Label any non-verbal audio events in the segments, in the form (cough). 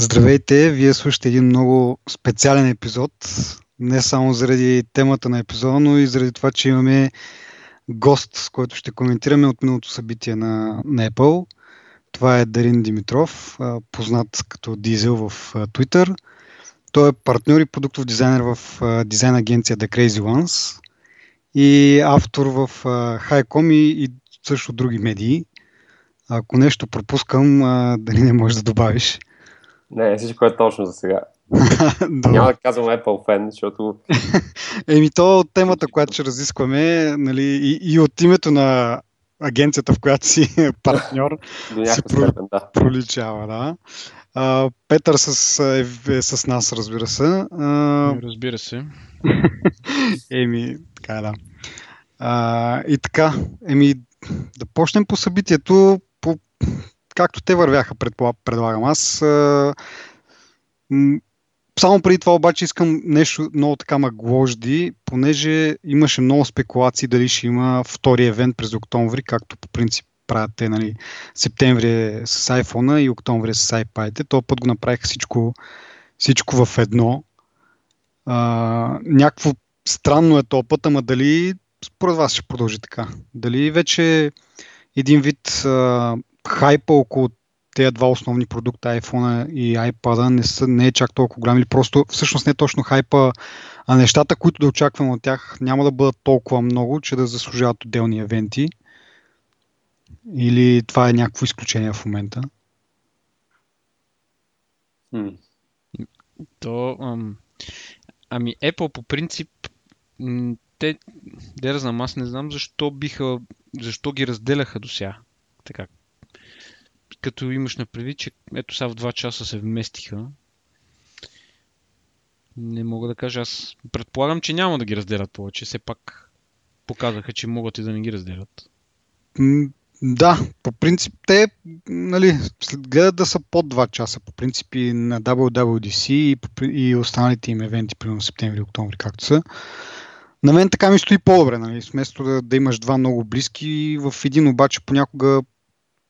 Здравейте! Вие слушате един много специален епизод. Не само заради темата на епизода, но и заради това, че имаме гост, с който ще коментираме от миналото събитие на, на Apple. Това е Дарин Димитров, познат като Дизел в Twitter. Той е партньор и продуктов дизайнер в дизайн агенция The Crazy Ones и автор в Highcom и, и също други медии. Ако нещо пропускам, дали не можеш да добавиш. Не, всичко е точно за сега. (laughs) Няма да казвам Apple фен, защото... (laughs) Еми то темата, която ще разискваме, нали, и, и от името на агенцията, в която си (laughs) партньор, се про... степен, да. проличава. Да. А, Петър с, е, е с нас, разбира се. А... Разбира се. еми, така да. А, и така, еми, да почнем по събитието, по, както те вървяха, предлагам аз. Само преди това обаче искам нещо много така ма гложди, понеже имаше много спекулации дали ще има втори евент през октомври, както по принцип правят те, нали, септември е с iPhone и октомври е с iPad. То път го направиха всичко, всичко в едно. А, някакво странно е то път, ама дали според вас ще продължи така? Дали вече един вид а, хайпа около тези два основни продукта, iPhone и iPad, не, са, не е чак толкова голям или просто всъщност не е точно хайпа, а нещата, които да очакваме от тях, няма да бъдат толкова много, че да заслужават отделни евенти. Или това е някакво изключение в момента? То, ам, ами Apple по принцип те, да я знам, аз не знам защо биха, защо ги разделяха до сега. Така, като имаш на предвид, че ето сега в 2 часа се вместиха. Не мога да кажа, аз предполагам, че няма да ги разделят повече. Все пак показаха, че могат и да не ги разделят. Да, по принцип те нали, гледат да са под 2 часа, по принцип и на WWDC и, и останалите им евенти, примерно септември, октомври, както са. На мен така ми стои по-добре, нали? вместо да, да имаш два много близки, в един обаче понякога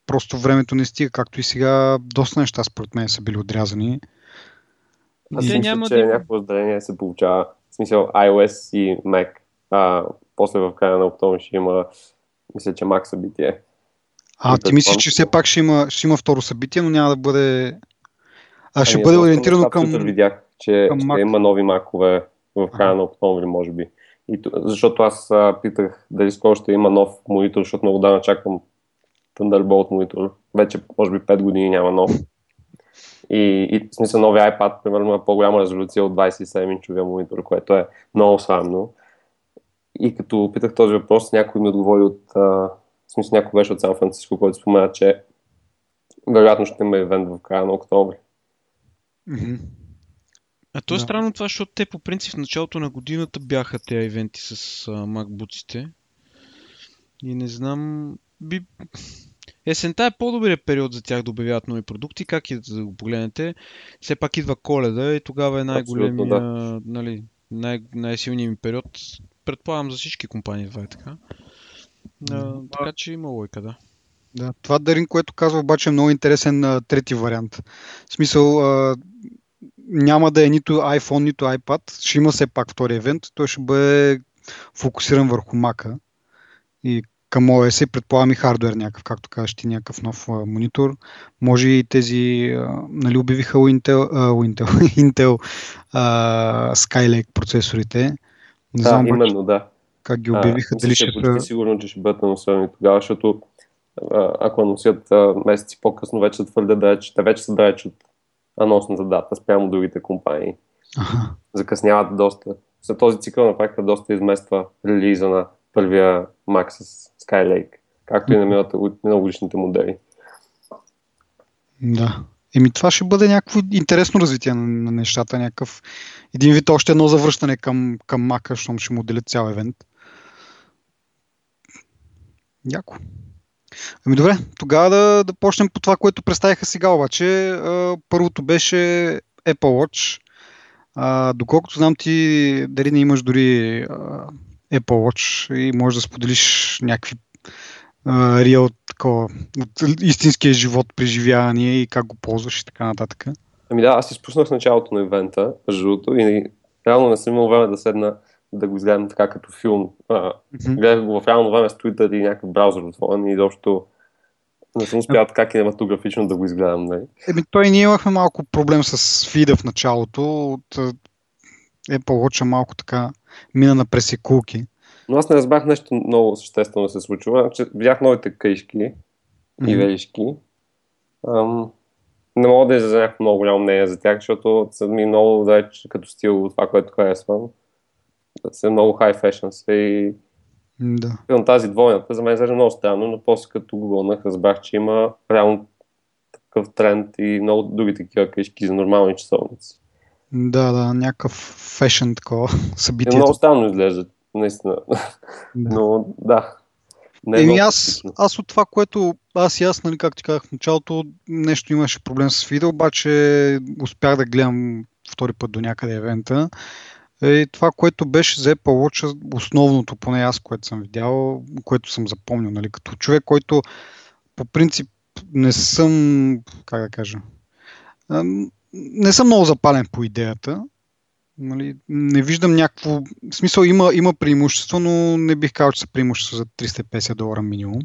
просто времето не стига, както и сега доста неща според мен са били отрязани. Аз мисля, няма че да... някакво разделение се получава. В смисъл iOS и Mac. А, после в края на октомври ще има, мисля, че Mac събитие. А, ти мислиш, че все пак ще има, ще има второ събитие, но няма да бъде... А ще ами, бъде ориентирано към... видях, че към ще има нови макове в края на октомври, може би. И, защото аз а, питах дали скоро ще има нов монитор, защото много дана чакам Thunderbolt монитор. Вече, може би, 5 години няма нов. И, и в смисъл новия iPad, примерно, е по-голяма резолюция от 27-инчовия монитор, което е много срамно. И като питах този въпрос, някой ми отговори от, а, в смисъл някой беше от Сан Франциско, който спомена, че вероятно ще има евент в края на октомври. Mm-hmm. А то е да. странно това, защото те по принцип в началото на годината бяха тези ивенти с MacBook-ите. И не знам, би... Есента е по-добрият период за тях да обявяват нови продукти, как и да го погледнете. Все пак идва коледа и тогава е най-големия, да. нали, най- най-силният ми период. Предполагам за всички компании това е така. А, така че има лойка, да. Да, това Дарин, което казва, обаче е много интересен а, трети вариант. В смисъл, а, няма да е нито iPhone, нито iPad. Ще има все пак втори евент. Той ще бъде фокусиран върху Мака. И към OS и предполагам и хардвер някакъв, както кажеш ти, някакъв нов а, монитор. Може и тези, а, нали, обявиха Intel, а, Intel, (laughs) Intel а, Skylake процесорите. Не да, знам, именно, да. Как ги обявиха, а, дали ще... Почти сигурно, че ще бъдат анонсирани тогава, защото а, ако анонсират месеци по-късно, вече твърде далеч, те вече са далеч от анонсната дата спрямо другите компании. Ага. Закъсняват доста. За този цикъл на практика доста измества релиза на първия Mac с Skylake, както и на миналогодишните модели. Да. Еми това ще бъде някакво интересно развитие на, на нещата, някакъв един вид още едно завръщане към, към Mac, защото ще му отделят цял евент. Яко. Ами добре, тогава да, да почнем по това, което представиха сега обаче. А, първото беше Apple Watch. А, доколкото знам ти, дали не имаш дори а, Apple Watch и можеш да споделиш някакви реал такова, от истинския живот, преживявания и как го ползваш и така нататък. Ами да, аз изпуснах началото на ивента, между и реално не съм имал време да седна да го изгледам така като филм. А, mm-hmm. Гледах го в реално време с Twitter и някакъв браузър отворен и изобщо не съм успял така кинематографично да го изгледам. Не? Нали? Еми, той ние имахме малко проблем с фида в началото. От Apple Watch малко така мина на пресекулки. Но аз не разбрах нещо много съществено се случва. Че видях новите къишки mm-hmm. и велишки. Ам, не мога да изразя някакво много голямо мнение за тях, защото са ми много далеч като стил това, което харесвам. Са много high fashion са и да. Филм, тази двойната за мен е много странно, но после като го гълнах разбрах, че има реално такъв тренд и много други такива къщи за нормални часовници. Да, да, някакъв фешен такова (laughs) събитие. Е, много странно изглежда, наистина. Да. Но да. Не е Еми аз, аз от това, което аз и аз, нали, как ти казах в началото, нещо имаше проблем с видео, обаче успях да гледам втори път до някъде евента е това, което беше за Apple Watch, основното, поне аз, което съм видял, което съм запомнил, нали, като човек, който по принцип не съм, как да кажа, не съм много запален по идеята. Нали, не виждам някакво... В смисъл има, има преимущество, но не бих казал, че са преимущество за 350 долара минимум.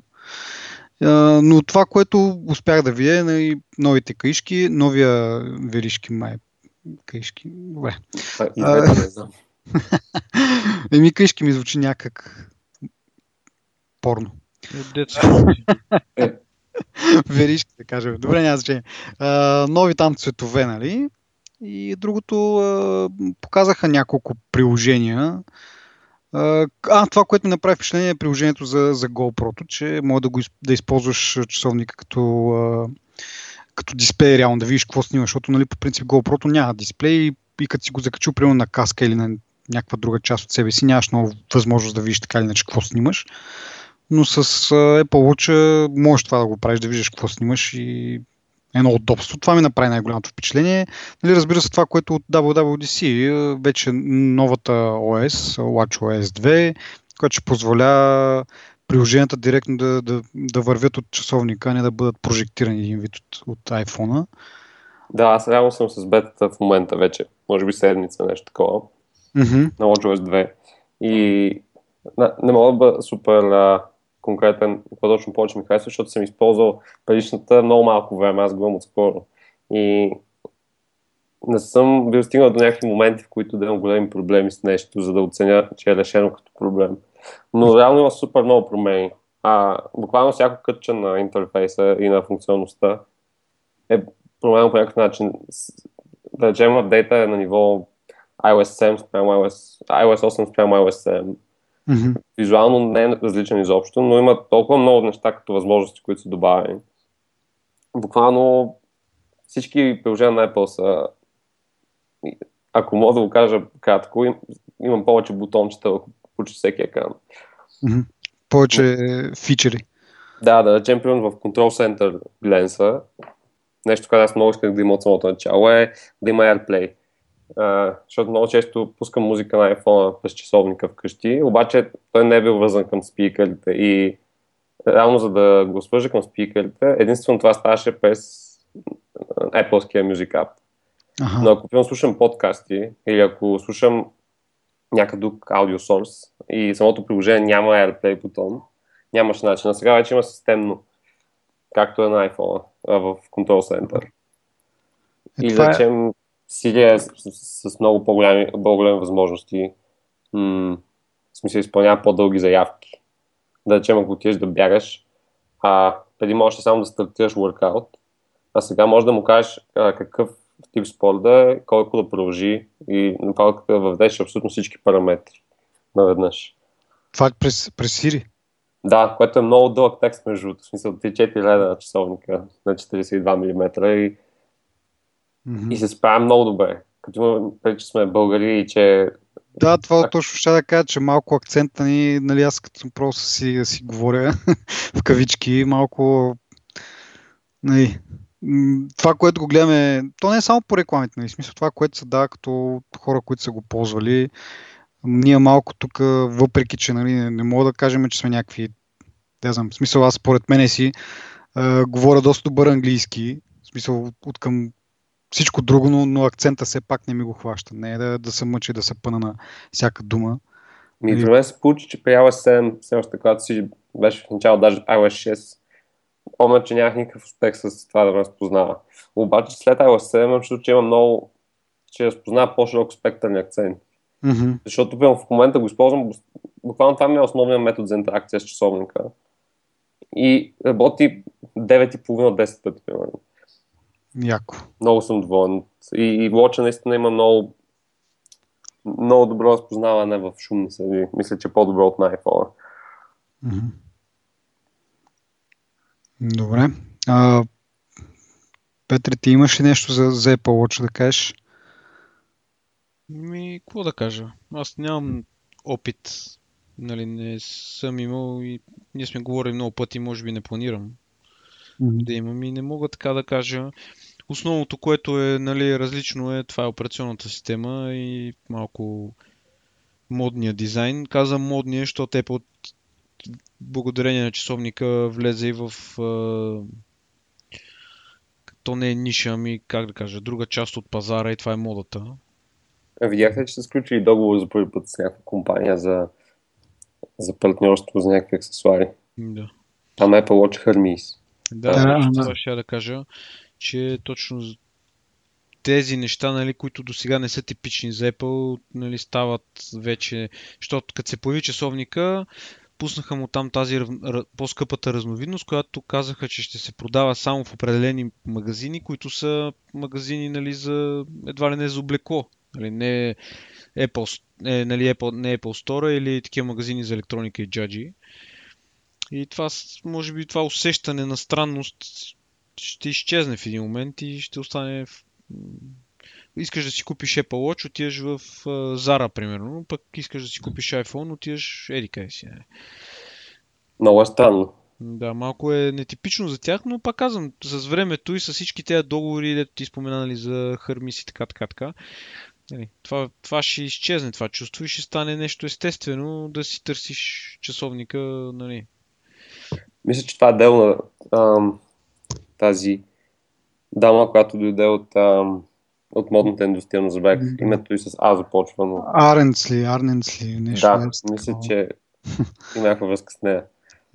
Но това, което успях да видя е нали, новите каишки, новия веришки май Каишки. Добре. Знам. (laughs) Еми, каишки ми звучи някак порно. (laughs) Веришки, да кажем. Добре, няма значение. нови там цветове, нали? И другото, а, показаха няколко приложения. А, това, което ми направи впечатление е приложението за, за GoPro, че може да, го, да използваш часовника като а, като дисплей реално да видиш какво снимаш, защото нали, по принцип GoPro няма дисплей и, и като си го закачил примерно на каска или на някаква друга част от себе си, нямаш много възможност да видиш така или иначе какво снимаш. Но с Apple Watch можеш това да го правиш, да виждаш какво снимаш и едно удобство. Това ми направи най-голямото впечатление. Нали, разбира се, това, което от WWDC, вече новата OS, WatchOS 2, която ще позволя приложенията директно да, да, да вървят от часовника, а не да бъдат прожектирани един вид от, от iPhone-а. Да, аз реално съм с бетата в момента вече. Може би седмица, нещо такова. Mm-hmm. На WatchOS 2. И не, не мога да бъда супер а, конкретен, какво точно повече ми харесва, защото съм използвал предишната много малко време, аз го имам отскоро. И не съм бил стигнал до някакви моменти, в които да имам големи проблеми с нещо, за да оценя, че е решено като проблем. Но реално има супер много промени. А, буквално всяко кътче на интерфейса и на функционалността е променено по някакъв начин. Да речем, апдейта е на ниво iOS 7 спрямо iOS, iOS 8 спрямо iOS 7. Mm-hmm. Визуално не е различен изобщо, но има толкова много неща като възможности, които са добавени. Буквално всички приложения на Apple са ако мога да го кажа кратко, им, имам повече бутончета върху почти всеки екран. Mm-hmm. Повече фичери. Да, да речем, примерно в Control Center гленса, нещо, което аз много исках да има от самото начало, е да има AirPlay. Uh, защото много често пускам музика на iPhone през часовника вкъщи, обаче той не е бил вързан към спикърите и реално за да го свържа към спикърите, единствено това ставаше през Apple Music App. Ага. Но ако примерно слушам подкасти или ако слушам някакъв друг аудиосорс и самото приложение няма AirPlay бутон, нямаш начин. А сега вече има системно, както е на iPhone в Control Center. Е, и да речем, е... Siri е с, с, много по-големи, по-големи възможности. М- в смисъл изпълнява по-дълги заявки. Да речем, ако отидеш да бягаш, а преди можеш само да стартираш workout, а сега може да му кажеш а, какъв тип спорт да е, колко да продължи и направо да въведеш абсолютно всички параметри наведнъж. Това е през, през Siri? Да, което е много дълъг текст между в смисъл 3-4 реда на часовника на 42 мм и, mm-hmm. и се справя много добре. Като има преди, че сме българи и че да, това точно ще да кажа, че малко акцента ни, нали, аз като просто си, си говоря (laughs) в кавички, малко нали, това, което го гледаме, то не е само по рекламите, нали? смисъл това, което се дава като хора, които са го ползвали. Ние малко тук, въпреки че нали, не, не мога да кажем, че сме някакви, не знам, смисъл аз според мен си а, говоря доста добър английски, смисъл от към всичко друго, но, но акцента все пак не ми го хваща. Не е да, да се мъчи да се пъна на всяка дума. Ми, при мен се получи, че при iOS 7, все още когато си беше в начало, даже iOS 6, помня, че нямах никакъв успех с това да ме разпознава. Обаче след iOS 7, защото че има много, че разпознава по-широк спектърни акценти. Mm-hmm. Защото в момента го използвам, буквално това ми е основният метод за интеракция с часовника. И работи 9,5-10 пъти, примерно. Яко. Много съм доволен. И, и Watch наистина има много, много добро разпознаване в шумни среди. Мисля, че е по-добро от на iPhone. Mm-hmm. Добре. А, Петре, ти имаш ли нещо за, за Apple Watch да кажеш? Ми, какво да кажа? Аз нямам опит. Нали, не съм имал и ние сме говорили много пъти, може би не планирам mm-hmm. да имам и не мога така да кажа. Основното, което е нали, различно е, това е операционната система и малко модния дизайн. Казвам модния, защото Apple благодарение на часовника влезе и в то не е ниша, ами как да кажа, друга част от пазара и това е модата. Видяхте, че са сключили договор за първи път с някаква компания за, за партньорство за някакви аксесуари. Да. Там Apple Watch Hermes. Да, да, да. това ще да кажа, че точно тези неща, нали, които до сега не са типични за Apple, нали, стават вече, защото като се появи часовника, пуснаха му там тази по-скъпата разновидност, която казаха, че ще се продава само в определени магазини, които са магазини нали, за едва ли не за облекло. Нали, не Apple, е, нали, Apple, не Apple Store или такива магазини за електроника и джаджи. И това, може би, това усещане на странност ще изчезне в един момент и ще остане в... Искаш да си купиш Apple Watch, отиваш в Zara, примерно, пък искаш да си купиш iPhone, отиваш еди къде си. Много е странно. Да, малко е нетипично за тях, но пак казвам, с времето и с всички тези договори, дето ти споменали за Хърмис и така, така, така, нали, това, това ще изчезне това чувство и ще стане нещо естествено да си търсиш часовника. Нали. Мисля, че това е дел на ам, тази дама, която дойде от, ам, от модната индустрия, но забравих mm-hmm. името и с А започва. Но... Аренсли, Арненсли, нещо. Да, мисля, че (laughs) има някаква връзка с нея.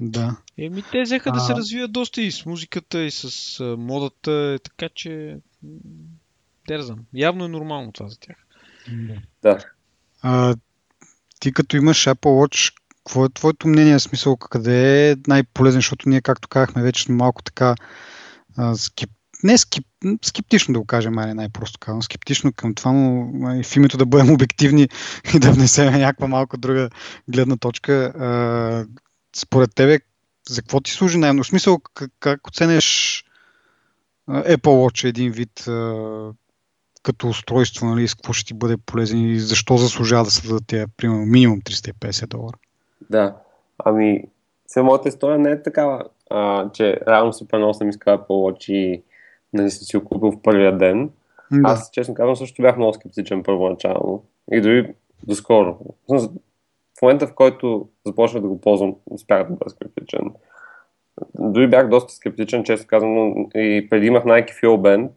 Да. Еми, те взеха а... да се развият доста и с музиката, и с а, модата, така че Терзам. Явно е нормално това за тях. Да. А, ти като имаш Apple Watch, какво е твоето мнение, смисъл къде е най-полезен, защото ние, както казахме, вече малко така а, не скип... скептично да го кажем, а не най-просто казвам, скептично към това, но в името да бъдем обективни (laughs) и да внесем някаква малко друга гледна точка. А, според тебе, за какво ти служи най-много? В смисъл, как, как оценеш Apple Watch един вид а, като устройство, нали, с какво ще ти бъде полезен и защо заслужава да се дадат тия, примерно, минимум 350 долара? Да, ами, все моята история не е такава, а, че реално се много съм искал Apple Watch и нали, съм си го купил в първия ден. Да. Аз, честно казвам, също бях много скептичен първоначално. И дори доскоро. В момента, в който започнах да го ползвам, успях да бъда скептичен. Дори бях доста скептичен, често казвам, но и преди имах Nike Fuel Band,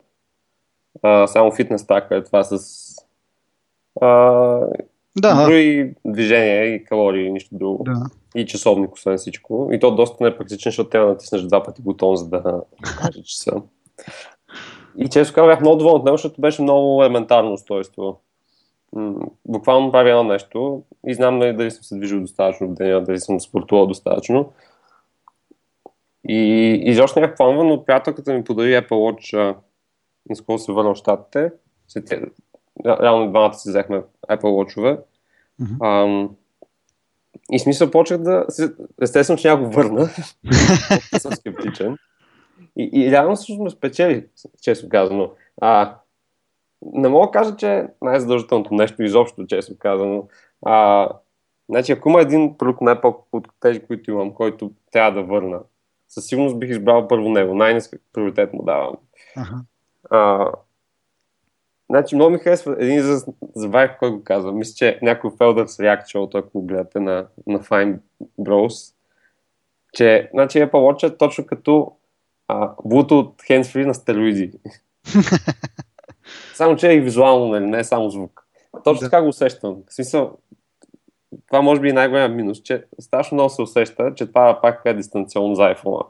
а, само фитнес така е това с а, да. други движения и калории и нищо друго. Да. И часовник, освен всичко. И то доста непрактичен, защото трябва да натиснеш два пъти бутон, за да покаже часа. И често казвам, бях много доволен от него, защото беше много елементарно устройство. буквално правя едно нещо и знам дали, дали съм се движил достатъчно в деня, дали съм спортувал достатъчно. И изобщо нямах планва, но приятелката ми подари Apple Watch наскоро се върна в Штатите. Реално двамата си взехме Apple Watch-ове. Mm-hmm. И смисъл почнах да... Естествено, че някой върна. (laughs) съм скептичен. И, и реално всъщност ме спечели, често казано. А, не мога да кажа, че най-задължителното нещо изобщо, често казано. А, значи, ако има един продукт на Apple от тези, които имам, който трябва да върна, със сигурност бих избрал първо него. Най-низък приоритет му давам. Ага. А, значи, много ми харесва един за забравих кой го казва. Мисля, че някой Фелдър с React ако го гледате на, на Fine Bros, че значи, Apple Watch е точно като а, Bluetooth handsfree на стероиди. (laughs) Само, че е и визуално, нали, не е само звук. Точно да. така го усещам. В смисъл, това може би е най-голям минус, че страшно много се усеща, че това пак е дистанционно за iPhone.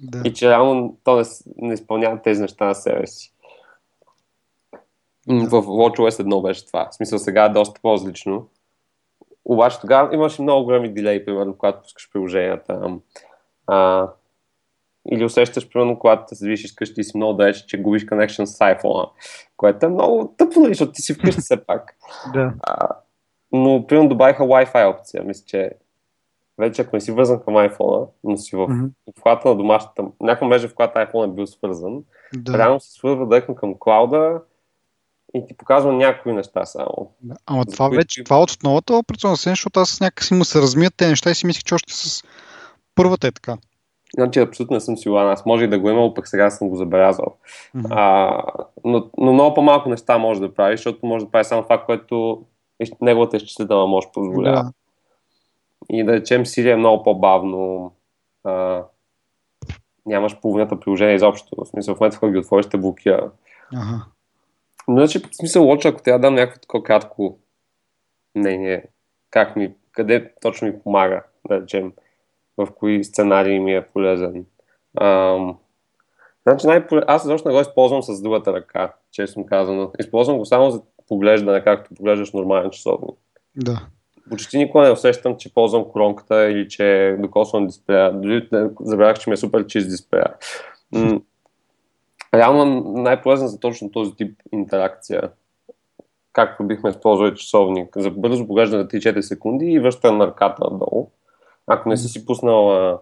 Да. И че реално то не, не изпълнява тези неща на себе си. В WatchOS 1 беше това. В смисъл сега е доста по-различно. Обаче тогава имаше много големи дилей, примерно, когато пускаш приложенията. А, или усещаш, примерно, когато се движиш къщи и си много далеч, че губиш connection с iPhone, което е много тъпо, нали, защото ти си вкъщи все пак. (laughs) да. А, но, примерно, добавиха Wi-Fi опция. Мисля, че вече ако не си вързан към iPhone, но си в mm-hmm. обхвата на домашната, някой между в която iPhone е бил свързан, да. реално се свързва директно към клауда и ти показва някои неща само. Да. Ама това които... вече, това от новата операционна система, защото аз някакси му се размият те неща и си мислих, че още с първата е така. Значи абсолютно не съм сигурен. Аз може и да го имам, пък сега съм го забелязал. Mm-hmm. А, но, но много по-малко неща може да прави, защото може да прави само това, което неговата изчислителна може позволява. Да. И да речем Сирия е много по-бавно. А, нямаш половината приложение изобщо. В смисъл, в момента, в който ги отвориш, ще блокира. Ага. Но значи, в смисъл, лочо, ако трябва да дам някакво такова кратко мнение, как ми, къде точно ми помага, да речем, в кои сценарии ми е полезен. Ам, значи, най- аз защо не го използвам с другата ръка, честно казано. Използвам го само за поглеждане, както поглеждаш нормален часовник. Да. Почти никога не усещам, че ползвам коронката или че докосвам дисплея. Дори забравях, че ми е супер чист дисплея. Реално най-полезен за точно този тип интеракция. Както бихме използвали часовник. За бързо поглеждане 3-4 секунди и връщане на ръката надолу. Ако не си си пуснал а,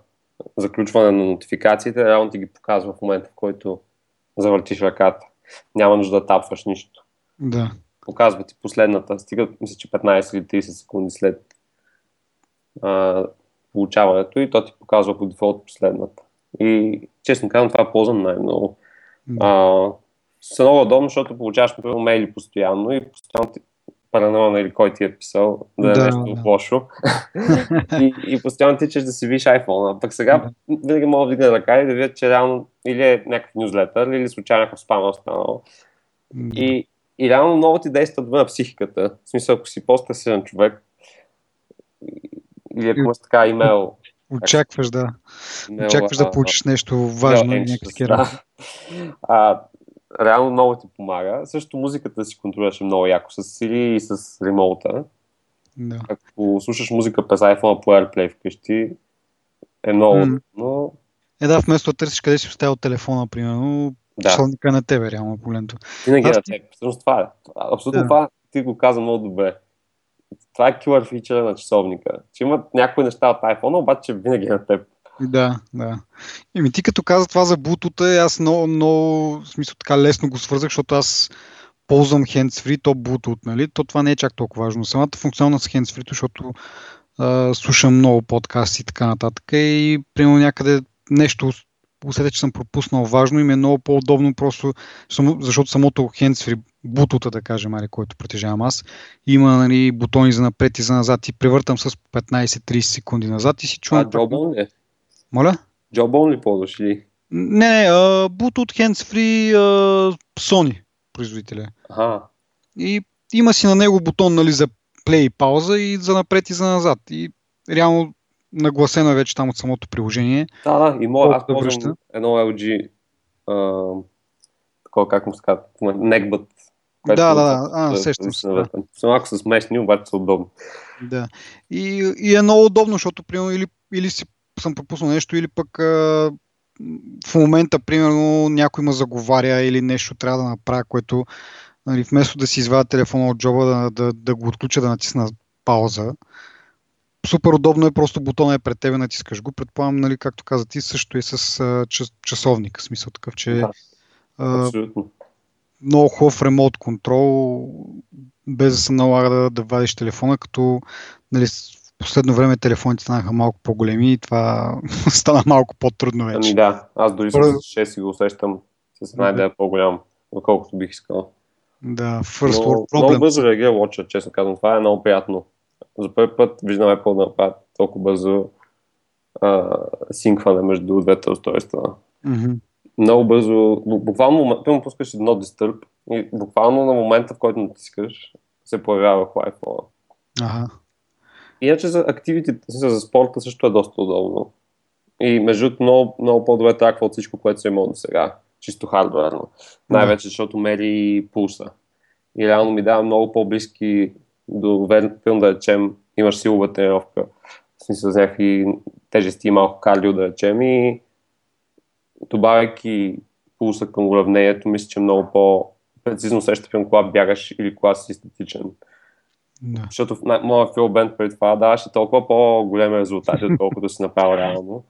заключване на нотификациите, реално ти ги показва в момента, в който завъртиш ръката. Няма нужда да тапваш нищо. Да показва ти последната, стига, мисля, че 15 или 30 секунди след а, получаването и то ти показва по дефолт последната. И честно казвам, това ползвам най-много. А, са много удобно, защото получаваш мейли постоянно и постоянно ти паранойно или кой ти е писал да е да, нещо да. лошо. (laughs) и, и постоянно тичаш да си виж iPhone. А пък сега да. винаги мога да вдигна ръка и да видя, че реално или е някакъв нюзлетър, или случайно някакъв спам е останал. Да. И, и реално много ти действа на психиката. В смисъл, ако си по-стресиран човек, или ако имаш така имейл. Очакваш, да. Имейл, Очакваш а, да получиш нещо важно и някакви да. (laughs) а, Реално много ти помага. Също музиката да си контролираш много яко с Siri и с ремоута. Да. Ако слушаш музика през iPhone по AirPlay вкъщи, е много mm. но... Е да, вместо да търсиш къде си оставил телефона, примерно, да. часовника на тебе, реално погледното. Винаги е на теб. Всъщност това е. Абсолютно да. това ти го каза много добре. Това е killer фичъра на часовника. Че имат някои неща от iPhone, обаче винаги е на теб. Да, да. Еми ти като каза това за Bluetooth, аз много, много, в смисъл така лесно го свързах, защото аз ползвам hands-free, то Bluetooth, нали? То това не е чак толкова важно. Самата функционалност с hands-free, защото а, слушам много подкасти и така нататък и примерно някъде нещо усетя, че съм пропуснал важно и ми е много по-удобно просто, защото самото handsfree, бутута, да кажем, али, който притежавам аз, има нали, бутони за напред и за назад и превъртам с 15-30 секунди назад и си чувам. А, джобон ли? Моля? Джобон ли ползваш ли? Не, не, uh, Bluetooth Handsfree Sony производителя. Ага. И има си на него бутон нали, за плей и пауза и за напред и за назад. И реално нагласено е вече там от самото приложение. Да, да, и мога, аз ползвам едно LG, а, такова как му се казва, neckbut. Да, да, да, а, сещам се. Да. Малко са смешни, обаче са удобни. Да. И, и е много удобно, защото примерно или, или си съм пропуснал нещо, или пък а, в момента, примерно, някой ме заговаря или нещо трябва да направя, което нали, вместо да си извадя телефона от джоба, да, да, да го отключа, да натисна пауза, супер удобно е, просто бутона е пред тебе, натискаш го. Предполагам, нали, както каза ти, също и с а, час, часовник, смисъл такъв, че да, а, много хубав ремонт контрол, без да се налага да, да вадиш телефона, като нали, в последно време телефоните станаха малко по-големи и това (laughs) стана малко по-трудно вече. Ами да, аз дори с 6 го усещам с една идея по-голям, отколкото бих искал. Да, first world problem. Много бързо реагира честно казвам. Това е много приятно за първи път виждам Apple да направят толкова бързо а, синкване между двете устройства. Mm-hmm. много бързо, буквално, пълно пускаш едно Disturb и буквално на момента, в който натискаш, се появява iPhone. Ага. Иначе за активите, за спорта също е доста удобно. И между много, много по-добре траква от всичко, което се имало до сега. Чисто хардверно. Най-вече, защото мери пулса. И реално ми дава много по-близки до филм, да речем, имаш силова тренировка, в смисъл с някакви тежести и малко кардио, да речем, и добавяйки пулса към уравнението, мисля, че много по-прецизно сеща към кога бягаш или кога си статичен. Да. Защото в моя филбенд преди това даваше толкова по-големи резултати, (laughs) отколкото си направил реално.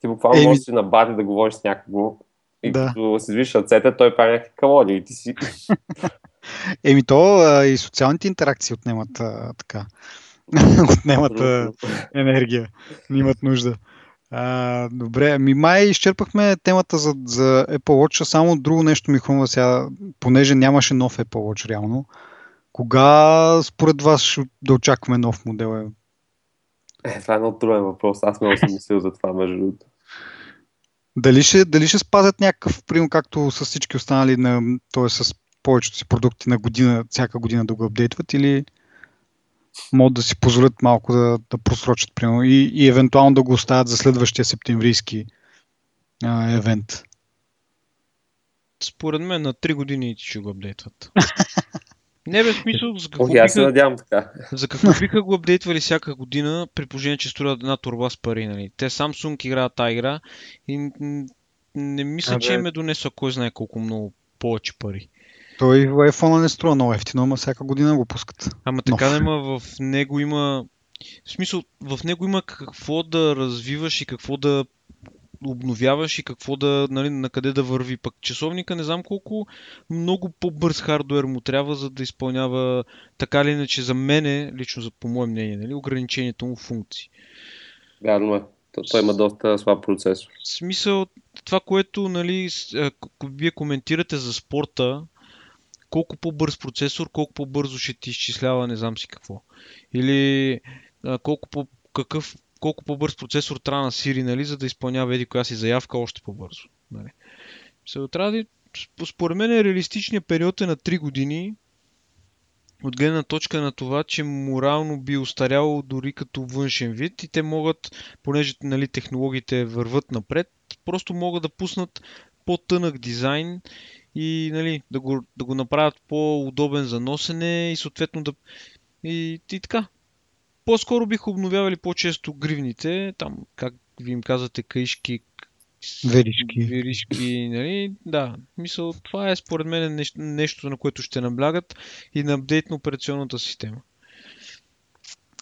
Ти буквално Еми... можеш си на бати да говориш с някого и да. като си движиш ръцете, той прави някакви калории и ти си... (laughs) Еми то а, и социалните интеракции отнемат а, така. (laughs) отнемат а, енергия. Не имат нужда. А, добре, ми май изчерпахме темата за, за Apple Watch, само друго нещо ми хрумва сега, понеже нямаше нов Apple Watch реално. Кога според вас да очакваме нов модел? Е, това е много труден въпрос. Аз много съм мислил за това, между другото. Дали ще, дали ще спазят някакъв прием, както с всички останали, на, т.е. с повечето си продукти на година, всяка година да го апдейтват или могат да си позволят малко да, да просрочат, примерно, и, и евентуално да го оставят за следващия септемврийски а, евент? Според мен на 3 години ще го апдейтват. (laughs) Не бе, смисъл, за какво, О, биха, надявам, така. за какво биха го апдейтвали всяка година, при положение, че струват една турба с пари, нали? Те Samsung играят тази игра и не мисля, а, че им е донесла кой знае колко много повече пари. Той в iPhone не струва много ефтино, ама всяка година го пускат. Ама така да има, в него има... В смисъл, в него има какво да развиваш и какво да обновяваш и какво да, нали, на къде да върви. Пък часовника не знам колко много по-бърз хардуер му трябва, за да изпълнява така или иначе за мене, лично за, по мое мнение, нали, ограничението му функции. Вярно е. Той има доста слаб процесор. В смисъл, това, което нали, вие коментирате за спорта, колко по-бърз процесор, колко по-бързо ще ти изчислява не знам си какво. Или а, колко по, какъв, колко по-бърз процесор трябва на Siri, нали, за да изпълнява еди коя си заявка още по-бързо. Нали. Се да, според мен реалистичният период е на 3 години, от гледна точка на това, че морално би устаряло дори като външен вид и те могат, понеже нали, технологиите върват напред, просто могат да пуснат по-тънък дизайн и нали, да, го, да го направят по-удобен за носене и съответно да... И, и така. По-скоро бих обновявали по-често гривните, там, как ви им казвате, каишки, Веришки. Веришки, нали? Да, мисъл, това е според мен нещо, нещо, на което ще наблягат и на апдейт на операционната система.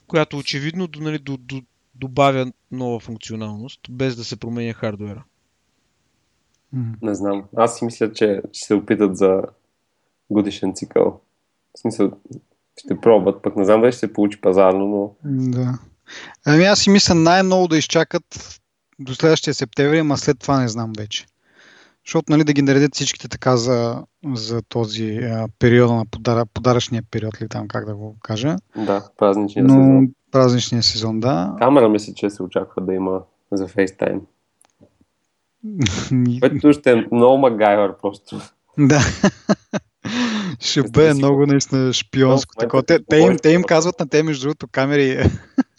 Която очевидно нали, до, до, добавя нова функционалност, без да се променя хардуера. Не знам. Аз си мисля, че ще се опитат за годишен цикъл. В смисъл, ще пробват, пък не знам дали ще се получи пазарно, но... Да. Ами аз си мисля най-много да изчакат до следващия септември, ама след това не знам вече. Защото нали, да ги наредят всичките така за, за този а, период на подара, подаръчния период, ли там как да го кажа. Да, празничния Но, сезон. Празничния сезон, да. Камера мисля, че се очаква да има за FaceTime. Което ще е много магайвър просто. Да. Ще бъде много наистина шпионско. Тако. Те, те, им, те им казват на те, между другото, камери.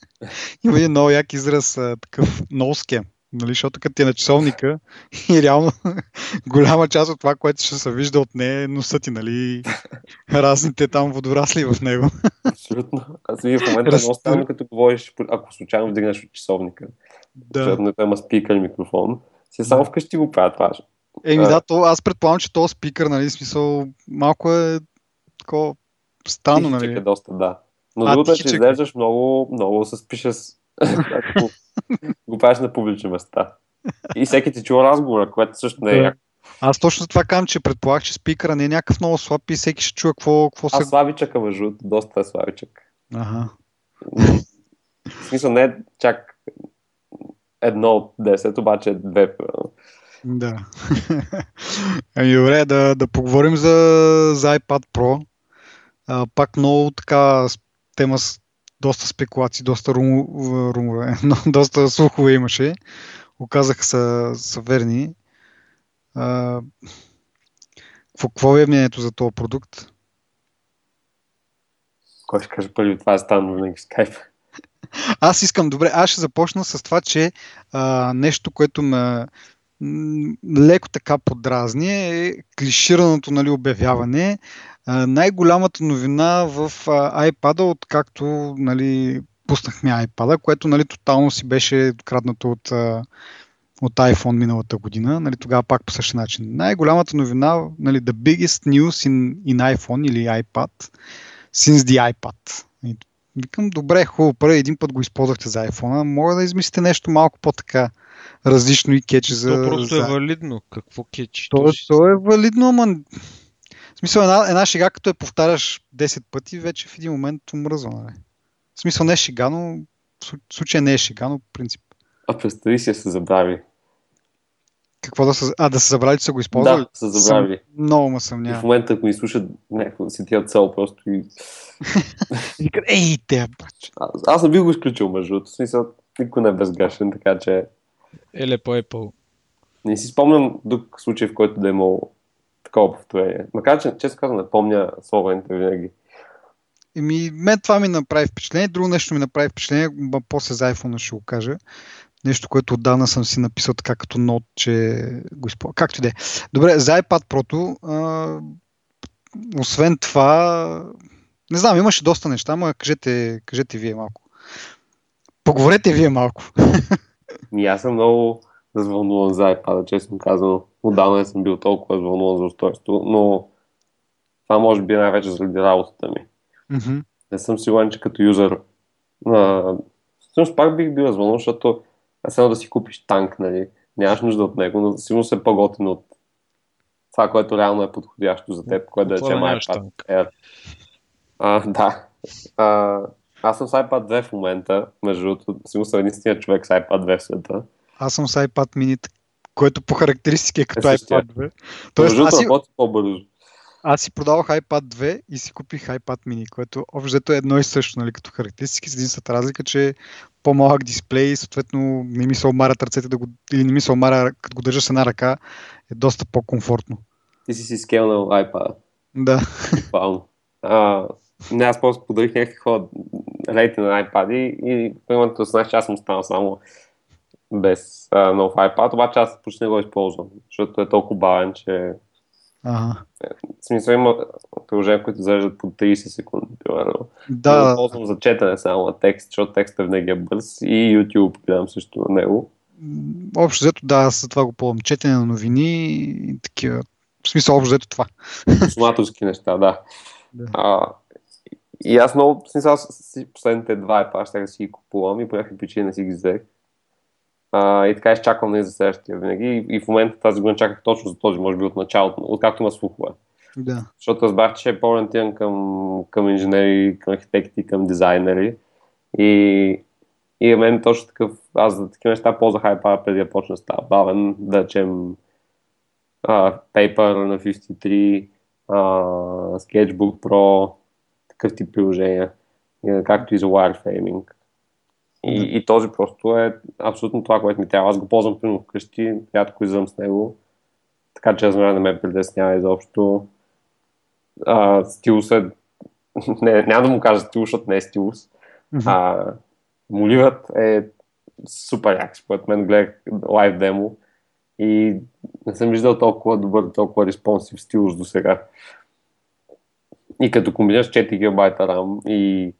(laughs) Има един много як израз, такъв носкем. Нали, защото като ти е на часовника (laughs) и реално (laughs) голяма част от това, което ще се вижда от нея е носът ти, нали, разните там водорасли в него. Абсолютно. Аз ви в момента Раз... странно, като говориш, ако случайно вдигнеш от часовника. Да. Защото не има спикър микрофон. Си само вкъщи го правят това. Еми да, то, аз предполагам, че този спикър, нали, смисъл, малко е такова странно, нали? е доста, да. Но другото е, че изглеждаш много, много с пише с... го правиш на публични места. И всеки ти чува разговора, което също не е яко. Аз точно това казвам, че предполагах, че спикъра не е някакъв много слаб и всеки ще чува какво, какво се... Аз славичъка, между доста е славичък. Ага. В смисъл не е чак едно от 10, обаче две. Да. (laughs) ами добре, да, да поговорим за, за iPad Pro. А, пак много така тема с доста спекулации, доста рум, румове, (laughs) но доста слухове имаше. Оказаха са, са верни. А, какво е мнението за този продукт? Кой ще каже първи това е станало на Skype? Аз искам, добре, аз ще започна с това, че а, нещо, което ме леко така подразни е клишираното нали, обявяване. А, най-голямата новина в а, iPad, откакто нали, пуснахме iPad, което нали, тотално си беше откраднато от, от iPhone миналата година. Нали, тогава пак по същия начин. Най-голямата новина, нали, the biggest news in, in iPhone или iPad since the iPad. Викам, добре, хубаво, първи един път го използвахте за iPhone, мога да измислите нещо малко по-така различно и кечи за... То просто за... е валидно. Какво кечи? То, то, то е валидно, ама... В смисъл, една, една шега, като я повтаряш 10 пъти, вече в един момент омръзва, нали? В смисъл не е шега, но в случая не е шега, но в принцип. А представи си се забрави. Какво да са... А, да са забрали, че са го използвали? Да, са забравили. Съм... Много ме съмня. И в момента, ако ни слушат, някакво си тия цел просто и... (laughs) Ей, те, бач. Аз, аз не бих го изключил, между другото. Смисъл, никой не е безгрешен, така че... Еле по Apple. Не си спомням друг случай, в който да е имал такова повторение. Макар, че често казвам, не помня словените винаги. Еми, мен това ми направи впечатление. Друго нещо ми направи впечатление, после за iPhone ще го кажа. Нещо, което отдавна съм си написал така като нот, че го използвам. Както и да е. Добре, за iPad Pro, освен това, не знам, имаше доста неща, ама кажете, кажете вие малко. Поговорете вие малко. И аз съм много развълнуван за iPad, честно казано. Отдавна не съм бил толкова развълнуван за устройство, но това може би е най-вече заради работата ми. Mm-hmm. Не съм сигурен, че като юзър а, всъщност пак бих бил развълнуван, защото аз едно да си купиш танк, нали? Нямаш нужда от него, но сигурно се е по-готино от това, което реално е подходящо за теб, което да речем iPad Air. А, да. А, аз съм с iPad 2 в момента, между другото, сигурно съм единствения човек с iPad 2 в света. Аз съм с iPad mini, което по характеристики е като е iPad 2. Тоест, аз си... по-бързо. Аз си продавах iPad 2 и си купих iPad mini, което общо е едно и също, нали, като характеристики, с единствената разлика, че по-малък дисплей, съответно не ми се омарят ръцете да го, или не ми се омаря, като го държа с една ръка, е доста по-комфортно. Ти си си скелнал iPad. Да. Буквално. не, аз просто подарих някакви хора на iPad и в момента знаеш, че аз съм станал само без а, нов iPad, обаче аз почти не го използвам, защото е толкова бавен, че Ага. В смисъл има приложения, които зареждат по 30 секунди, примерно. Да. Но ползвам за четене само на текст, защото текстът винаги е бърз и YouTube гледам също на него. Общо взето, да, аз това го ползвам. Четене на новини и такива. В смисъл, общо взето това. Консуматорски неща, да. да. А, и аз много, в смисъл, последните два епа ще си ги купувам и по някакви причини не си ги взех. А, и така изчаквам нали, за следващия винаги. И, и в момента тази година чаках точно за този, може би от началото, откакто има слухове. Да. Защото разбрах, че е по-ориентиран към, към инженери, към архитекти, към дизайнери. И, и мен точно такъв, аз за такива неща ползвах iPad преди да почна да става бавен, да речем Paper на 53, uh, Sketchbook Pro, такъв тип приложения, както и за wireframing. И, и този просто е абсолютно това, което ми трябва. Аз го ползвам примерно вкъщи, рядко излизам с него, така че знам, не ме притеснява изобщо. А, стилус е... (laughs) Не, няма да му кажа стилус, защото не е стилус. Mm-hmm. А, моливът е супер як, според мен гледах лайв демо и не съм виждал толкова добър, толкова респонсив стилус до сега. И като комбинираш 4 GB RAM и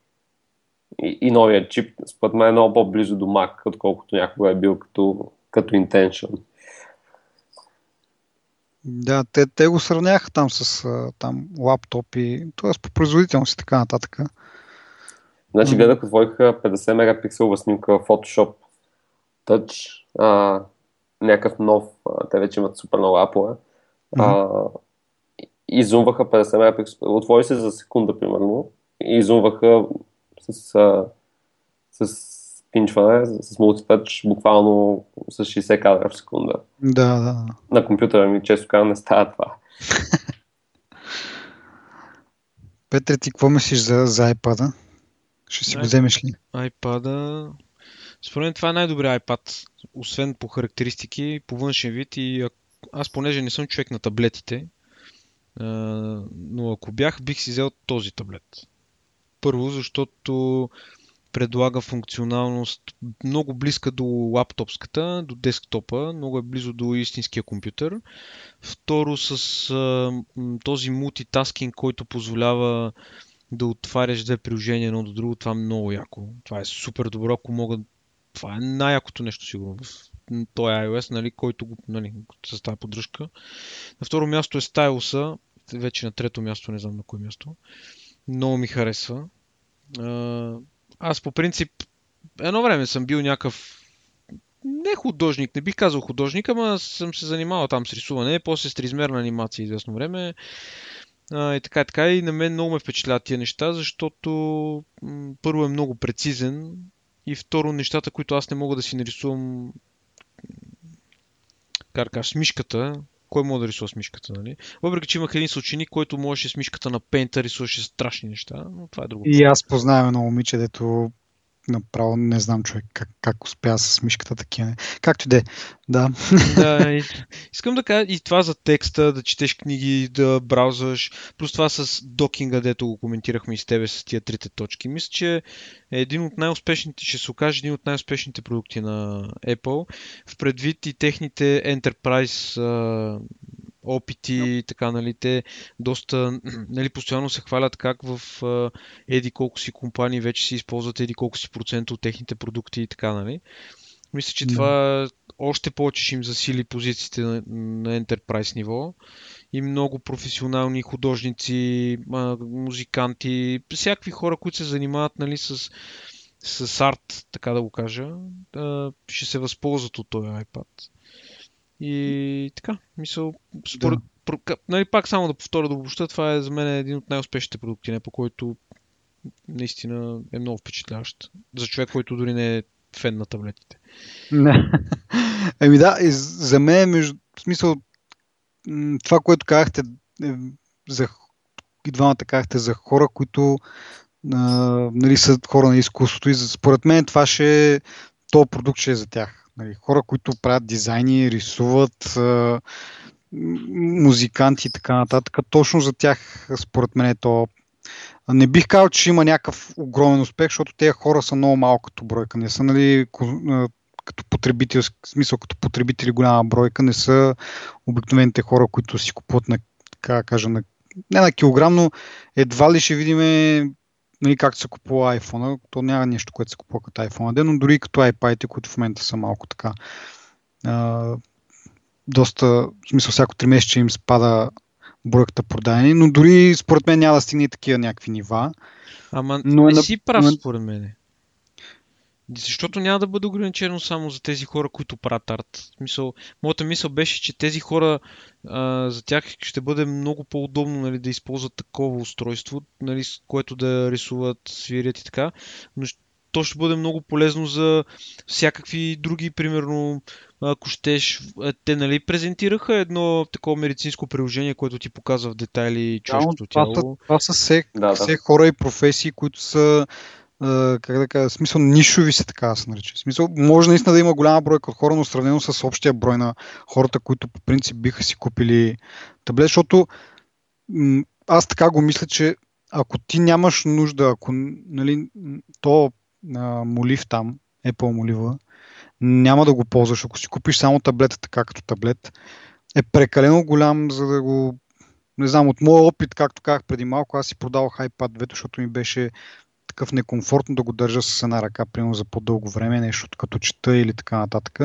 и, и новия чип, според мен е много по-близо до Mac, отколкото някога е бил като, като intention. Да, те, те го сравняха там с там, лаптопи, т.е. по производителност и така нататък. Значи гледах от твоиха 50 мегапикселова снимка в Photoshop Touch, а, някакъв нов, а, те вече имат супер много апове. Mm-hmm. изумваха 50 мегапиксела, отвори се за секунда примерно, и изумваха с, а, с пинчване, с мултитъч, буквално с 60 кадра в секунда. Да, да. На компютъра ми, често казвам, не става това. (laughs) Петре, ти какво мислиш за, за iPad-а? Ще си го вземеш ли? iPad-а... Според мен това е най-добрият iPad, освен по характеристики, по външен вид и аз понеже не съм човек на таблетите, а, но ако бях, бих си взел този таблет. Първо, защото предлага функционалност много близка до лаптопската, до десктопа, много е близо до истинския компютър. Второ, с а, този мултитаскинг, който позволява да отваряш две приложения едно до друго, това е много яко. Това е супер добро, ако мога. Това е най-якото нещо, сигурно, в този iOS, нали, който го, нали, с тази поддръжка. На второ място е стайлуса, вече на трето място, не знам на кое място. Много ми харесва. Аз по принцип едно време съм бил някакъв не художник, не бих казал художник, ама съм се занимавал там с рисуване, после с триизмерна анимация известно време. И така, и така. И на мен много ме впечатляват тия неща, защото първо е много прецизен и второ нещата, които аз не мога да си нарисувам с мишката, кой може да рисува с мишката, нали? Въпреки, че имах един съученик, който можеше с мишката на пейнта рисуваше страшни неща, но това е друго. И аз познавам едно момиче, дето направо не знам човек как, как успя с мишката такива. Както де, да. да (laughs) и, искам да кажа и това за текста, да четеш книги, да браузваш, плюс това с докинга, дето го коментирахме и с тебе с тия трите точки. Мисля, че е един от най-успешните, ще се окаже един от най-успешните продукти на Apple, в предвид и техните Enterprise опити и така, нали, те доста, (clears throat) нали, постоянно се хвалят как в еди колко си компании вече си използват еди колко си процента от техните продукти и така, нали. Мисля, че това още повече ще им засили позициите на, на Enterprise ниво и много професионални художници, музиканти, всякакви хора, които се занимават нали, с, с арт, така да го кажа, ще се възползват от този iPad. И така, мисъл, според, да. про, нали, пак само да повторя да обобща, това е за мен един от най-успешните продукти, не, по който наистина е много впечатляващ. За човек, който дори не е фен на таблетите. Не. Еми да, за мен, е между, в смисъл, това, което казахте, е, за, и двамата казахте за хора, които а, нали, са хора на изкуството и според мен това ще е, то продукт ще е за тях. Нали, хора, които правят дизайни, рисуват, музиканти и така нататък. Точно за тях, според мен, е то. Не бих казал, че има някакъв огромен успех, защото тези хора са много малко като бройка. Не са, нали, като потребители, в смисъл като потребители голяма бройка, не са обикновените хора, които си купуват на, така кажа, на, не на килограм, но едва ли ще видим нали, както се купува iPhone, то няма нещо, което се купува като iPhone, но дори като iPad, които в момента са малко така. А, доста, в смисъл, всяко 3 месеца им спада бройката продадени, но дори според мен няма да стигне такива някакви нива. Ама но е не си прав, според мен. Защото няма да бъде ограничено само за тези хора, които правят арт. Мисъл, моята мисъл беше, че тези хора, а, за тях ще бъде много по-удобно нали, да използват такова устройство, нали, с което да рисуват, свирят и така. Но то ще бъде много полезно за всякакви други, примерно, ако щеш, те нали презентираха едно такова медицинско приложение, което ти показва в детайли човешкото тяло. Това, това са все, да, да. все хора и професии, които са как да кажа, смисъл нишови се така да се нарича. Смисъл, може наистина да има голяма бройка от хора, но сравнено с общия брой на хората, които по принцип биха си купили таблет, защото аз така го мисля, че ако ти нямаш нужда, ако нали, то а, молив там, Apple молива, няма да го ползваш. Ако си купиш само таблета така като таблет, е прекалено голям, за да го не знам, от моя опит, както казах преди малко, аз си продавах iPad 2, защото ми беше такъв некомфортно да го държа с една ръка, примерно за по-дълго време, нещо като чета или така нататък.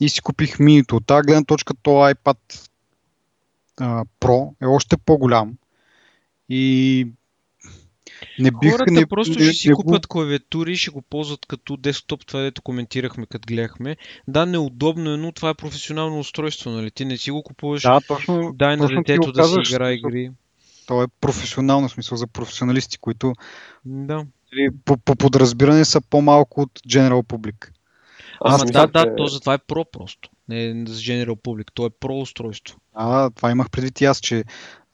И си купих минито. От тази гледна точка, то iPad а, Pro е още по-голям. И не бих, Хората не, просто не, ще си не купят клавиатури и ще го ползват като десктоп, това дето коментирахме, като гледахме. Да, неудобно е, но това е професионално устройство, нали? Ти не си го купуваш, да, точно, дай на детето да си играе игри. То е професионално смисъл за професионалисти, които да. по, по подразбиране са по-малко от General Public. Ама да, да, то затова е про просто. Не е за General Public, то е про устройство. А, това имах предвид и аз, че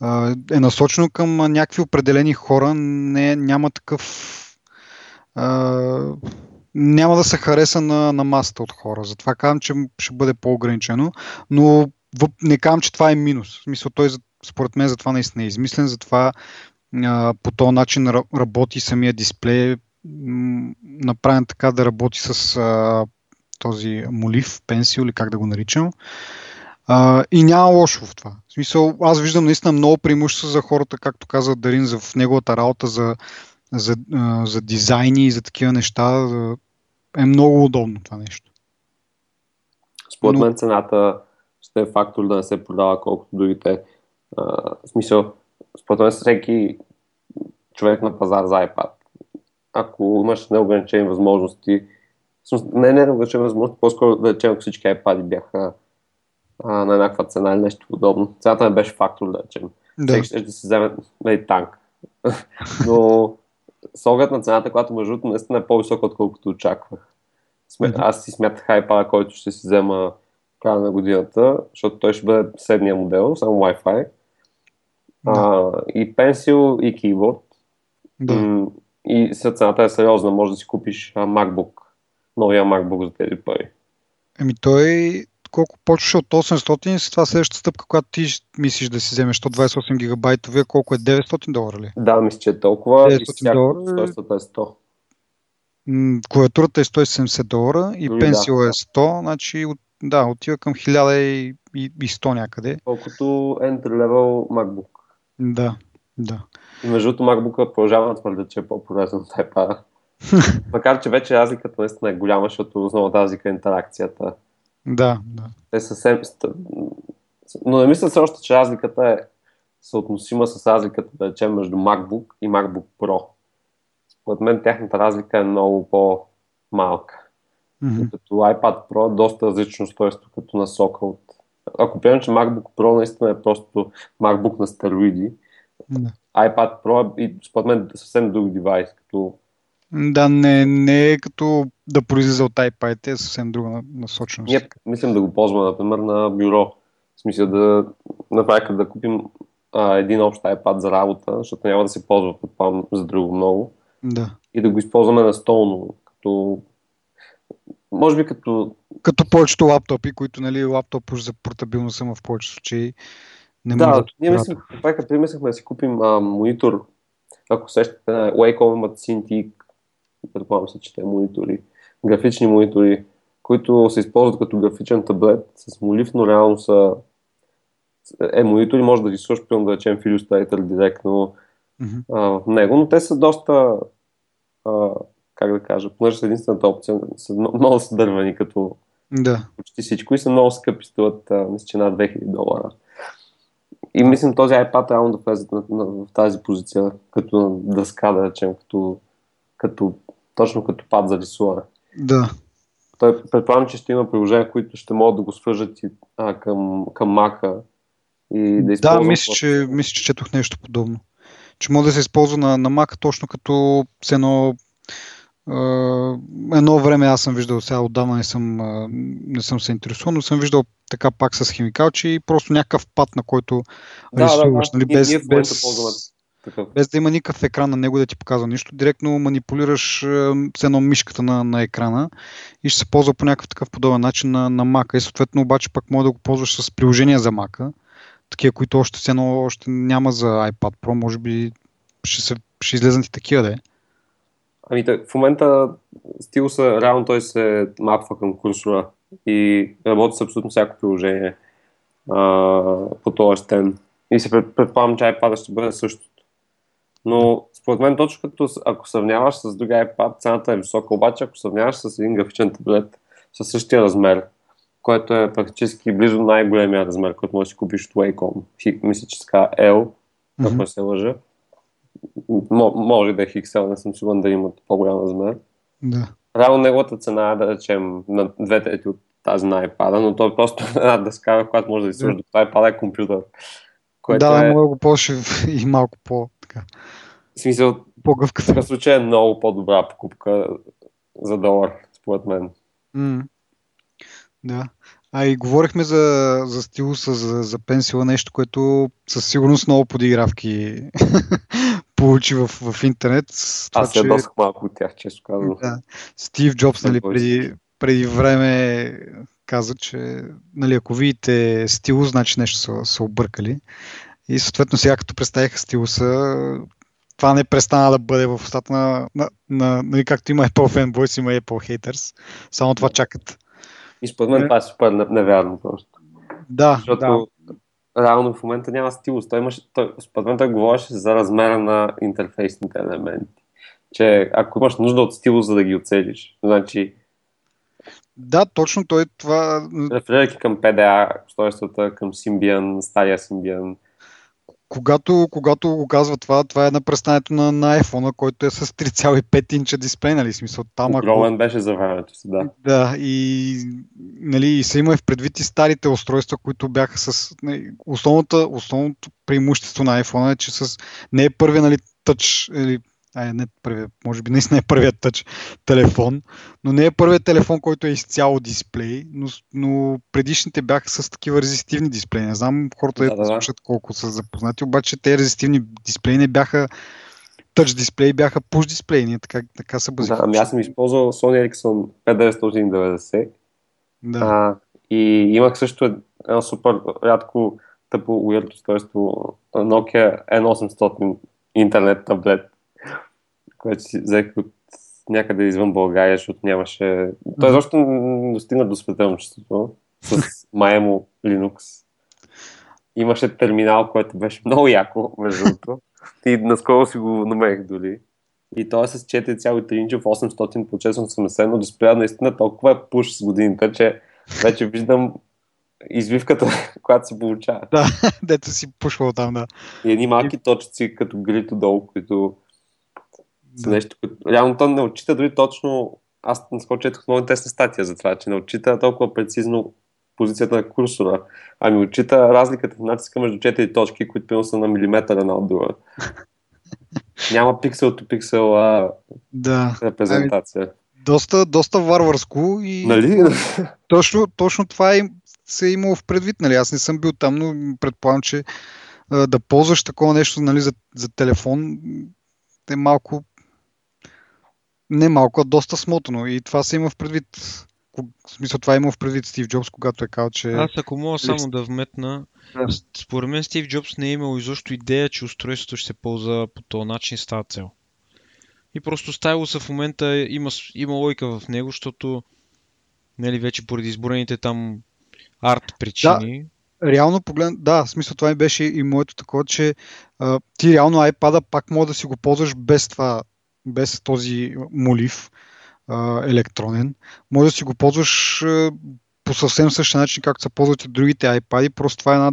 а, е насочено към някакви определени хора, не, няма такъв а, няма да се хареса на, на масата от хора. Затова казвам, че ще бъде по-ограничено, но не казвам, че това е минус. В смисъл, той според мен за това наистина е измислен, затова а, по този начин работи самия дисплей, направен така да работи с а, този молив, пенсил или как да го наричам. А, и няма лошо в това. В смисъл, аз виждам наистина много преимущества за хората, както каза Дарин, за, в неговата работа за, за, за дизайни и за такива неща. Е много удобно това нещо. Според мен цената ще е фактор да не се продава колкото другите. А, в смисъл, според мен всеки човек на пазар за iPad, ако имаш неограничени възможности, не неограничени възможности, по-скоро да речем, ако всички iPad бяха а, на еднаква цена или нещо подобно. Цената не беше фактор, да речем. Да. Всеки ще да си вземе нали, танк. (laughs) Но с оглед на цената, която между другото наистина е по-висока, отколкото очаквах. Аз си смятах iPad, който ще си взема края на годината, защото той ще бъде седмия модел, само Wi-Fi. Да. А, и пенсил, и кейборд. Да. И след цената е сериозна, може да си купиш MacBook, новия MacBook за тези пари. Еми той колко почваше от 800 и това следващата стъпка, която ти мислиш да си вземеш 128 гигабайтовия, колко е 900 долара ли? Да, мисля, че е толкова 900 долара. 100 Клавиатурата е 170 долара и пенсио да. е 100, значи да, отива към 1100 някъде. Колкото entry level MacBook. Да, да. И между другото MacBook продължава да твърдя, че е по-полезен от iPad. (laughs) Макар, че вече разликата наистина е голяма, защото основната разлика е интеракцията. Да, да. Те съвсем... Но не мисля все още, че разликата е съотносима с разликата, да речем, между MacBook и MacBook Pro. Според мен тяхната разлика е много по-малка. Mm-hmm. Като iPad Pro е доста различно устройство като насока от... Ако приемем, че MacBook Pro наистина е просто MacBook на стероиди, mm-hmm. iPad Pro е и според мен съвсем друг девайс, като да, не, не е като да произлиза от iPad, е съвсем друга насоченост. Ние мислим да го ползваме, например, на бюро. В смисъл да направим да купим а, един общ iPad за работа, защото няма да се ползва предполагам за друго много. Да. И да го използваме на столно, като може би като... Като повечето лаптопи, които нали, лаптоп за портабилност са в повечето случаи. Не да, да ние мислим, това като мислихме да си купим а, монитор, ако сещате, Wacom имат Cintiq предполагам се, че те монитори, графични монитори, които се използват като графичен таблет с молив, но реално са е монитори, може да ги слушаш, примерно да речем Illustrator директно mm-hmm. а, в него, но те са доста а, как да кажа, понеже са единствената опция, са много са дървени като да. почти всичко и са много скъпи, струват мисля, че над 2000 долара. И мислим този iPad реално да влезе в тази позиция, като дъска, да речем, като, като точно като пад за рисуване. Да. Той предполагам, че ще има приложения, които ще могат да го свържат и, а, към, към Мака и да използват. Да, мисля, че, мисля, че четох нещо подобно. Че може да се използва на, на Mac точно като с едно едно време аз съм виждал, сега отдавна не съм, не съм се интересувал, но съм виждал така пак с химикалчи и просто някакъв пат, на който да, рисуваш, да, да. нали, без, ние, ние без. Без да има никакъв екран на него да ти показва нищо, директно манипулираш с едно мишката на, на екрана и ще се ползва по някакъв такъв подобен начин на, на Mac. И съответно обаче пак може да го ползваш с приложения за Mac, такива, които още едно още няма за iPad Pro, може би ще, се, ще излезнат и такива да е. Ами в момента стилуса, реално той се мапва към курсора и работи с абсолютно всяко приложение а, по този стен. И се предполагам, че iPad ще бъде също. Но според мен точно като ако сравняваш с друга iPad, цената е висока, обаче ако сравняваш с един графичен таблет със същия размер, който е практически близо най-големия размер, който можеш да си купиш от Wacom. Мисля, че така L, ако mm-hmm. се лъжа. Може да е XL, не съм сигурен да имат по-голям размер. Да. Реално неговата цена е да речем на две трети от тази на iPad, но той е просто (laughs) една дъска, която може да ви свържи. Това iPad е компютър. Което да, е... го по (laughs) и малко по така. В смисъл, по-гъвкав. В такъв случай е много по-добра покупка за долар, според мен. Mm. Да. А и говорихме за, за стилуса, за, за пенсила, нещо, което със сигурност много подигравки (laughs) получи в, в интернет. Това, Аз се че... малко от тях, често казвам. Да. Стив Джобс, нали, преди, преди време каза, че нали, ако видите стилус, значи нещо са, са объркали. И съответно сега като представиха стилуса, това не престана да бъде в устата на, на, на нали, както има Apple fanboys, има Apple haters. Само това чакат. И според мен това е супер невярно просто. Да, Защото да. реално в момента няма стилус. Той имаше, той, според мен той говореше за размера на интерфейсните елементи. Че ако имаш нужда от стилус, за да ги оцелиш, значи да, точно той това... Реферирайки към PDA, устройствата, към Symbian, стария Symbian, когато, когато го казва това, това е на престането на, на iPhone, който е с 3,5 инча дисплей, нали? Смисъл, там Огромен ако... беше за времето си, да. Да, и, нали, и се има в предвид и старите устройства, които бяха с... Нали, основната, основното преимущество на iPhone е, че с... не е първи, нали, тъч, или Ай, не първият, може би наистина е първият тъч телефон, но не е първият телефон, който е изцяло дисплей, но, но предишните бяха с такива резистивни дисплеи. Не знам хората да, да, да. слушат колко са запознати, обаче те резистивни дисплеи не бяха тъч дисплей, бяха push дисплей. Ние така, така са базикали. Да, ами аз съм използвал Sony Ericsson 5990 да. а, и имах също едно супер рядко тъпо уирт устройство Nokia N800 интернет таблет което си взех от някъде извън България, защото нямаше... Той защо не достигна до светълничеството с Maemo Linux. Имаше терминал, който беше много яко, между другото. И наскоро си го намерих дори. И той е с 4,3 инча в 800 по 680, но дисплея наистина толкова е пуш с годините, че вече виждам извивката, (laughs) която се получава. Да, (laughs) дето си пушвал там, да. И едни малки точици, като грито долу, които за нещо, реално то не отчита дори точно, аз наскоро четох много интересна статия за това, че не отчита толкова прецизно позицията на курсора, ами отчита разликата в натиска между четири точки, които пълно са на милиметър на от друга. (laughs) Няма пиксел то пиксел а, да. репрезентация. Ами, доста, доста варварско и нали? (laughs) точно, точно това е, се е имало в предвид. Нали? Аз не съм бил там, но предполагам, че да ползваш такова нещо нали, за, за телефон е малко не малко, а доста смотано. И това се има в предвид. В смисъл, това има в предвид Стив Джобс, когато е казал, че... Аз ако мога само да вметна, да. според мен Стив Джобс не е имал изобщо идея, че устройството ще се ползва по този начин с тази цел. И просто стайлуса в момента има, има лойка в него, защото нали, вече поради изборените там арт причини. Да, реално поглед, да, в смисъл това ми беше и моето такова, че а, ти реално iPad пак може да си го ползваш без това без този молив а, електронен. Може да си го ползваш а, по съвсем същия начин, както се ползват и другите iPad. Просто това е една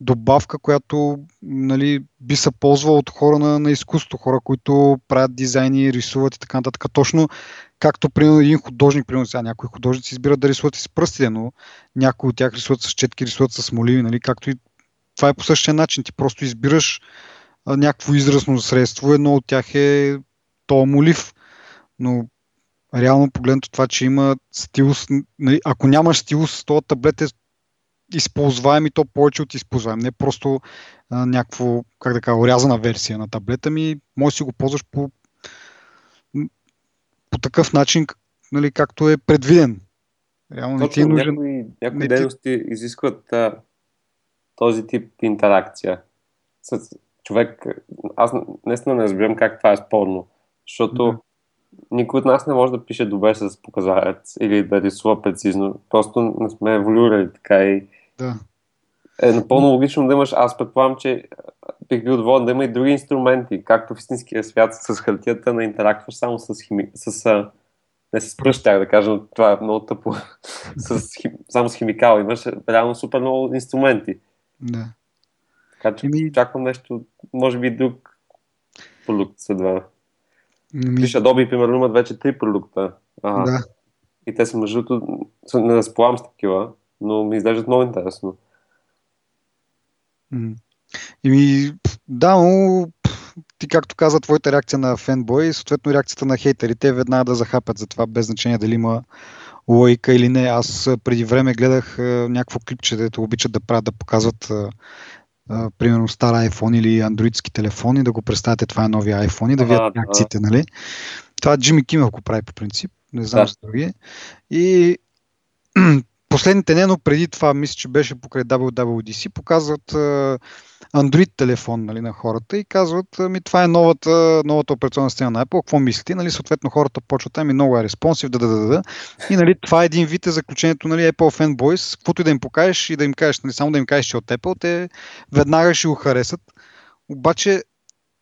добавка, която нали, би се ползвала от хора на, на изкуство, хора, които правят дизайни, рисуват и така нататък. Точно както примерно един художник, примерно сега някои художници избират да рисуват и с пръстите, но някои от тях рисуват с четки, рисуват с моливи, нали, както и това е по същия начин. Ти просто избираш някакво изразно средство. Едно от тях е то молив. Но реално погледнато това, че има стилус, нали, ако нямаш стилус, то таблет е използваем и то повече от използваем. Не просто а, някакво, как да кажа, урязана версия на таблета ми, може да си го ползваш по, по такъв начин, нали, както е предвиден. Реално Точно, не ти е нужен. Някои, някои не дейности ти... изискват а, този тип интеракция с човек. Аз наистина не разбирам как това е спорно. Защото да. никой от нас не може да пише добре с показалец или да рисува прецизно. Просто не сме еволюирали така и да. е напълно логично да имаш. Аз предполагам, че бих бил доволен да има и други инструменти, както в истинския свят с хартията на интерактваш само с, хими... с не с пръст, да кажа, но това е много тъпо. (laughs) с, хим... само с химикал. Имаш реално супер много инструменти. Да. Така че Еми... очаквам нещо, може би друг продукт след време. Ми... Виж, Adobe, примерно, имат вече три продукта. А, да. И те са, между другото, не разполагам с такива, но ми изглеждат много интересно. Ими, да, но ти както каза, твоята реакция на фенбой, съответно реакцията на хейтерите веднага да захапят за това, без значение дали има лойка или не. Аз преди време гледах някакво клипче, дето обичат да правят, да показват а, примерно стар iPhone или андроидски телефон и да го представяте това е новия iPhone и да видят реакциите, нали? Това Джимми Кимел го прави по принцип, не знам да. за други. И (clears throat) последните не, но преди това, мисля, че беше покрай WWDC, показват а, Android телефон нали, на хората и казват, ми това е новата, новата операционна система на Apple, какво мислите? Нали, съответно хората почват, ами много е респонсив, да, да, да, да. И нали, това е един вид е заключението, нали, Apple fanboys, каквото и да им покажеш и да им кажеш, нали, само да им кажеш, че от Apple, те веднага ще го харесат. Обаче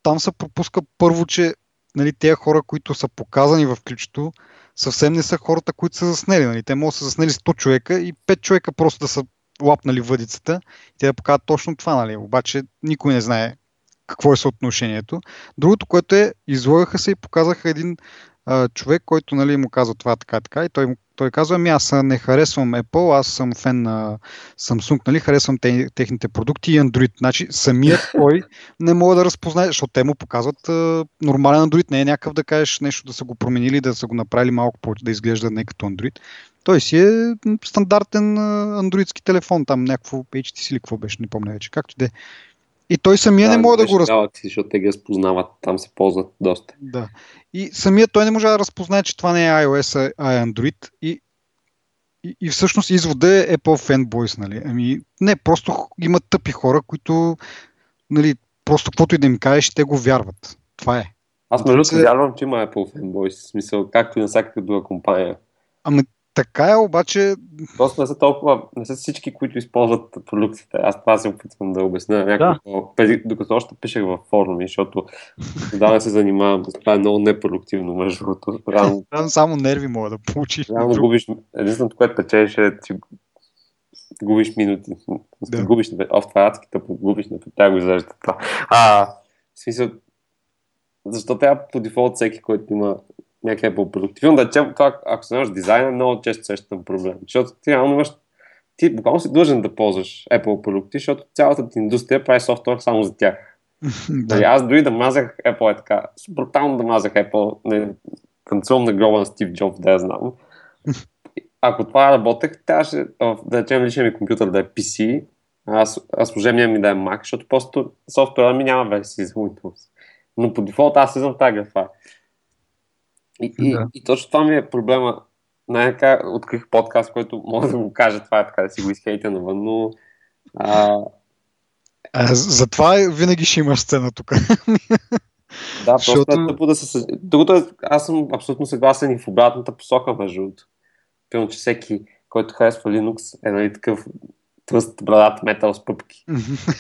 там се пропуска първо, че нали, тези хора, които са показани в ключото, съвсем не са хората, които са заснели. Нали. Те могат да са заснели 100 човека и 5 човека просто да са лапнали въдицата и те да покажат точно това. Нали. Обаче никой не знае какво е съотношението. Другото, което е, излагаха се и показаха един а, човек, който нали, му казва това така така и той, той казва, ами аз не харесвам Apple, аз съм фен на Samsung, нали, харесвам те, техните продукти и Android. Значи самият (laughs) той не мога да разпознае, защото те му показват а, нормален Android, не е някакъв да кажеш нещо да са го променили, да са го направили малко повече, да изглежда не като Android. Той си е стандартен андроидски телефон, там някакво HTC или какво беше, не помня вече, както де. И той самия да, не може да го разпознае. защото те ги разпознават, там се ползват доста. Да. И самия той не може да разпознае, че това не е iOS, а е Android. И, и, и всъщност извода е Apple fanboys, нали? Ами, не, просто има тъпи хора, които, нали, просто каквото и да им кажеш, те го вярват. Това е. Аз между другото вярвам, че има Apple fanboys, в смисъл, както и на всяка друга компания. Ами, така е, обаче... Просто не са толкова, не са всички, които използват продукцията. Аз това се опитвам да обясня някакво, да. докато още пишех във форуми, защото да се занимавам, това е много непродуктивно, между другото. (laughs) Рано... само нерви мога да получиш. Рано губиш, единственото, което печеш е, че губиш минути. Да. Губиш, оф, това е адски тъпо, губиш, на тя го изрежда това. А, в смисъл, защо трябва по дефолт всеки, който има някакъв по-продукт. Филм да речем, това, ако се дизайна, много често сещам проблем. Защото ти реално имаш ти буквално си длъжен да ползваш Apple продукти, защото цялата ти индустрия прави софтуер само за тях. (laughs) да. Нали, аз дори да мазах Apple е така, брутално да мазах Apple, не, танцувам на гроба на Стив Джобс, да я знам. (laughs) Ако това работех, трябваше да речем личния ми компютър да е PC, аз, аз служебния ми да е Mac, защото просто софтуера ми няма версии за Windows. Но по дефолт аз в тази графа. И, и, да. и точно това ми е проблема. Най-нака открих подкаст, който мога да го кажа, това е така да си го изхейте навън, но а... А, затова винаги ще имаш сцена тук. (laughs) Да, просто Защото... е тъпо да се... Другото е, аз съм абсолютно съгласен и в обратната посока, между другото. Пълно, че всеки, който харесва Linux, е нали такъв тръст брадат метал с пъпки,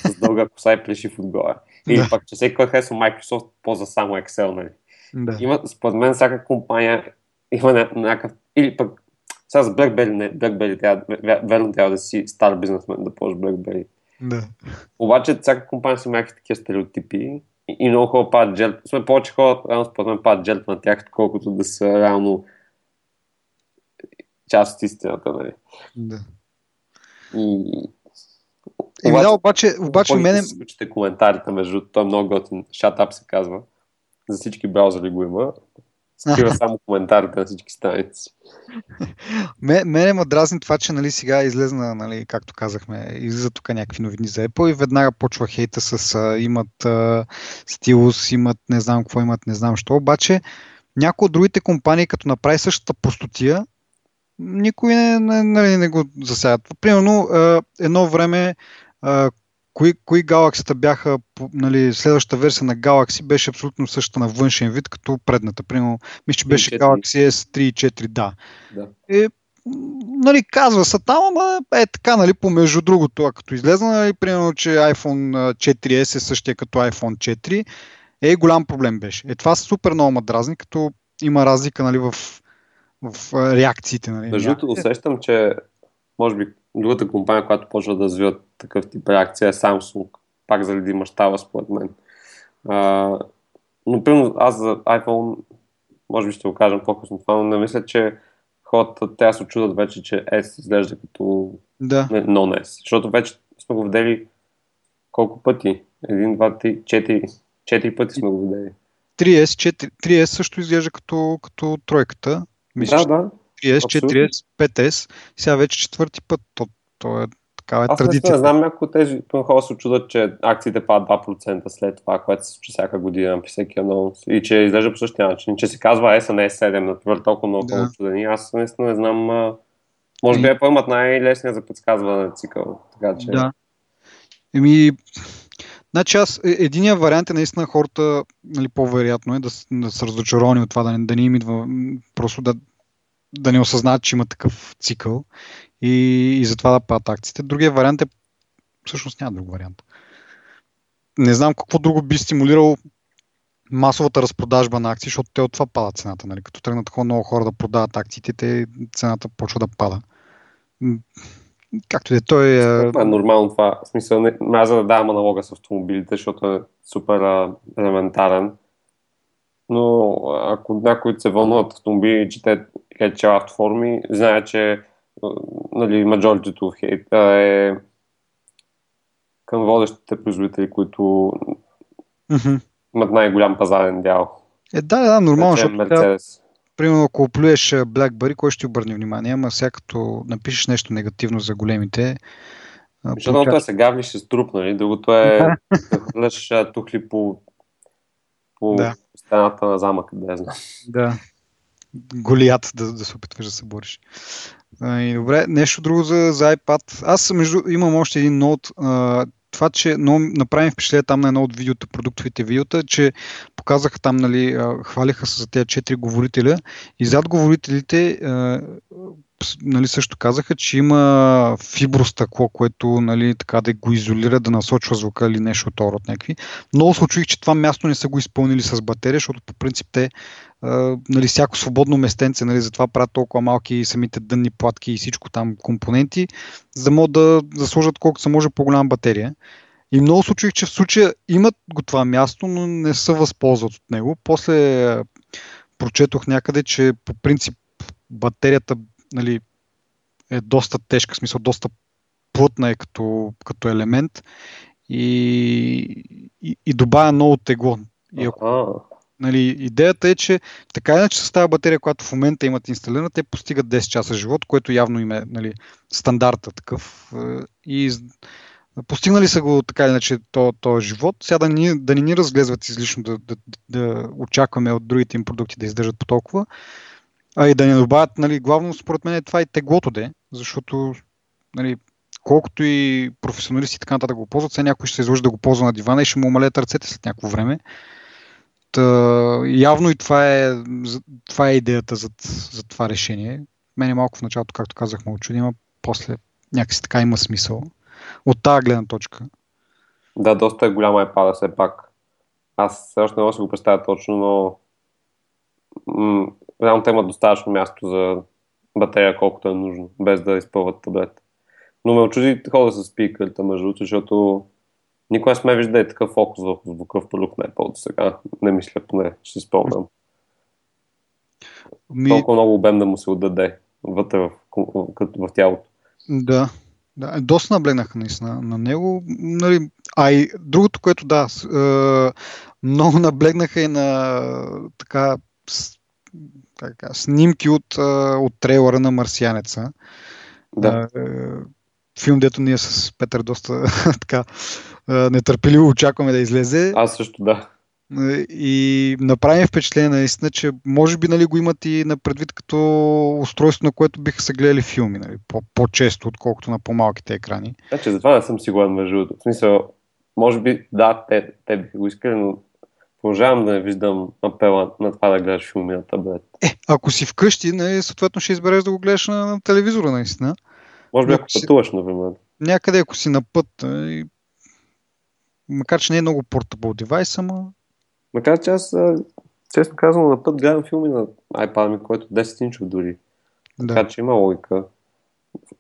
с дълга коса и плешив отгоре. Или да. пък, че всеки, който харесва Microsoft, ползва само Excel, нали? Да. Има, според мен, всяка компания има някакъв... Или пък сега с BlackBerry, не, BlackBerry трябва, верно трябва да си стар бизнесмен да ползваш BlackBerry. Да. Обаче всяка компания си има някакви такива стереотипи и, и много хора падат джелт. Сме повече хора, реално според мен падат джелт на тях, колкото да са реално част от истината, нали? Да. И... Еми да, обаче, обаче мене... Учите коментарите, между това е много готин. Shut up се казва за всички браузъри го има. Скрива само коментарите на всички страници. Мене ме дразни това, че нали, сега излезна, нали, както казахме, излиза тук някакви новини за Apple и веднага почва хейта с а, имат а, стилус, имат не знам какво имат, не знам що. Обаче някои от другите компании, като направи същата простотия, никой не, не, не, не го засягат. Примерно, а, едно време а, кои, кои Galaxy бяха, нали, следващата версия на Galaxy беше абсолютно същата на външен вид, като предната. Примерно, мисля, че беше Galaxy S3 и 4, да. да. И, нали, казва се там, ама е така, нали, помежду другото, а като излезна, нали, примерно, че iPhone 4S е същия като iPhone 4, е голям проблем беше. Е, това супер много ма дразни, като има разлика, нали, в, в реакциите. Нали. Между усещам, че може би другата компания, която почва да развива такъв тип реакция е Samsung. Пак заради мащаба, според мен. А, но, примерно, аз за iPhone, може би ще го кажем по-късно това, но не мисля, че хората трябва да се чудат вече, че S изглежда като да. non-S. Защото вече сме го видели колко пъти? Един, два, три, четири. Четири пъти сме го видели. 3S, 4, 3S също изглежда като, като тройката. Мисля, да, да. 3S, 4S, 5S, сега вече четвърти път. То, то е такава е Аз традиция. не знам от тези хора се чудат, че акциите падат 2% след това, което се случва всяка година при всеки анонс. И че изглежда по същия начин. Че се казва S, а не S7, например, толкова много да. чудени. Аз наистина не знам. Може би е поемат най-лесния за подсказване цикъл. Така че... Да. Еми, Значи аз, е, единия вариант е наистина хората, нали, по-вероятно е да, да са разочаровани от това, да не, да не им идва, просто да, да не осъзнаят, че има такъв цикъл и, и затова да падат акциите. Другия вариант е, всъщност няма друг вариант. Не знам какво друго би стимулирало масовата разпродажба на акции, защото те от това пада цената. Нали? Като тръгнат много хора да продават акциите, те цената почва да пада. Както и е, той е... е нормално това. В смисъл, не, аз да давам аналога с автомобилите, защото е супер елементарен. Но ако някой се вълнуват автомобили, чете хедчел автоформи, знае, че нали, majority of hate е към водещите производители, които mm-hmm. имат най-голям пазарен дял. Е, да, да, нормално, защото Mercedes примерно, ако оплюеш BlackBerry, кой ще ти обърне внимание? Ама сега като напишеш нещо негативно за големите... Защото едното е сега ви ще струп, нали? Другото е (laughs) да хвърляш тухли по, по да. стената на замък, да знам. Да. Голият да, да се опитваш да се бориш. И добре, нещо друго за, за iPad. Аз между, имам още един ноут това, че но направим впечатление там на едно от видеота, продуктовите видеота, че показаха там, нали, хвалиха се за тези четири говорителя и зад говорителите нали, също казаха, че има фибростъкло, което нали, така да го изолира, да насочва звука или нещо от от някакви. Много случаих, че това място не са го изпълнили с батерия, защото по принцип те нали, всяко свободно местенце, нали, затова правят толкова малки самите дънни платки и всичко там компоненти, за да могат да, да колкото се може по-голяма батерия. И много случаих, че в случая имат го това място, но не са възползват от него. После прочетох някъде, че по принцип батерията нали, е доста тежка, в смисъл доста плътна е като, като елемент и, и, и добавя много тегло. И ако, нали, идеята е, че така иначе с тази батерия, която в момента имат инсталирана, те постигат 10 часа живот, което явно им е нали, стандарта такъв. Е, и постигнали са го така иначе този то живот. Сега да ни, да ни разглезват излишно да, да, да очакваме от другите им продукти да издържат по толкова. А и да не добавят, нали, главно според мен е това и теглото де, защото нали, колкото и професионалисти така нататък го ползват, сега някой ще се изложи да го ползва на дивана и ще му умалят ръцете след някакво време. Явно и това е, това е идеята за, за това решение. Мене малко в началото, както казах, ме очуди, но после някакси така има смисъл. От тази гледна точка. Да, доста е голяма е пада все пак. Аз все още не мога да го представя точно, но м- реално те имат достатъчно място за батерия, колкото е нужно, без да изпълват таблет. Но ме очуди хода с спикърите, между другото, защото никога не сме виждали такъв фокус в звука в продукт на Apple до сега. Не мисля поне, ще спомням. Ми... Толкова много обем да му се отдаде вътре в, в, в, тялото. Да, да, доста наблегнаха наистина на него. Нали, а и другото, което да, с, е, много наблегнаха и на така така, снимки от, от трейлера на Марсианеца. Да. Филм, дето ние с Петър доста (laughs) така нетърпеливо очакваме да излезе. Аз също, да. И направим впечатление наистина, че може би нали, го имат и на предвид като устройство, на което биха се гледали филми, нали, по-често, отколкото на по-малките екрани. Значи, затова не съм сигурен между другото. В смисъл, може би, да, те, те биха го искали, но продължавам да не виждам апела на това да гледаш филми на таблет. Е, ако си вкъщи, не, съответно ще избереш да го гледаш на, на телевизора, наистина. Може би ако си... пътуваш, например. Някъде, ако си на път, и... макар че не е много портабъл девайс, ама... Макар че аз, честно казвам, на път гледам филми на iPad ми, който 10 инчов дори. Да. Така че има логика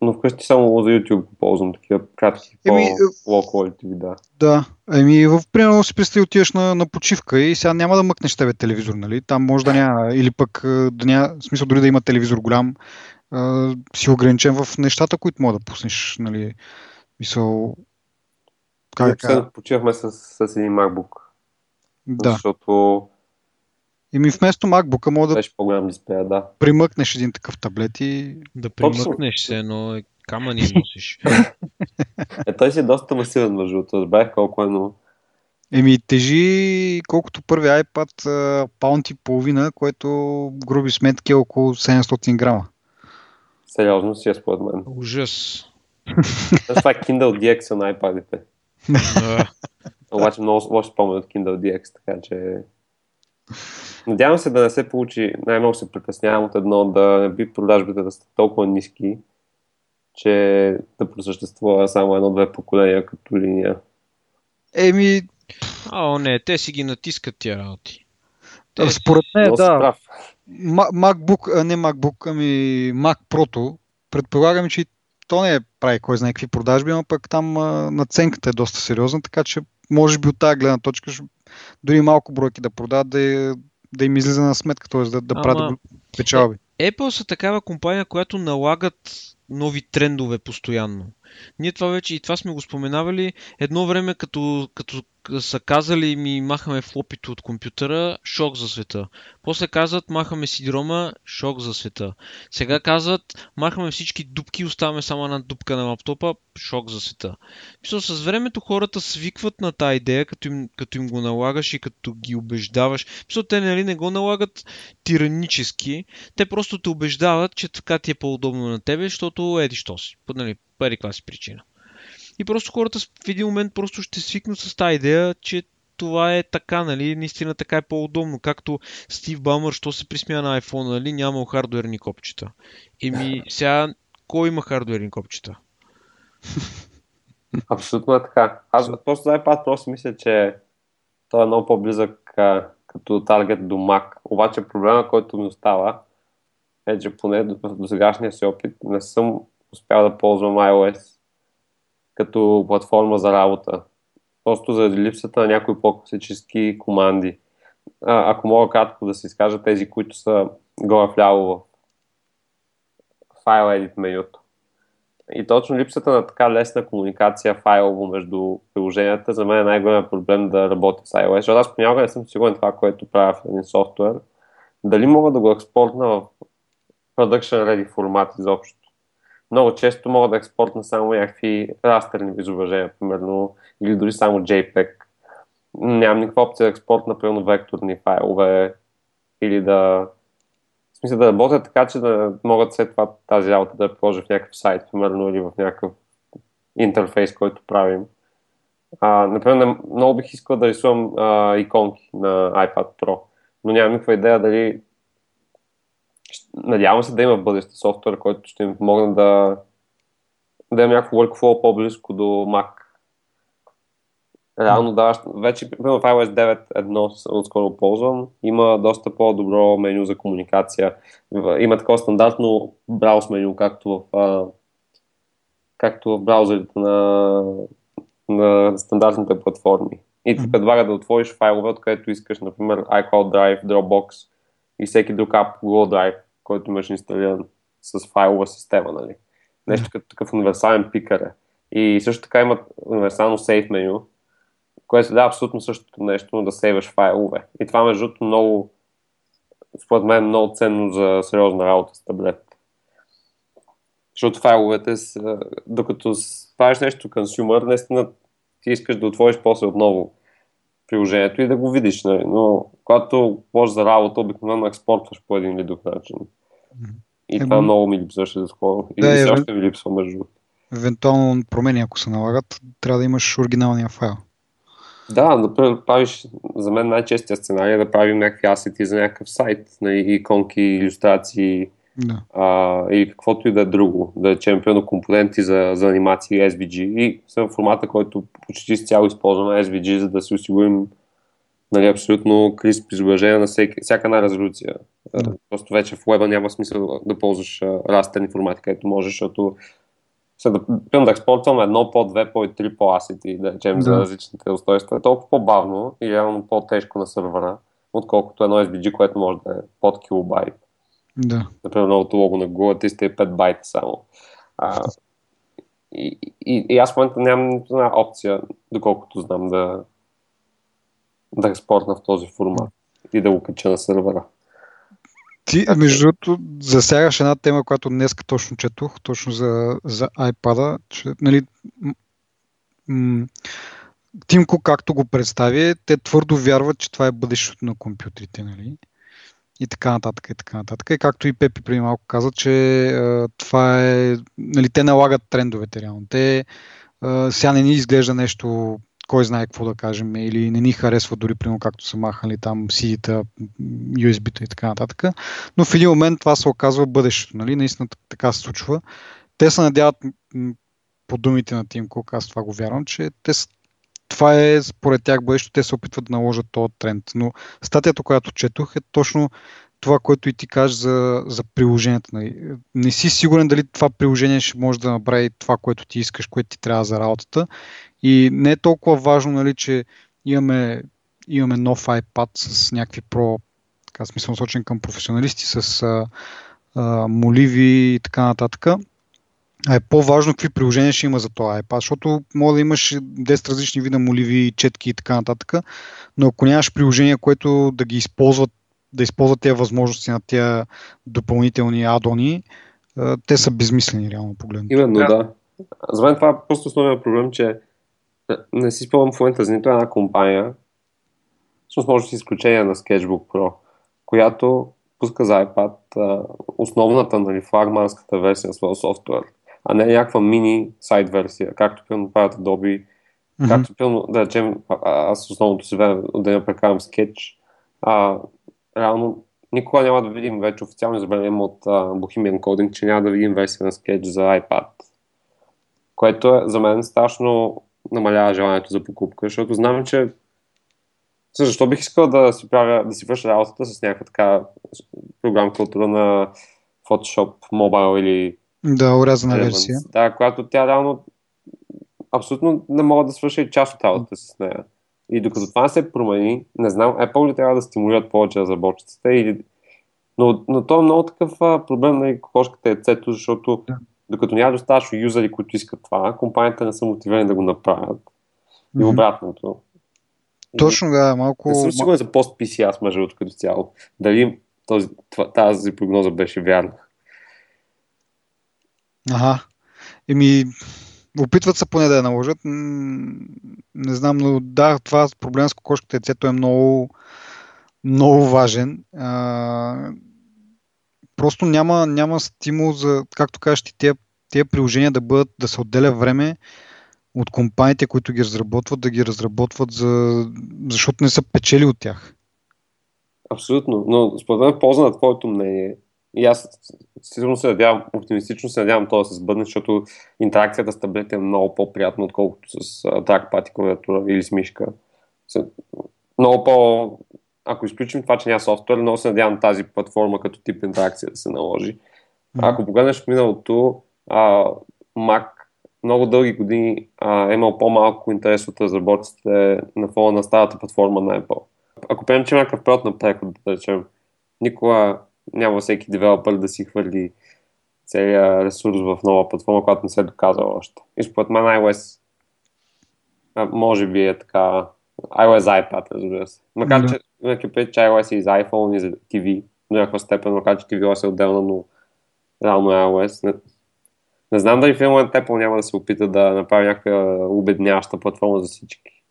но вкъщи само за YouTube ползвам такива кратки, Еми, quality видеа. Да, еми в примерно си представи отиваш на, на почивка и сега няма да мъкнеш тебе телевизор, нали? Там може да няма, или пък да няма, в смисъл дори да има телевизор голям, а, си ограничен в нещата, които мога да пуснеш, нали? Мисъл, как да Почивахме с, с един MacBook. Да. Защото ми вместо MacBook мога да Беше по-голям дисплея, да. примъкнеш един такъв таблет и... Да примъкнеш се, но е камъни носиш. (laughs) е, той си е доста масивен, между другото. Разбрах колко е, но... Еми, тежи колкото първи iPad паунт и половина, което груби сметки е около 700 грама. Сериозно си е според мен. Ужас. Това е Kindle DX на iPad-ите. Обаче много лошо спомен от Kindle DX, така че... Надявам се да не се получи, най-много се притеснявам от едно, да не би продажбите да са толкова ниски, че да просъществува само едно-две поколения като линия. Еми... О, не, те си ги натискат тия работи. Те... Според мен, да. MacBook, не MacBook, ами Mac Pro, предполагам, че то не е прави кой знае какви продажби, но пък там а, наценката е доста сериозна, така че може би от тази гледна точка дори малко бройки да продават, да, е, да им излиза на сметка, т.е. да, да правят печалби. Е, Apple са такава компания, която налагат нови трендове постоянно. Ние това вече и това сме го споменавали. Едно време, като, като са казали ми махаме флопито от компютъра, шок за света. После казват махаме сидрома, шок за света. Сега казват махаме всички дупки, оставаме само една дупка на лаптопа, шок за света. Мисля, с времето хората свикват на тази идея, като им, като им го налагаш и като ги убеждаваш. Мисля, те нали, не го налагат тиранически, те просто те убеждават, че така ти е по-удобно на тебе, защото еди що си. Нали, пари класи причина. И просто хората в един момент просто ще свикнат с тази идея, че това е така, нали, наистина така е по-удобно. Както Стив Балмър, що се присмя на iPhone, нали, нямал хардуерни копчета. Еми, сега, кой има хардуерни копчета? (laughs) Абсолютно е така. Аз просто за iPad просто мисля, че той е много по-близък а, като таргет до Mac. Обаче проблема, който ми остава, е, че поне до, до сегашния си опит не съм успял да ползвам iOS като платформа за работа. Просто заради липсата на някои по-класически команди. А, ако мога кратко да се изкажа тези, които са горе вляво в файл edit менюто. И точно липсата на така лесна комуникация файлово между приложенията за мен е най-големият проблем да работя с iOS, защото аз понякога не съм сигурен това, което правя в един софтуер, дали мога да го експортна в production ready формат изобщо много често мога да експортна само някакви растерни изображения, примерно, или дори само JPEG. Нямам никаква опция да експортна, примерно, векторни файлове или да в смисъл да работя така, че да могат след това тази работа да я положа в някакъв сайт, примерно, или в някакъв интерфейс, който правим. А, например, много бих искал да рисувам а, иконки на iPad Pro, но нямам никаква идея дали надявам се да има бъдеще софтуер, който ще ми помогне да, да имам някакво workflow по-близко до Mac. Реално да, вече в iOS 9.1 отскоро ползвам, има доста по-добро меню за комуникация. Има такова стандартно брауз меню, както в, а, както в браузерите на, на стандартните платформи. И ти предлага да отвориш файлове, откъдето искаш, например iCloud Drive, Dropbox и всеки друг ап Google Drive който имаш инсталиран с файлова система. Нали? Нещо като такъв универсален пикър е. И също така имат универсално сейф меню, което дава абсолютно същото нещо, но да сейваш файлове. И това между другото много, според мен, много ценно за сериозна работа с таблет. Защото файловете, са, докато правиш нещо консюмър, наистина ти искаш да отвориш после отново приложението и да го видиш. Нали? Но когато можеш за работа, обикновено експортваш по един или друг начин. И това Ема... много ми липсваше за скоро. И да, все още ми липсва между Евентуално промени, ако се налагат, трябва да имаш оригиналния файл. Да, например, правиш, за мен най-честия сценарий е да правим някакви асети за някакъв сайт, нали, иконки, иллюстрации да. а, или каквото и да е друго. Да речем, примерно компоненти за, за анимации SVG и съм формата, който почти с цяло използваме SVG, за да си осигурим нали, абсолютно крисп изображение на всеки, всяка една резолюция. Да. Просто вече в web няма смисъл да ползваш растерни формати, където можеш, защото да, да експортвам едно по две по три по асети, да речем, да. за различните устройства, е толкова по-бавно и реално по-тежко на сървъра, отколкото едно SVG, което може да е под килобайт. Да. Например, новото лого на Google е 305 байта само. А, и, и, и аз в момента нямам нито една опция, доколкото знам да, да експортна в този формат и да го кача на сервера. Ти, между другото, засягаш една тема, която днес точно четох, точно за, за iPad-а, че, нали, м- Тимко, както го представи, те твърдо вярват, че това е бъдещето на компютрите, нали? И така нататък, и така нататък. И както и Пепи преди малко каза, че а, това е, нали, те налагат трендовете реално. Те а, сега не ни изглежда нещо кой знае какво да кажем, или не ни харесва дори, примерно, както са махали там CD-та, USB-та и така нататък. Но в един момент това се оказва бъдещето, нали? Наистина така се случва. Те се надяват, по думите на Тим Кук, аз това го вярвам, че те са това е според тях бъдещето, те се опитват да наложат този тренд. Но статията, която четох е точно това, което и ти кажеш за, за приложението. Нали. Не си сигурен дали това приложение ще може да направи това, което ти искаш, което ти трябва за работата. И не е толкова важно, нали, че имаме, имаме нов iPad с някакви про, така смисъл сочен към професионалисти, с а, а, моливи и така нататък. А е по-важно какви приложения ще има за този iPad, защото може да имаш 10 различни вида моливи, четки и така нататък, но ако нямаш приложение, което да ги използват, да използват тези възможности на тези допълнителни адони, те са безмислени, реално погледнато. Именно, да. За мен това е просто основният проблем, че не си спомням в момента за нито една компания, всъщност може да изключение на Sketchbook Pro, която пуска за iPad основната, нали, флагманската версия на своя софтуер а не някаква мини сайт версия, както пълно правят Adobe, mm-hmm. както пълно, да речем, аз основното си време да не прекарам скетч, а, реално никога няма да видим вече официално забранено от uh, Bohemian Coding, че няма да видим версия на скетч за iPad. Което е, за мен страшно намалява желанието за покупка, защото знам, че защо бих искал да си правя, да си върша работата с някаква така програмка от на Photoshop Mobile или да, урязана версия. Да, която тя реално абсолютно не мога да свърша и част от работата с нея. И докато това се промени, не знам, Apple ли трябва да стимулират повече разработчиците или... Но, но то е много такъв а, проблем на кокошката е цето, защото да. докато няма достатъчно юзери, които искат това, компанията не са мотивирани да го направят. И обратното. Точно, да, малко... Не съм сигурен за пост PC аз, между като цяло. Дали този, тази прогноза беше вярна. Ага. Еми, опитват се поне да я наложат. Не знам, но да, това проблем с кокошката яйцето е много, много важен. А, просто няма, няма стимул за, както кажеш ти, тези, тези приложения да бъдат, да се отделя време от компаниите, които ги разработват, да ги разработват, за, защото не са печели от тях. Абсолютно, но според мен полза на твоето мнение и аз сигурно се надявам, оптимистично се надявам това да се сбъдне, защото интеракцията с таблет е много по-приятна, отколкото с и клавиатура или с мишка. Много по... Ако изключим това, че няма софтуер, много се надявам тази платформа като тип интеракция да се наложи. Ако погледнеш в миналото, а, Mac много дълги години а, е имал по-малко интерес от разработците на фона на старата платформа на Apple. Ако приемем, че някакъв период на преход, да речем, никога няма всеки девелопър да си хвърли целият ресурс в нова платформа, която не се е доказала още. И според мен iOS а, може би е така iOS iPad, разбира се. Макар, mm-hmm. че имайки пред, че iOS е и за iPhone и за TV, до някаква степен, макар, че TVOS е отделно, но реално е iOS. Не, не знам дали в момент Apple няма да се опита да направи някаква обедняваща платформа за всички.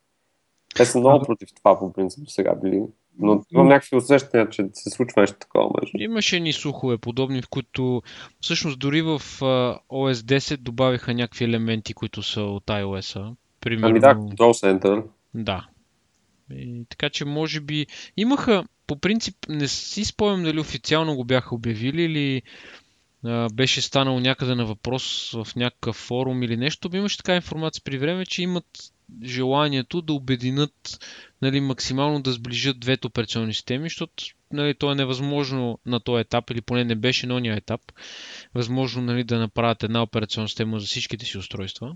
Те са много против това, по принцип, сега били. Но имам някакви усещания, че се случва нещо такова. Между. Имаше ни слухове подобни, в които всъщност дори в OS 10 добавиха някакви елементи, които са от iOS-а. Примерно... Ами да, Control Center. Да. И, така че може би имаха, по принцип, не си спомням дали официално го бяха обявили или а, беше станало някъде на въпрос в някакъв форум или нещо. Имаше така информация при време, че имат желанието да обединят нали, максимално да сближат двете операционни системи, защото нали, то е невъзможно на този етап, или поне не беше на ония етап, възможно нали, да направят една операционна система за всичките си устройства.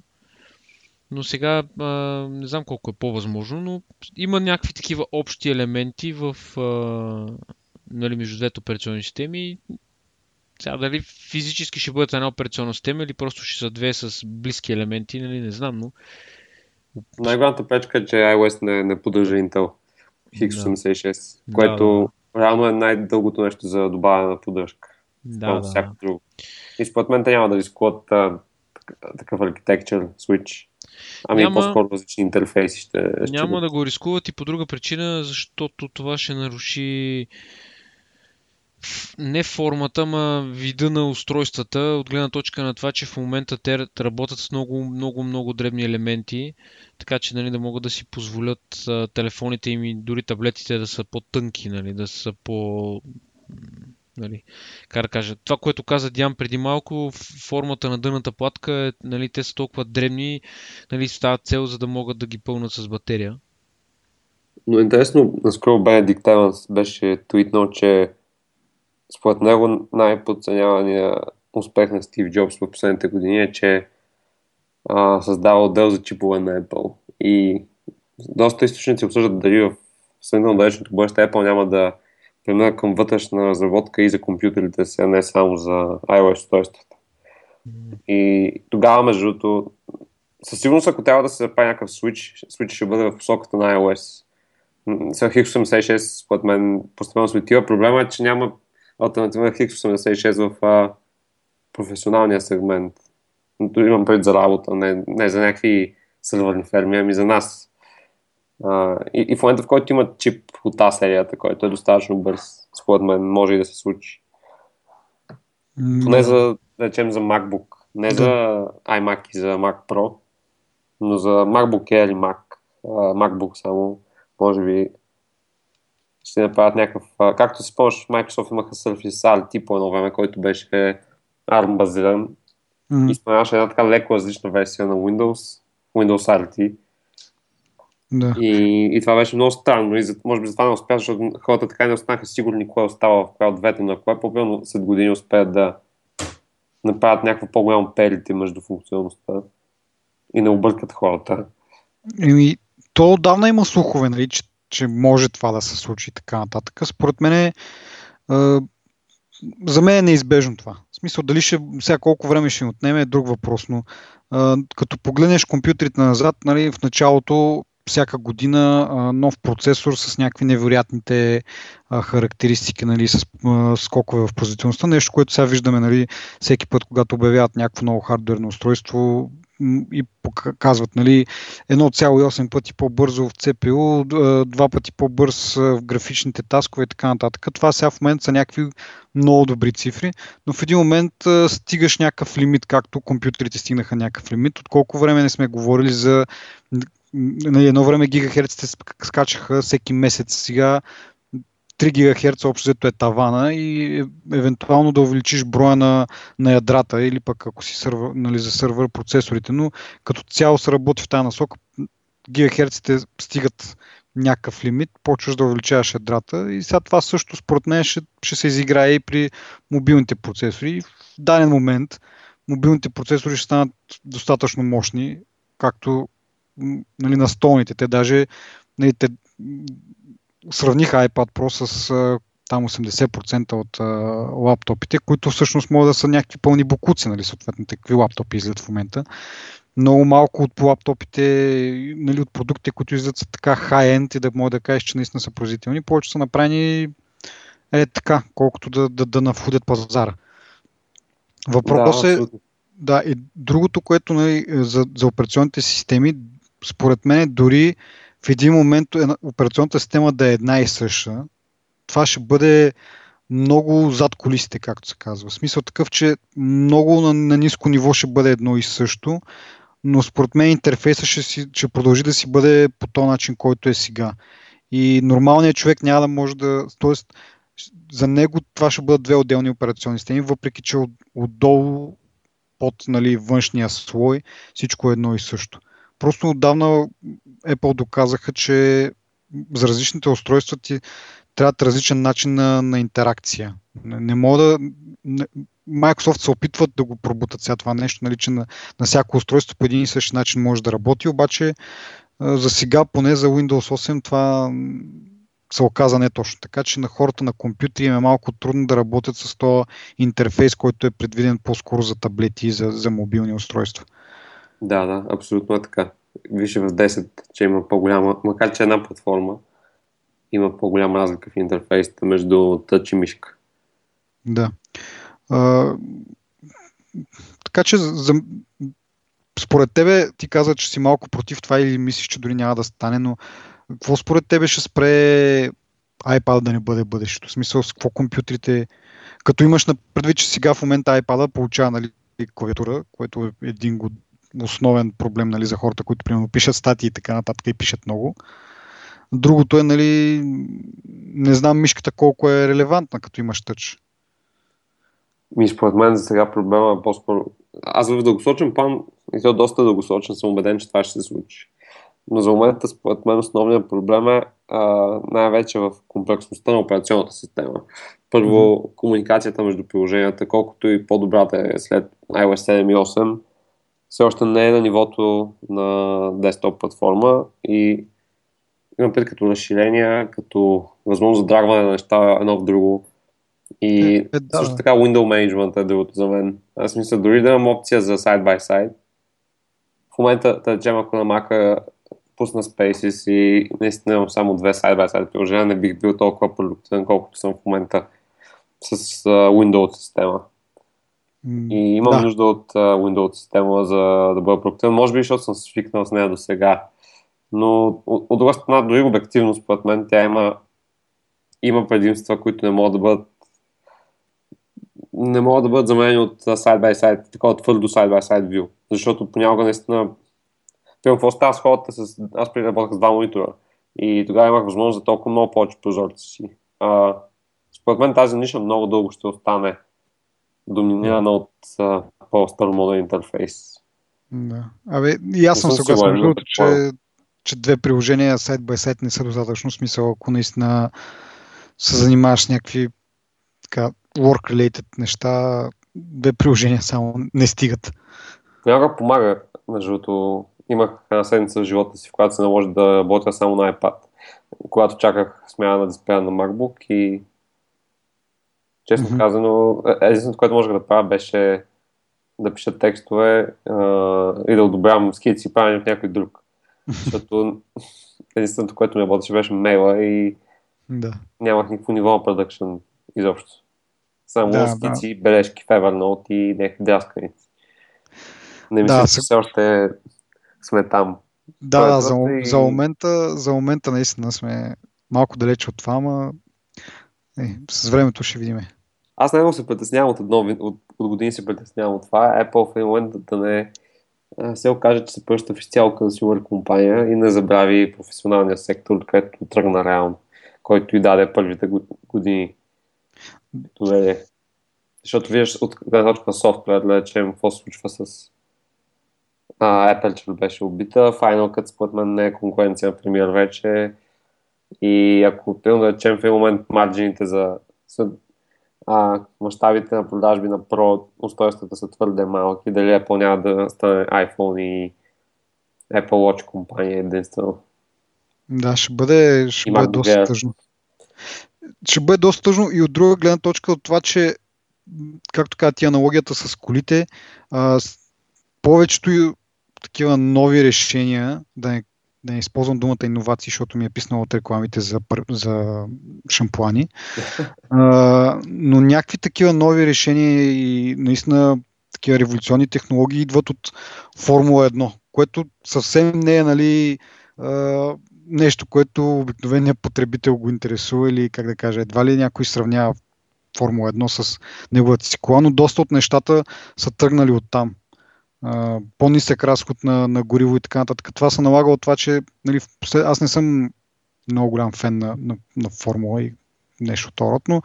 Но сега а, не знам колко е по-възможно, но има някакви такива общи елементи в, а, нали, между двете операционни системи. Сега дали физически ще бъдат една операционна система или просто ще са две с близки елементи, нали, не знам, но най-голямата пречка е, че iOS не, не поддържа Intel X86, да. което да, да. реално е най-дългото нещо за добавена поддръжка. Да, да. Всяко друго. И според мен те няма да рискуват такъв архитектур, switch. Ами няма, по-скоро различни интерфейси ще, ще Няма да го рискуват и по друга причина, защото това ще наруши не формата, ма вида на устройствата, от гледна точка на това, че в момента те работят с много, много, много дребни елементи, така че нали, да могат да си позволят а, телефоните им и дори таблетите да са по-тънки, нали, да са по... Нали, как да кажа, това, което каза Диан преди малко, формата на дъната платка, е, нали, те са толкова дребни, нали, стават цел, за да могат да ги пълнат с батерия. Но интересно, наскоро Бенедикт Тайланс беше твитнал, че според него най-подценявания успех на Стив Джобс в последните години е, че а, създава отдел за чипове на Apple. И доста източници обсъждат дали в сравнително далечното бъдеще Apple няма да премина към вътрешна разработка и за компютрите си, а не само за iOS устройствата. И тогава, между другото, със сигурност, ако трябва да се направи някакъв switch, switch ще бъде в посоката на iOS. Сега X86, според мен, постепенно се отива. Проблема е, че няма альтернатива X86 в а, професионалния сегмент. Имам пред за работа, не, не за някакви сървърни ферми, ами за нас. А, и, и в момента, в който има чип от тази серията, който е достатъчно бърз, според мен, може и да се случи. Mm. Не за, да речем, за MacBook. Не да. за iMac и за Mac Pro, но за MacBook Air и Mac, MacBook само, може би ще направят някакъв... Както си спомняш, Microsoft имаха Surface RT по едно време, който беше ARM базиран. Mm. И споменаваше една така леко различна версия на Windows, Windows RT. Да. И, и това беше много странно. И за, може би за това не успя, защото хората така не останаха сигурни кое остава в коя от двете, на кое по след години успеят да направят някакво по-голямо перите между функционалността и не объркат хората. Еми, то отдавна има слухове, нали, че че може това да се случи и така нататък. Според мен е, за мен е неизбежно това. В смисъл, дали ще, сега колко време ще отнеме е друг въпрос, но а, като погледнеш компютрите назад, нали, в началото всяка година нов процесор с някакви невероятните характеристики, нали, с а, скокове в производителността. Нещо, което сега виждаме нали, всеки път, когато обявяват някакво ново хардверно устройство, и показват нали, 1,8 пъти по-бързо в CPU, два пъти по-бърз в графичните таскове и така нататък. Това сега в момента са някакви много добри цифри, но в един момент стигаш някакъв лимит, както компютрите стигнаха някакъв лимит. От колко време не сме говорили за на едно време гигахерците скачаха всеки месец. Сега 3 ГГц общо взето е тавана и евентуално да увеличиш броя на, на ядрата или пък ако си сървър, нали, за сървър процесорите, но като цяло се работи в тази насока, гигахерците стигат някакъв лимит, почваш да увеличаваш ядрата и сега това също според мен ще, ще се изиграе и при мобилните процесори. В даден момент мобилните процесори ще станат достатъчно мощни, както нали, на столните. Те даже нали, те, сравниха iPad Pro с там 80% от а, лаптопите, които всъщност могат да са някакви пълни букуци, нали, съответно такви лаптопи излизат в момента. Много малко от лаптопите, нали, от продукти, които излизат са така хай-енд и да може да кажеш, че наистина са производителни, повече са направени е така, колкото да, да, да навходят пазара. Въпрос да, е, да, и другото, което нали, за, за операционните системи, според мен дори в един момент операционната система да е една и съща, това ще бъде много зад колисите, както се казва. В смисъл такъв, че много на, на ниско ниво ще бъде едно и също, но според мен интерфейса ще, си, ще продължи да си бъде по този начин, който е сега. И нормалният човек няма да може да... Тоест, за него това ще бъдат две отделни операционни системи, въпреки че от, отдолу под нали, външния слой всичко е едно и също. Просто отдавна Apple доказаха, че за различните устройства ти трябва различен начин на, на интеракция. Не, не мога да. Не, Microsoft се опитват да го пробутат сега това нещо, нали, че на, на всяко устройство по един и същи начин може да работи, обаче за сега, поне за Windows 8, това се оказа не точно така, че на хората на компютри им е малко трудно да работят с този интерфейс, който е предвиден по-скоро за таблети и за, за мобилни устройства. Да, да, абсолютно е така. Вижте в 10, че има по-голяма, макар че една платформа, има по-голяма разлика в интерфейсите между тъч и мишка. Да. А, така че за, според тебе ти каза, че си малко против това или мислиш, че дори няма да стане, но какво според тебе ще спре iPad да не бъде бъдещето. В смисъл с какво компютрите, като имаш предвид, че сега в момента iPad получава нали, клавиатура, което е един основен проблем нали, за хората, които примерно пишат статии и така нататък и пишат много. Другото е, нали, не знам мишката колко е релевантна, като имаш тъч. Ми, според мен за сега проблема е по-скоро... Аз в дългосрочен план, и то доста дългосрочен, съм убеден, че това ще се случи. Но за момента, според мен, основният проблем е а, най-вече в комплексността на операционната система. Първо, mm-hmm. комуникацията между приложенията, колкото и по-добрата е след iOS 7 и 8, все още не е на нивото на десктоп платформа и имам пред като разширения, като възможност за драгване на неща едно в друго. И е, е, да. също така Window Management е другото за мен. Аз мисля, дори да имам опция за side-by-side, в момента, да речем, ако на Mac пусна Spaces и наистина имам само две side-by-side приложения, не бих бил толкова продуктивен, колкото съм в момента с uh, Windows система. И имам да. нужда от uh, Windows система за да бъда продуктивен. Може би, защото съм свикнал с нея до сега. Но от, от друга страна, дори обективно, според мен, тя има, има предимства, които не могат да бъдат не могат да бъдат заменени от side-by-side, такова твърдо side-by-side view. Защото понякога наистина Примерно, какво става с хората с... Аз преди работех с два монитора и тогава имах възможност за толкова много повече прозорци си. А, според мен тази ниша много дълго ще остане доминирана от по-старомоден интерфейс. Да. Абе, и аз съм съгласен, между другото, че, че две приложения сайт by сайт не са достатъчно смисъл, ако наистина се занимаваш с някакви така, work-related неща, две приложения само не стигат. Понякога помага, между другото, имах една седмица в живота си, в която се наложи да работя само на iPad. Когато чаках смяна на дисплея на MacBook и честно mm-hmm. казано, е, единственото, което можех да правя беше да пиша текстове а, и да одобрявам скици, правени в някой друг. Защото (laughs) единственото, което ми работеше беше мейла и да. нямах никакво ниво на продъкшн изобщо. Само да, скици, да. бележки в Evernote и някакви драсканици. Не мисля, да, че все още сме там. Да, да, за, и... за, момента, за момента наистина сме малко далеч от това, ама е, с времето ще видим. Аз най се притеснявам от едно, от, от години се притеснявам от това. Apple в момента да не се окаже, че се пръща в изцяло консюмер компания и не забрави професионалния сектор, където тръгна реално, който и даде първите години. Доведе. Защото виждаш от гледна точка на софтуер, да речем, какво се случва с а, Apple беше убита. Final Cut според мен не е конкуренция на премиер вече. И ако примерно да речем в един момент марджините за а, мащабите на продажби на Pro устройствата са твърде малки, дали Apple няма да стане iPhone и Apple Watch компания единствено. Да, ще бъде, ще бъде доста тъжно. Ще бъде доста тъжно и от друга гледна точка от това, че както каза ти аналогията с колите, а, повечето такива нови решения, да не, да не използвам думата иновации, защото ми е писнало от рекламите за, за шампуани, (laughs) а, но някакви такива нови решения и наистина такива революционни технологии идват от Формула 1, което съвсем не е нали, а, нещо, което обикновеният потребител го интересува или как да кажа, едва ли някой сравнява Формула 1 с неговата си кола, но доста от нещата са тръгнали от там по-нисък разход на, на гориво и така нататък. Това се налага от това, че нали, аз не съм много голям фен на, на, на формула и нещо второ, но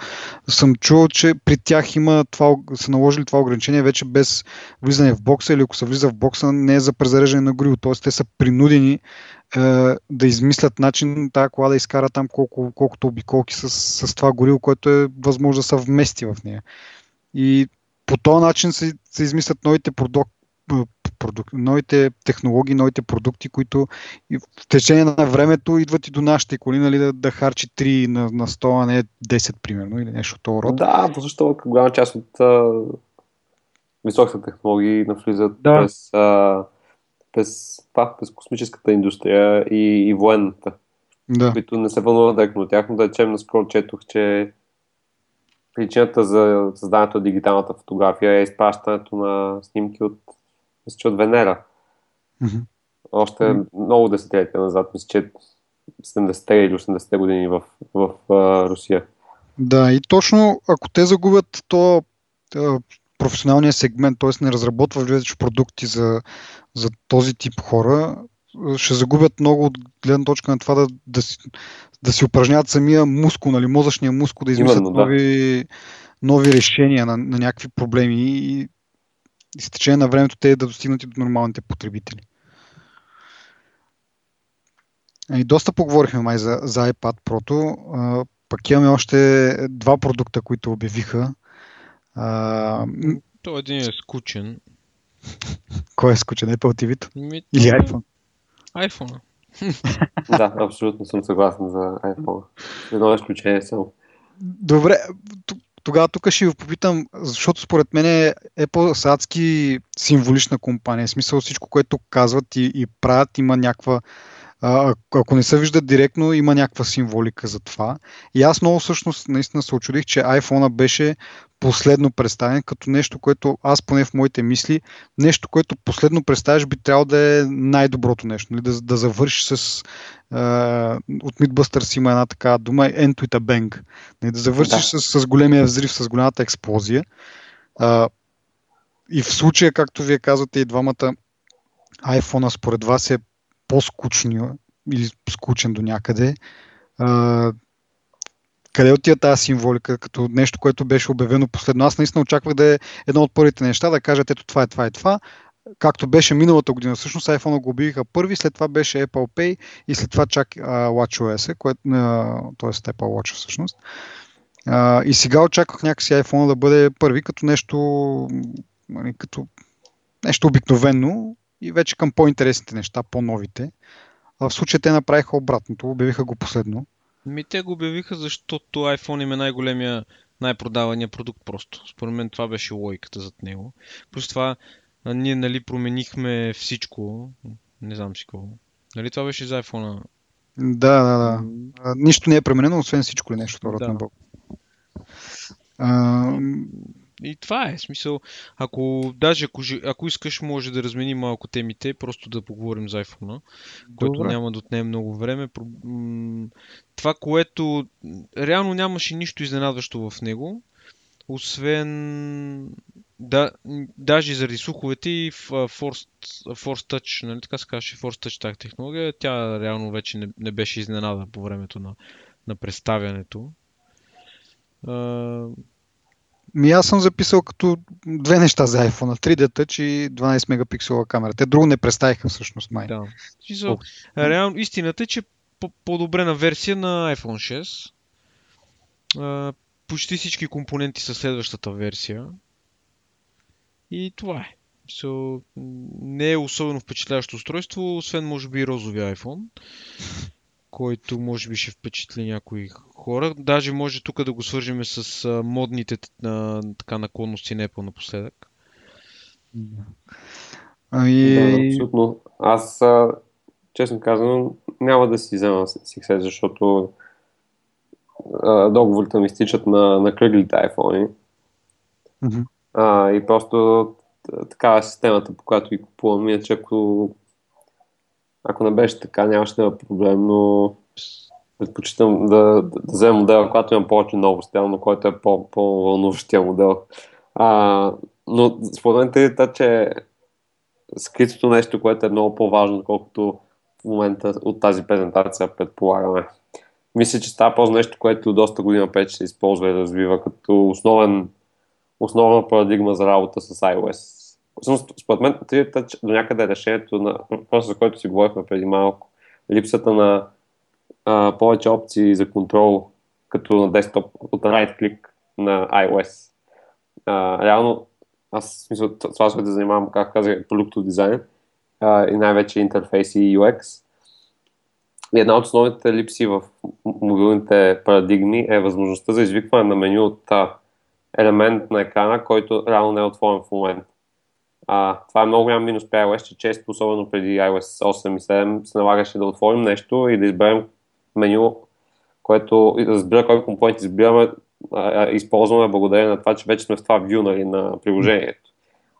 съм чувал, че при тях има това, са наложили това ограничение вече без влизане в бокса или ако се влиза в бокса не е за презареждане на гориво, т.е. те са принудени е, да измислят начин тази кола да изкара там колко, колкото обиколки с, с това гориво, което е възможно да са вмести в нея. И по този начин се, се измислят новите продукти, продук... новите технологии, новите продукти, които в течение на времето идват и до нашите коли, нали, да, да харчи 3 на, на 100, а не 10, примерно, или нещо от това род. Да, защото голяма част от а, високите технологии навлизат да. през, а, през, това, през космическата индустрия и, и военната. Да. Които не се вълнуват директно от тях, но да речем, наскоро четох, че причината за създаването на дигиталната фотография е изпращането на снимки от мисля, че от Венера. Mm-hmm. Още mm-hmm. много десетилетия назад, мисля, че 70-те или 80-те години в, в, в Русия. Да, и точно ако те загубят то професионалния сегмент, т.е. не разработват вече продукти за, за този тип хора, ще загубят много от гледна точка на това да, да, си, да си упражняват самия мускул, нали, мозъчния мускул, да измислят Именно, да. нови, нови решения на, на някакви проблеми и, и с течение на времето те да достигнат и до нормалните потребители. И доста поговорихме май за, за iPad Pro. Пък имаме още два продукта, които обявиха. А... То един е скучен. Кой е скучен? Apple TV? Ми, Или iPhone? iPhone. (laughs) да, абсолютно съм съгласен за iPhone. Едно изключение само. Добре, тогава тук ще ви попитам, защото според мен е Apple са адски символична компания. В смисъл всичко, което казват и, и правят, има някаква а, ако не се вижда директно, има някаква символика за това. И аз много всъщност наистина се очудих, че iPhone беше последно представен като нещо, което аз поне в моите мисли, нещо, което последно представяш би трябвало да е най-доброто нещо. Нали? Да, да завърши с... А, от Mythbusters има една така дума, end with a bang. Нали? Да завършиш да. С, с големия взрив, с голямата експлозия. А, и в случая, както вие казвате и двамата, iPhone според вас е по-скучни или скучен до някъде. А, къде отива тази символика, като нещо, което беше обявено последно? Аз наистина очаквах да е едно от първите неща, да кажат ето това е това и това, както беше миналата година. Всъщност iPhone го обявиха първи, след това беше Apple Pay и след това чак uh, WatchOS, т.е. Apple Watch всъщност. Uh, и сега очаквах някакси iPhone да бъде първи като нещо, нали, като нещо обикновено, и вече към по-интересните неща, по-новите. А в случая те направиха обратното, обявиха го последно. Ми те го обявиха, защото iPhone им е най-големия, най-продавания продукт просто. Според мен това беше логиката зад него. Плюс това ние нали променихме всичко. Не знам си какво. Нали това беше за iPhone? Да, да, да. Нищо не е променено, освен всичко ли нещо, да. на Бог. А, и това е. Смисъл, ако даже ако, ако искаш, може да разменим малко темите, просто да поговорим за iPhone, което няма да отнеме много време. Това, което реално нямаше нищо изненадващо в него, освен да, даже заради слуховете и Force, Force Touch, нали така се казваше Force Touch тази технология, тя реално вече не, не беше изненада по времето на, на представянето. Ми аз съм записал като две неща за iPhone. 3D Touch и 12 мегапиксела камера. Те друго не представиха всъщност май. Да. Смисъл, реално истината е, че по-подобрена версия на iPhone 6. почти всички компоненти са следващата версия. И това е. So, не е особено впечатляващо устройство, освен може би розовия iPhone който може би ще впечатли някои хора. Даже може тук да го свържем с а, модните а, така наклонности на Apple напоследък. Ами... Да, абсолютно. Аз, а, честно казвам, няма да си взема Success, защото а, договорите ми стичат на, на кръглите iPhone. Mm-hmm. А, и просто такава е системата, по която ги купувам. Иначе ако ако не беше така, нямаше да има проблем, но предпочитам да, да, да взема модела, когато имам повече новости, но който е по, по-вълнуващия модел. А, но според мен е че скритото нещо, което е много по-важно, колкото в момента от тази презентация предполагаме. Мисля, че става по нещо, което доста година вече се използва и развива като основен, основна парадигма за работа с iOS според мен, до някъде е решението на въпроса, за който си говорихме преди малко. Липсата на а, повече опции за контрол, като на десктоп от right click на iOS. А, реално, аз смисъл, това се да занимавам, как казах, продуктов дизайн а, и най-вече интерфейс и UX. И една от основните липси в мобилните парадигми е възможността за извикване на меню от а, елемент на екрана, който реално не е отворен в момента. А, това е много голям минус при iOS, че често, особено преди iOS 8 и 7, се налагаше да отворим нещо и да изберем меню, което да разбира кой компонент избираме, а, използваме благодарение на това, че вече сме в това view нали, на приложението.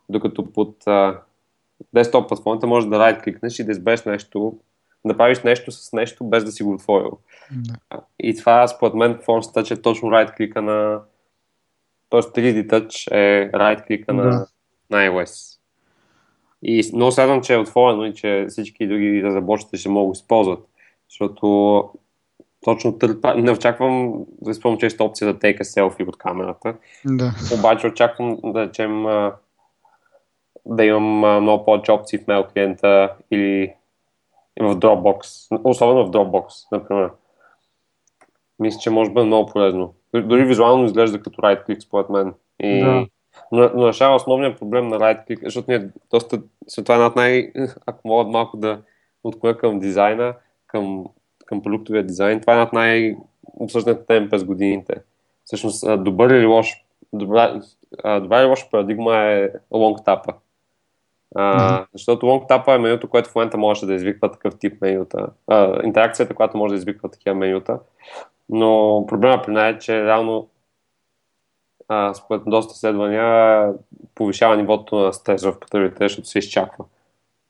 Докато под а, десктоп платформата може да right кликнеш и да избереш нещо, да правиш нещо с нещо, без да си го отворил. Да. И това, според мен, Force Touch е точно right клика на... Тоест 3D Touch е right клика да. на, на iOS. И много следвам, че е отворено и че всички други разработчици ще могат да използват. Защото точно търпа, не очаквам да използвам често опция да тейка селфи от камерата. Да. Обаче очаквам да речем да имам много повече опции в mail клиента или в Dropbox, особено в Dropbox, например. Мисля, че може да бъде много полезно. Дори визуално изглежда като right click, според мен. И... Да. Но, но решава основния проблем на right click, защото ние доста, това е една от най... Ако мога малко да отклоня към дизайна, към, към продуктовия дизайн, това е една от най-обсъжданите теми през годините. Всъщност, добър или лош, добра, добра или лоша парадигма е long tap mm-hmm. Защото LongTap е менюто, което в момента може да извиква такъв тип менюта. А, интеракцията, която може да извиква такива менюта. Но проблема при нея е, че реално а, според доста изследвания повишава нивото на стрес в потребителите, защото се изчаква.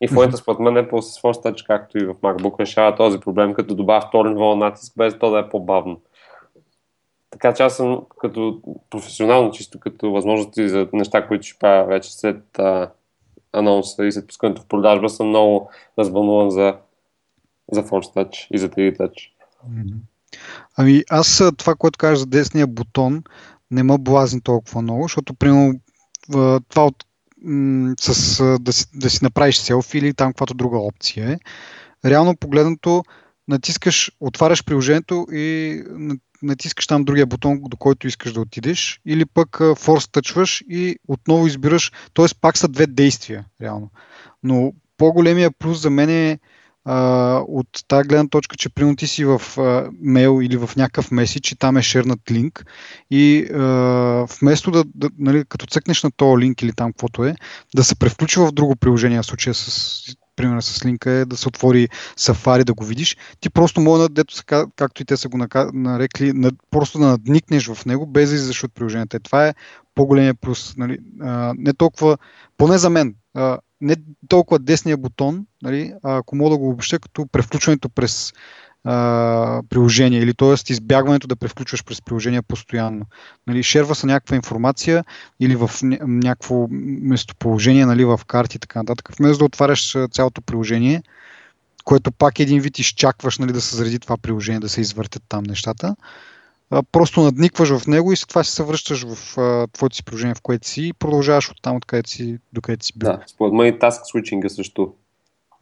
И в момента, според мен, Apple с Force Touch, както и в MacBook, решава този проблем, като добавя втори ниво на натиск, без то да е по-бавно. Така че аз съм като професионално, чисто като възможности за неща, които ще правя вече след а, анонса и след пускането в продажба съм много развълнуван за, за Force Touch и за 3D Touch. Ами аз това, което кажа за десния бутон, не ме блазни толкова много, защото примерно това от, м- с, да, си, да си направиш селфи или там каквато друга опция е. Реално погледнато натискаш, отваряш приложението и натискаш там другия бутон, до който искаш да отидеш, или пък форс тъчваш и отново избираш, т.е. пак са две действия, реално. Но по-големия плюс за мен е а, от тази гледна точка, че примерно ти си в а, мейл или в някакъв меседж и там е шернат линк и а, вместо да, да нали, като цъкнеш на този линк или там каквото е, да се превключва в друго приложение, в случая с примерно с линка е да се отвори Safari да го видиш. Ти просто може, дето както и те са го нарекли, просто да надникнеш в него, без да излизаш от приложението. Това е по-големия плюс. Нали? А, не толкова, поне за мен, а, не толкова десния бутон, нали? ако мога да го обобща, като превключването през а, приложение или т.е. избягването да превключваш през приложение постоянно. Нали, шерва са някаква информация или в някакво местоположение нали, в карти и така нататък. Вместо да отваряш цялото приложение, което пак един вид изчакваш нали, да се зареди това приложение, да се извъртят там нещата, а, просто надникваш в него и след това се връщаш в а, твоето си приложение, в което си и продължаваш от там, откъдето си, докъдето си бил. Да, според мен и task switching също.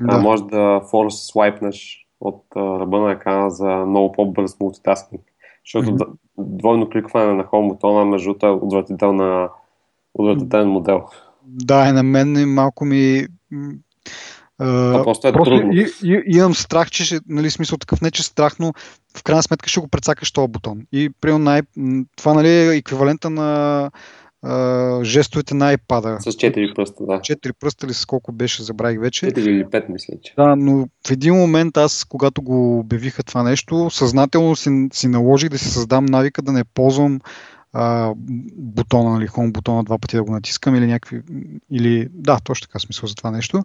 Да. А, може да форс свайпнеш от а, ръба на екрана за много по-бърз мултитаскинг. Защото mm-hmm. двойно кликване на хом бутона между е отвратителна, отвратителен модел. Да, и на мен малко ми Uh, просто е просто трудно. И, и, имам страх, че ще, нали, смисъл такъв не, че страх, но в крайна сметка ще го прецакаш този бутон. И примерно най- това нали, е еквивалента на а, жестовете на iPad. С 4 пръста, да. 4 пръста ли с колко беше, забравих вече. 4 или 5, мисля, че. Да, но в един момент аз, когато го обявиха това нещо, съзнателно си, си наложих да си създам навика да не ползвам а, бутона, нали, home бутона два пъти да го натискам или някакви, или, да, точно така смисъл за това нещо.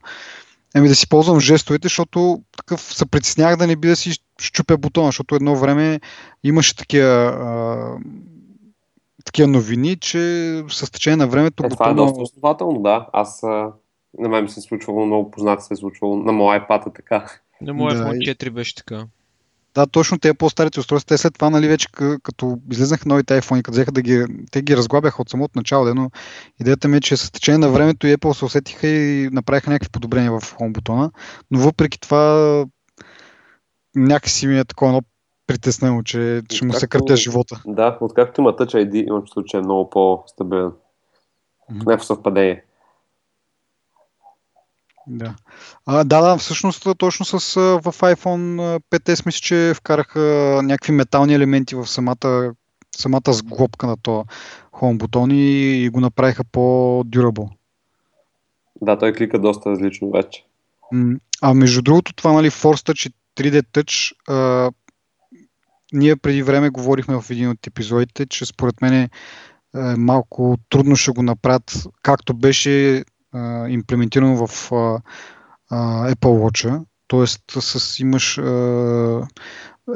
Еми да си ползвам жестовете, защото такъв се притеснях да не би да си щупя бутона, защото едно време имаше такива а, такива новини, че с течение на времето... Е, това е доста основателно, да. Аз на мен ми се е случвало, много познато се е случвало на моя iPad е така. На моя да, iPhone 4 беше така. Да, точно те по-старите устройства, те след това, нали, вече като излезнаха новите iPhone, като взеха да ги, те ги разглабяха от самото начало, но идеята ми е, че с течение на времето и Apple се усетиха и направиха някакви подобрения в Home бутона, но въпреки това някакси ми е такова едно притеснено, че ще му се къртя живота. Да, откакто има Touch ID, имам чувство, че е много по-стабилен. Mm-hmm. В съвпадение. Да. А, да, да, всъщност точно с, в iPhone 5S мисля, че вкараха някакви метални елементи в самата, самата сглобка на този Home бутон и, и го направиха по-durable. Да, той клика доста различно вече. А между другото, това нали, Force Touch и 3D Touch а, ние преди време говорихме в един от епизодите, че според мен е, малко трудно ще го направят, както беше а, имплементирано в Apple Watch. Тоест, с, имаш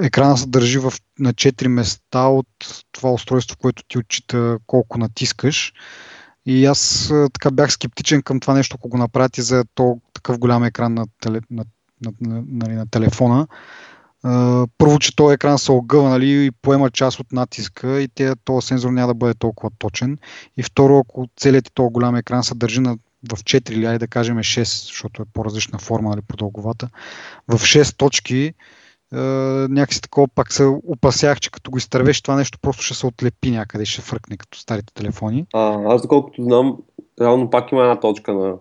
екрана се държи в, на 4 места от това устройство, което ти отчита колко натискаш. И аз така бях скептичен към това нещо, ако го направите за то, такъв голям екран на, теле, на, на, на, на, на телефона. Първо, че този екран се огъва нали, и поема част от натиска и този сензор няма да бъде толкова точен. И второ, ако целият този голям екран се държи на в 4 или айде да кажем 6, защото е по-различна форма, нали, по-дълговата, в 6 точки е, някакси такова пак се опасях, че като го изтървеш това нещо просто ще се отлепи някъде ще фръкне като старите телефони. А, аз доколкото знам, реално пак има една точка на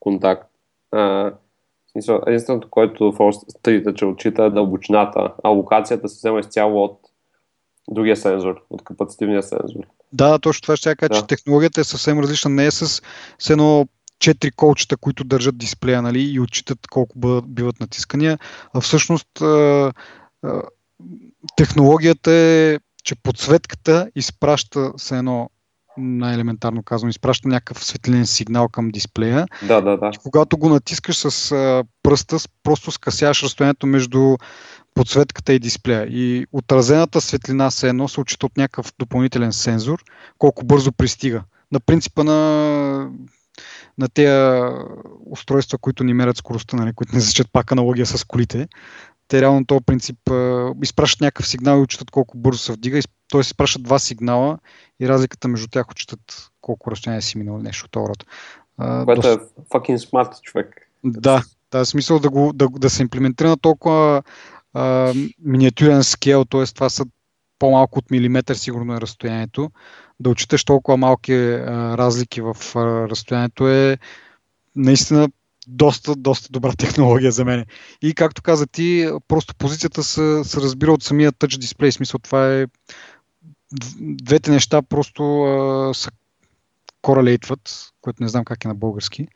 контакт. А, единственото, което Force че отчита е дълбочината, а локацията се взема изцяло от другия сензор, от капацитивния сензор. Да, точно това ще кажа, да. че технологията е съвсем различна. Не е с, с едно четири колчета, които държат дисплея нали, и отчитат колко бъдат, биват натискания. А всъщност а, а, технологията е, че подсветката изпраща се едно най-елементарно казвам, изпраща някакъв светлинен сигнал към дисплея. Да, да, да. И когато го натискаш с а, пръста, просто скъсяваш разстоянието между подсветката и дисплея. И отразената светлина се едно се отчита от някакъв допълнителен сензор, колко бързо пристига. На принципа на, на тези устройства, които ни мерят скоростта, нали, които не зачат пак аналогия с колите. Те реално този принцип изпращат някакъв сигнал и отчитат колко бързо се вдига. Т.е. изпращат два сигнала и разликата между тях отчитат колко разстояние си минал нещо от това Което доста... е fucking smart човек. Да, да, смисъл да, го, да, да се имплементира на толкова миниатюрен скел, т.е. това са по-малко от милиметър сигурно е разстоянието, да отчиташ толкова малки а, разлики в а, разстоянието е наистина доста, доста добра (laughs) технология за мен. И както каза ти, просто позицията се, се разбира от самия touch дисплей. Смисъл това е двете неща просто а, са корелейтват, което не знам как е на български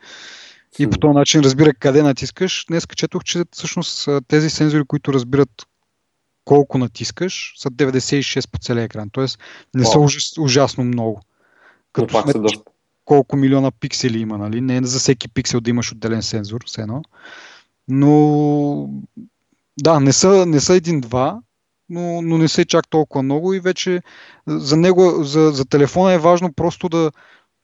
и по този начин разбира къде натискаш. Днес четох, че всъщност тези сензори, които разбират колко натискаш, са 96 по целия екран. Тоест не са ужас, ужасно много. Като Но пак смет, доста. колко милиона пиксели има, нали? Не е за всеки пиксел да имаш отделен сензор, все едно. Но да, не са, не са един-два, но, но не са чак толкова много и вече за него, за, за телефона е важно просто да,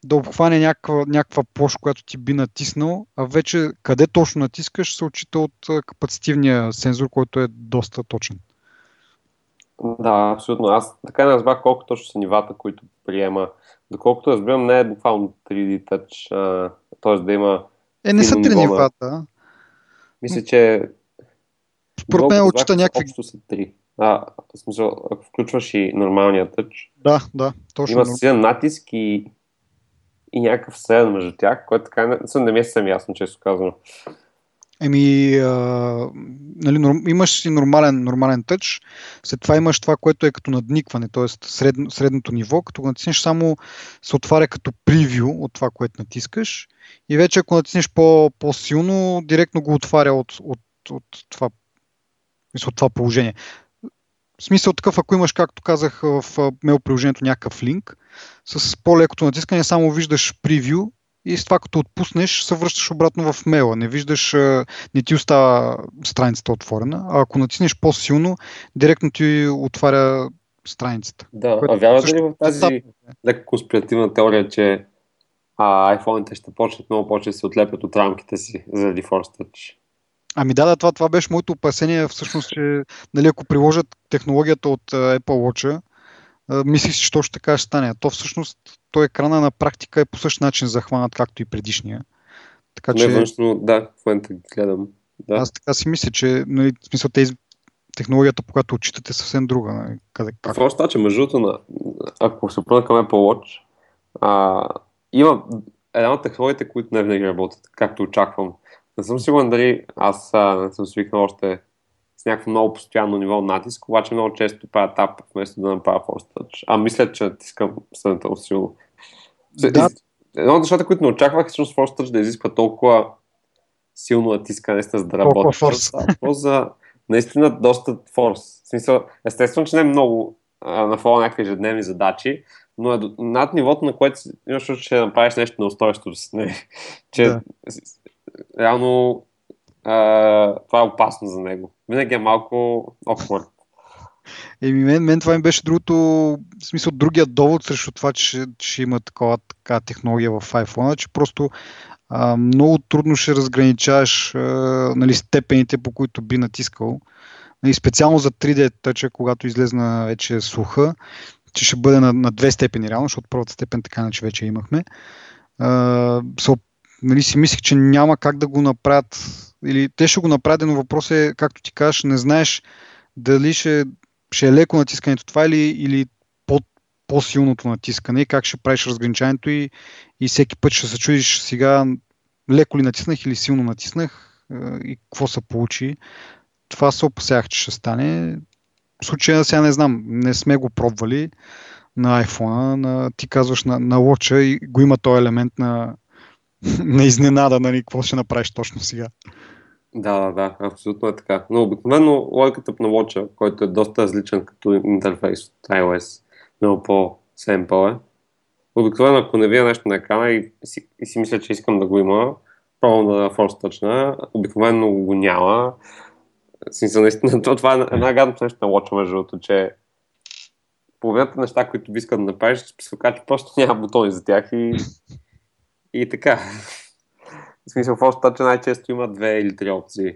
да обхване някаква, някаква площ, която ти би натиснал, а вече къде точно натискаш се отчита от капацитивния сензор, който е доста точен. Да, абсолютно. Аз така не разбрах колко точно са нивата, които приема. Доколкото разбирам, не е буквално 3D Touch, т.е. да има... Е, не са три нивата. Мисля, че... Според мен отчита някакви... Общо са три. А, в смисъл, ако включваш и нормалния тъч. Да, да, точно. Има си натиск и и някакъв седен между тях, което така не, не ми е съвсем ясно, често казвам. Еми, а, нали, имаш си нормален, нормален тъч, след това имаш това, което е като надникване, т.е. Средно, средното ниво, като го натиснеш само се отваря като превю от това, което натискаш и вече ако натиснеш по, по-силно, директно го отваря от, от, от, това, от това положение. В смисъл такъв, ако имаш, както казах в мейл приложението, някакъв линк, с по-лекото натискане само виждаш превю и с това като отпуснеш, се връщаш обратно в мейла. Не виждаш, не ти остава страницата отворена, а ако натиснеш по-силно, директно ти отваря страницата. Да, а вярвате ли в тази леко конспиративна теория, че а, iPhone-ите ще почнат много повече да се отлепят от рамките си заради Force Touch? Ами да, да, това, това беше моето опасение, всъщност, че нали, ако приложат технологията от Apple Watch, мислих, че точно така ще стане. То всъщност, той екрана на практика е по същия начин захванат, както и предишния. Така, Не, че... външно, да, в момента гледам. Да. Аз така си мисля, че нали, в смисъл, тези технологията, по която отчитате, е съвсем друга. Нали, къде, как? Какво става, че между другото, ако се обърна към Apple Watch, а, има една от технологиите, които не винаги работят, както очаквам. Не съм сигурен дали аз а, не съм свикнал още с някакво много постоянно ниво натиск, обаче много често правя тап вместо да направя force touch. А мисля, че натискам сравнително силно. Да. Едно от нещата, които не очаквах, е всъщност force touch да изисква толкова силно натискане, за да работи. Толкова за наистина доста форс. В смисъл, естествено, че не е много а, на фона някакви ежедневни задачи, но е над нивото, на което имаш че направиш нещо на устройството си. Не. Че да реално а, това е опасно за него. Винаги е малко awkward. Еми, мен, мен това ми беше другото, в смисъл другия довод срещу това, че ще, има такова така технология в iPhone, че просто а, много трудно ще разграничаваш а, нали, степените, по които би натискал. Нали, специално за 3D тъча, когато излезна вече слуха, че ще бъде на, на две степени реално, защото първата степен така иначе вече имахме. А, so, нали, си мислих, че няма как да го направят, или те ще го направят, но въпрос е, както ти кажеш, не знаеш дали ще, ще е леко натискането това или, или по, по-силното натискане и как ще правиш разграничаването и, и всеки път ще се чудиш сега леко ли натиснах или силно натиснах и какво се получи. Това се опасях, че ще стане. В случая сега не знам, не сме го пробвали на iPhone, на, ти казваш на, на Watch и го има този елемент на, на изненада, нали, какво ще направиш точно сега. Да, да, да, абсолютно е така. Но обикновено логиката на Watch, който е доста различен като интерфейс от iOS, много по-семпъл е. Обикновено, ако не видя нещо на екрана и си, и си мисля, че искам да го има, пробвам да форс тъчна, обикновено го няма. Смисъл, наистина, (laughs) това е една гадната нещо на Watch, между другото, че половината неща, които би искал да направиш, се че просто няма бутони за тях и, (laughs) и така. В смисъл, в че най-често има две или три опции.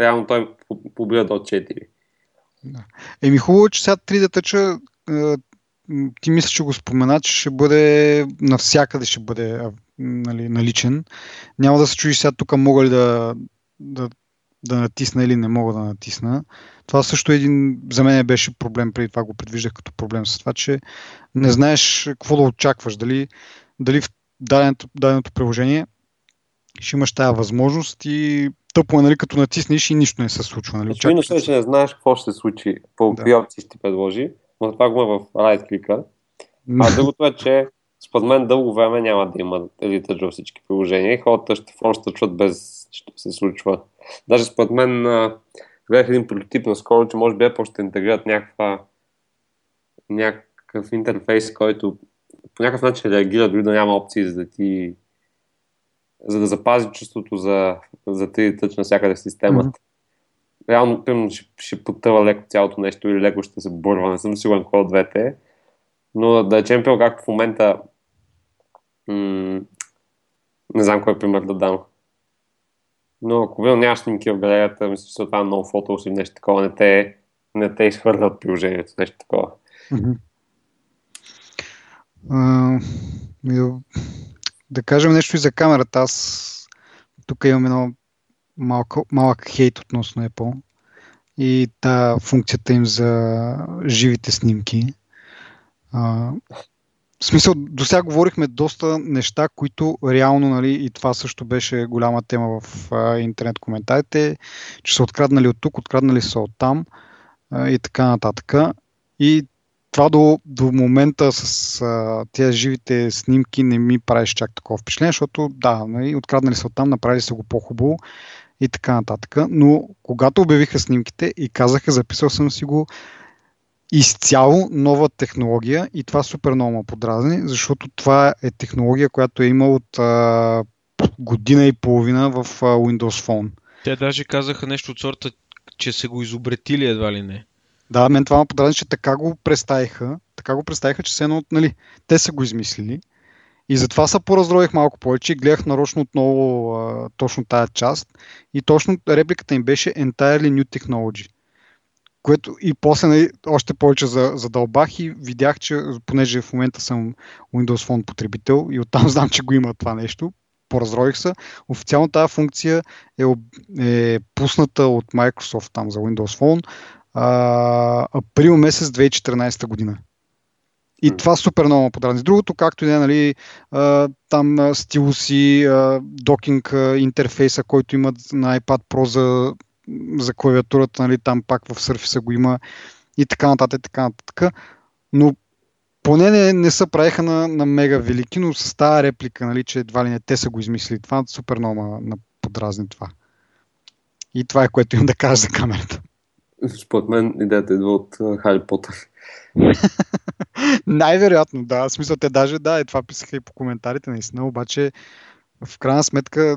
Реално той побира до 4. Да. Еми хубаво, че сега 3D тъча ти мисля, че го спомена, че ще бъде навсякъде ще бъде нали, наличен. Няма да се чуеш сега тук мога ли да, да, да натисна или не мога да натисна. Това също един, за мен беше проблем, преди това го предвиждах като проблем с това, че не знаеш какво да очакваш. Дали, дали в даденото, даденото приложение ще имаш тази възможност и тъпо е, нали, като натиснеш и нищо не се случва. Нали? Е, че не знаеш какво ще се случи, по да. опции ще ти предложи, но това го има в right клика. А (laughs) другото е, че според мен дълго време няма да има едитър във всички приложения хората ще чуват без нищо се случва. Даже според мен гледах един прототип на скоро, че може би Apple ще интегрират някаква някакъв интерфейс, който по някакъв начин реагира, дори да няма опции за да ти за да запази чувството за, за 3D тъч навсякъде в системата. Mm-hmm. Реално, примерно, ще, ще потъва леко цялото нещо или леко ще се борва, не съм сигурен какво от двете е. Но да е чемпион, както в момента м- не знам кой пример да дам. Но ако вие нямаш снимки в галерията, мисля, че това е много фото или нещо такова, не те, не те изхвърлят приложението, нещо такова. Mm-hmm. Uh, да кажем нещо и за камерата. Аз тук имам едно малко, малък хейт относно Apple и та функцията им за живите снимки. А, в смисъл, до сега говорихме доста неща, които реално, нали, и това също беше голяма тема в а, интернет коментарите, че са откраднали от тук, откраднали са от там а, и така нататък. И това до, до момента с а, тези живите снимки не ми правиш чак такова впечатление, защото да, нали, откраднали са оттам, направили са го по-хубаво и така нататък. Но когато обявиха снимките и казаха, записал съм си го изцяло нова технология и това супер много ме подразни, защото това е технология, която е има от а, година и половина в а, Windows Phone. Те даже казаха нещо от сорта, че се го изобретили едва ли не. Да, мен това ме подразни, че така го представиха, така го представиха, че се едно, нали, те са го измислили. И затова се поразрових малко повече и гледах нарочно отново а, точно тая част. И точно репликата им беше Entirely New Technology. Което и после нали, още повече задълбах и видях, че понеже в момента съм Windows Phone потребител и оттам (laughs) знам, че го има това нещо, поразрових се. Официално тази функция е, е пусната от Microsoft там за Windows Phone а, април месец 2014 година. И mm. това супер много подразни. Другото, както и да е, нали, а, там стилуси, а, докинг а, интерфейса, който имат на iPad Pro за, за клавиатурата, нали, там пак в Surface го има и така нататък, така нататък. Но поне не, не са правиха на, на мега велики, но с тази реплика, нали, че едва ли не те са го измислили. Това супер много на подразни това. И това е което имам да кажа за камерата. Според мен идеята идва от Хари Потър. (laughs) Най-вероятно, да. В смисъл, те даже, да, и това писаха и по коментарите, наистина, обаче в крайна сметка,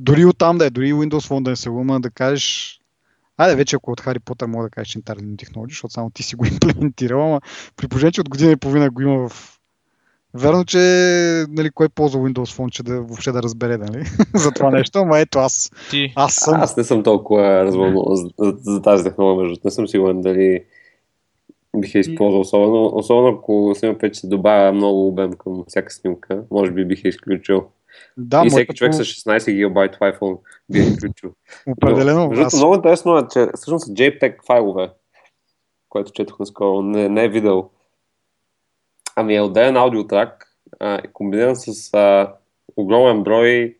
дори оттам да е, дори Windows Phone да е салума, да кажеш Айде вече ако от Хари Потър мога да кажеш, Entirely технологии, защото само ти си го (laughs) имплементирал, ама при положение, че от година и половина го има в Верно, че нали, кой ползва Windows Phone, че да въобще да разбере нали, (laughs) за това нещо, ама ето аз. Ти. Аз, съм... аз не съм толкова развълнуван за, за, за, тази технология, между не съм сигурен дали бих я използвал, особено, особено ако снимам пече се добавя много обем към всяка снимка, може би бих я изключил. Да, и всеки човек с 16 гигабайт в iPhone би я изключил. (laughs) Определено. Но, аз... Много интересно е, че всъщност JPEG файлове, което четох наскоро, не, не е видео. Ами е отделен аудиотрак, а, комбиниран с а, огромен брой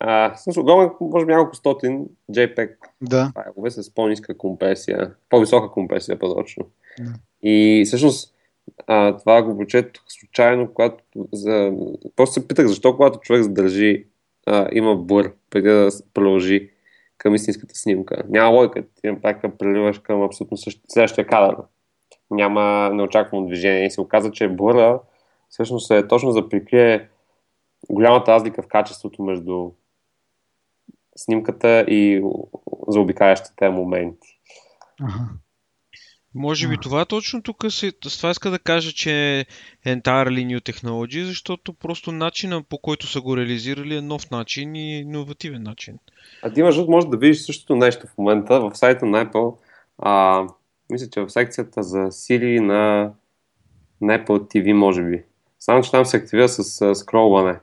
а, с огромен, може би няколко стотин JPEG да. файлове с по-ниска компресия, по-висока компресия по-точно. Да. И всъщност а, това го прочетох случайно, когато за... просто се питах защо когато човек задържи а, има бър преди да продължи към истинската снимка. Няма лойка, ти на практика преливаш към абсолютно същ... следващия кадър. Няма неочаквано движение и се оказа, че бъра всъщност е точно за прикрие голямата разлика в качеството между снимката и заобикалящите моменти. Ага. Може би това точно тук се... С това иска да кажа, че е entirely new technology, защото просто начина по който са го реализирали е нов начин и иновативен начин. А ти между може да видиш същото нещо в момента в сайта на Apple. А, мисля, че в секцията за Siri на, на Apple TV, може би. Само, че там се активира с а, скролване.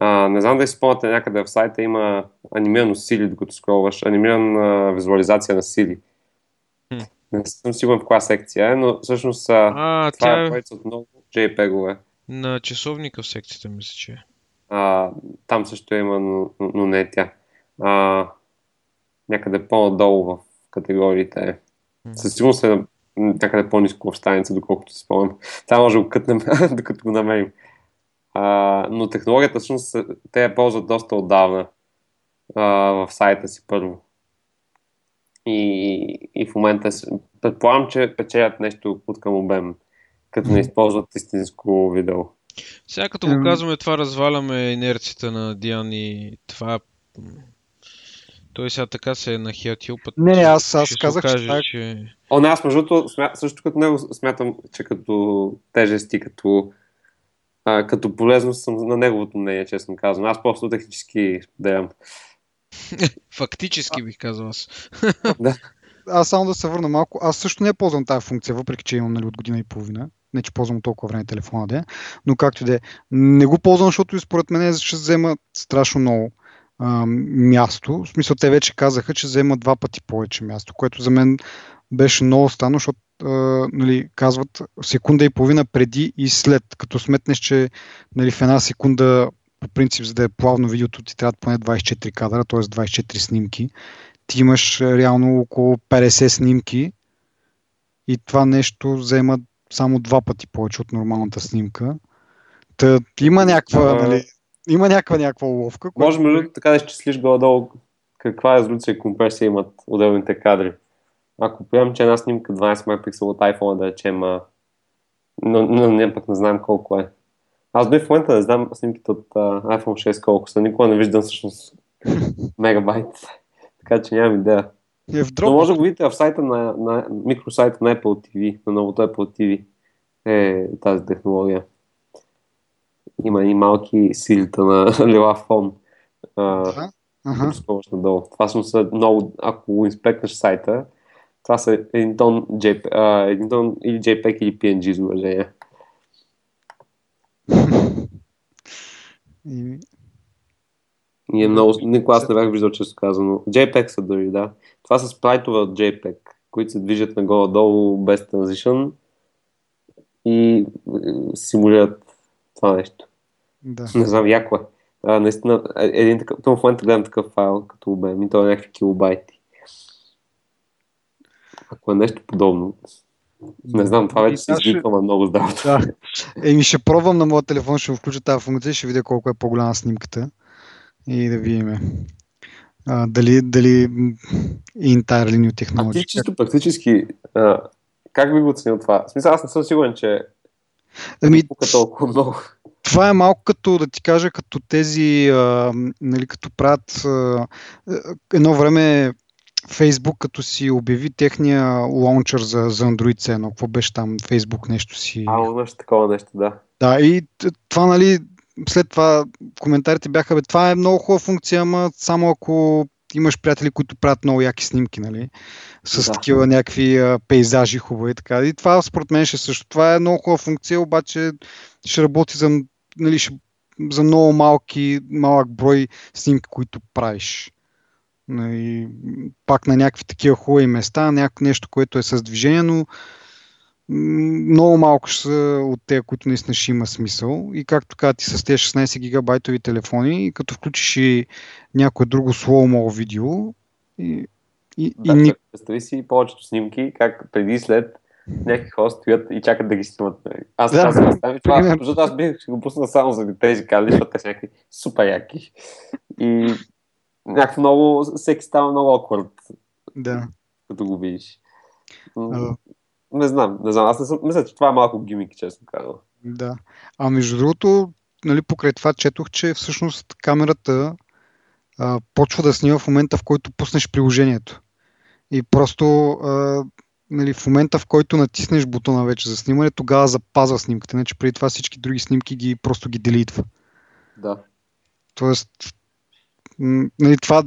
А, не знам да спомняте някъде в сайта има анимирано Siri, докато скролваш, анимирана визуализация на Siri. Не съм сигурен в коя секция е, но всъщност а, това тя... е което от много JPEG-ове. На часовника в секцията, мисля, че е. а, Там също има, но, но не е тя. А, някъде по-надолу в категориите. Със сигурност е някъде по-низко в страница, доколкото си спомням. Там може да го кътнем, (laughs) докато го намерим. А, но технологията всъщност те я ползват доста отдавна а, в сайта си първо. И, и в момента предполагам, че печелят нещо от към обем, като не използват истинско видео. Сега като го казваме, това разваляме инерцията на Диан и това той сега така се е нахилтил път. Не, аз, аз казах, каже, че, че... О, не, аз между другото, също като него смятам, че като тежести, като, а, като полезно съм на неговото мнение, честно казвам. Аз просто технически споделям. (laughs) Фактически бих казал аз. (laughs) да. Аз само да се върна малко. Аз също не ползвам тази функция, въпреки че имам нали, от година и половина. Не, че ползвам толкова време телефона да е. Но както и да е. Не го ползвам, защото и според мен ще взема страшно много а, място. В смисъл, те вече казаха, че взема два пъти повече място, което за мен беше много странно, защото а, нали, казват секунда и половина преди и след. Като сметнеш, че нали, в една секунда по принцип, за да е плавно видеото, ти трябва поне 24 кадра, т.е. 24 снимки. Ти имаш реално около 50 снимки и това нещо взема само два пъти повече от нормалната снимка. Та, има някаква, а... нали, има някаква някаква уловка. Може между така да изчислиш горе-долу каква резолюция и компресия имат отделните кадри. Ако приемам, че една снимка 12 мегапиксела от iPhone, да речем, но, но, но, пък не знаем колко е. Аз дори в момента не знам снимките от uh, iPhone 6 колко са. Никога не виждам всъщност (laughs) мегабайт. така че нямам идея. Е в Но може да го видите в сайта на, на микросайта на Apple TV, на новото Apple TV е тази технология. Има и малки силите на (laughs) лева фон. Uh, uh-huh. надолу. Това са много, ако инспектнеш сайта, това са един тон, JP, uh, един тон или JPEG или PNG изображения. И... И е много... Никога аз не бях виждал, често казано. JPEG са дори, да. Това са спрайтове от JPEG, които се движат нагоре-долу без транзишън и е, симулират това нещо. Да. Не знам, яко е. А, наистина, е, един такъв, в момента гледам такъв файл като обем и то е някакви килобайти. Ако е нещо подобно, не знам, това вече се изгликвам ще... много здраво. Да. Еми ще пробвам на моят телефон, ще включа тази функция и ще видя колко е по-голяма снимката и да видим а, дали, дали entirely new technology. А ти чисто практически, а, как би го оценил това? В смисъл, аз не съм сигурен, че Ами, толкова много. това е малко като, да ти кажа, като тези, а, нали, като правят а, едно време Facebook, като си обяви техния лаунчър за, за Android цено, какво беше там, Facebook нещо си. А, имаше такова нещо, да. Да, и това, нали, след това коментарите бяха, бе, това е много хубава функция, ама само ако имаш приятели, които правят много яки снимки, нали? С да. такива някакви а, пейзажи хубави и така. И това според мен ще също. Това е много хубава функция, обаче ще работи за, нали, ще, за много малки, малък брой снимки, които правиш. Нали, пак на някакви такива хубави места, някакво нещо, което е с движение, но много малко ще са от те, които наистина ще има смисъл. И както каза ти с тези 16 гигабайтови телефони, като включиш и някое друго слоумо видео и, и, да, и... Представи си повечето снимки, как преди и след някакви хора стоят и чакат да ги снимат. Аз да, аз, аз, това, защото аз бих го пуснал само за тези кадри, защото те са някакви супер яки. И някакво много, всеки става много awkward. Да. Като го видиш. Не знам, не знам. Аз не съм, мисля, че това е малко гимик, честно казвам. Да. А между другото, нали, покрай това четох, че всъщност камерата а, почва да снима в момента, в който пуснеш приложението. И просто а, нали, в момента, в който натиснеш бутона вече за снимане, тогава запазва снимката. Не, че преди това всички други снимки ги просто ги делитва. Да. Тоест, нали, това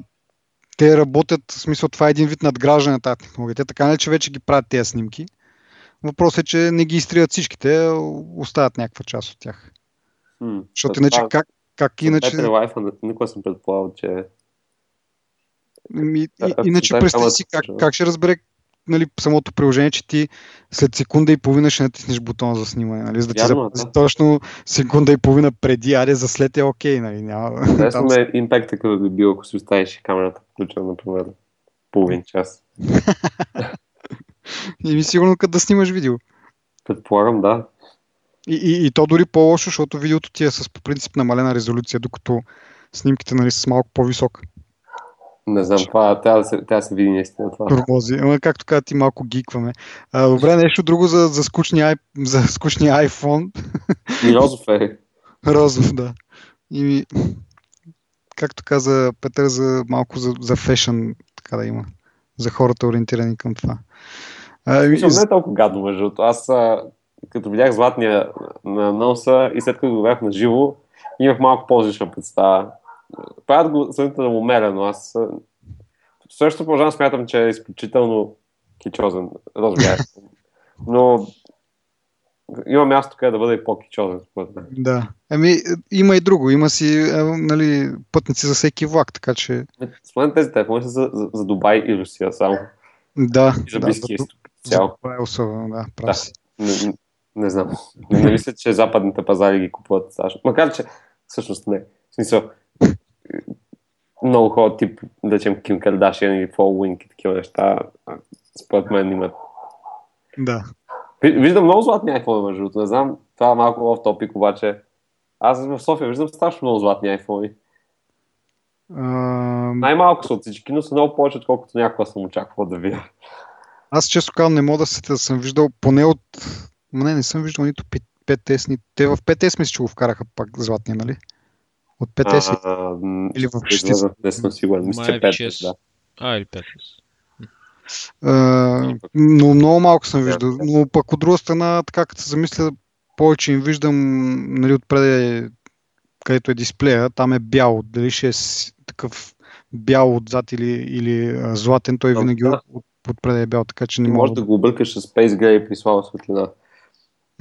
те работят, в смисъл това е един вид надграждане на тази технология. Те така не, че вече ги правят тези снимки. Въпросът е, че не ги изтрият всичките, оставят някаква част от тях. Хм, Защото иначе това, как, как иначе... Петър Лайфа никога съм предполагал, че... Ми, и, иначе представи си как, как ще разбере нали, самото приложение, че ти след секунда и половина ще натиснеш бутона за снимане, нали, за да ти запази да. точно секунда и половина преди, аре за след е окей, нали, няма... Интересно (laughs) ме импекта като би бил, ако си оставиш камерата включена, например, половин час. (laughs) И ми сигурно като да снимаш видео. Предполагам, да. И, и, и то дори по-лошо, защото видеото ти е с по принцип намалена резолюция, докато снимките нали, са малко по-висока. Не знам, това трябва да се, трябва да се види наистина това. Турмози. Ама както каза ти малко гикваме. А, добре, нещо друго за, за, скучния, за скучния iPhone. И розов е. Розов, да. И както каза Петър, за малко за, за фешън, така да има. За хората ориентирани към това. А, не е толкова гадно, между Аз а, като видях златния на носа и след като го видях на живо, имах малко по-различна представа. Правят го сравнително умерено. Аз също продължавам смятам, че е изключително кичозен. Разбира (laughs) Но има място къде да бъде и по-кичозен, според мен. Да. Еми, има и друго. Има си нали, пътници за всеки влак, така че... Според тези телефони са за, за, за Дубай и Русия само. Да. И за да, изток. Цяло. Е особено, да, прав да. Не, не, знам. Не, не мисля, че западните пазари ги купуват САЩ. Макар, че всъщност не. В смисъл, много хора, тип, да речем, Ким Кардашиан или Фолуинг и такива неща, според мен имат. Да. Виждам много златни iPhone, между другото. Не знам, това е малко в топик, обаче аз в София виждам страшно много златни iPhone. Uh... Най-малко са от всички, но са много повече, отколкото някога съм очаквал да видя. Аз често казвам, не мога да се да съм виждал поне от... Не, не съм виждал нито 5S, ни... Те в 5S мисля, че го вкараха пак златни, нали? От 5S а, или в 6 Не съм сигурен, мисля, че 5S, да. А, или 5S. Uh, но много малко съм виждал. Но пък от друга страна, така като се замисля, повече им виждам нали, отпред където е дисплея, там е бял. Дали ще е такъв бял отзад или, или златен, той винаги да отпред е бял, така че не може да го объркаш с Space Gray при слаба светлина.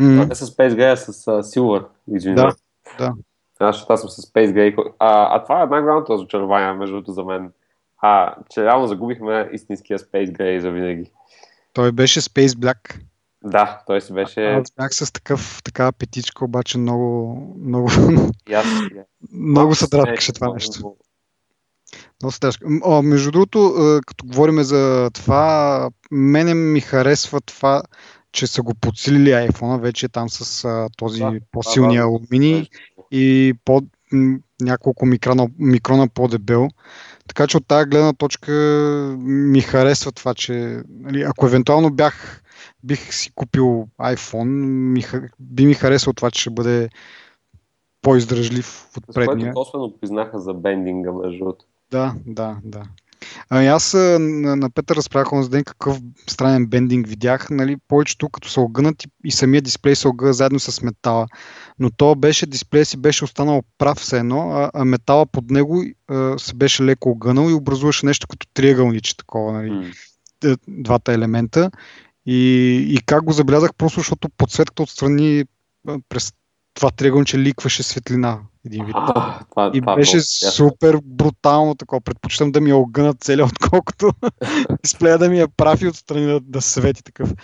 Mm-hmm. Не с Space Gray, а с uh, Silver, извинявай. Да, да. Аз, аз съм с Space Gray. А, а това е най-голямото разочарование, между другото, за мен. А, че реално загубихме истинския Space Gray за винаги. Той беше Space Black. Да, той си беше... Аз бях с такъв, такава петичка, обаче много, много, аз, (laughs) много се драскаше това нещо. Тежко. О, между другото, като говорим за това, мене ми харесва това, че са го подсилили iPhone, вече там с а, този да, по-силния да, алуминий да. и по, няколко микрона, микрона по-дебел. Така че от тази гледна точка ми харесва това, че нали, ако евентуално бях, бих си купил iPhone, ми, би ми харесало това, че ще бъде по-издръжлив от предния. Което косвено признаха за бендинга, между другото. Да, да, да. Ами аз на, на Петър разправях онзи ден какъв странен бендинг видях. Нали, повечето като са огънат и, и самия дисплей се огъна заедно с метала. Но то беше, дисплей си беше останал прав все едно, а, а метала под него а, се беше леко огънал и образуваше нещо като триъгълниче такова. Нали, mm. Двата елемента. И, и как го забелязах, просто защото подсветката отстрани през това триъгълниче ликваше светлина един вид. А, това, и това е беше много, супер брутално такова. Предпочитам да ми е огънат целия, (laughs) отколкото дисплея да ми е прав и отстрани да, да свети такъв. (laughs)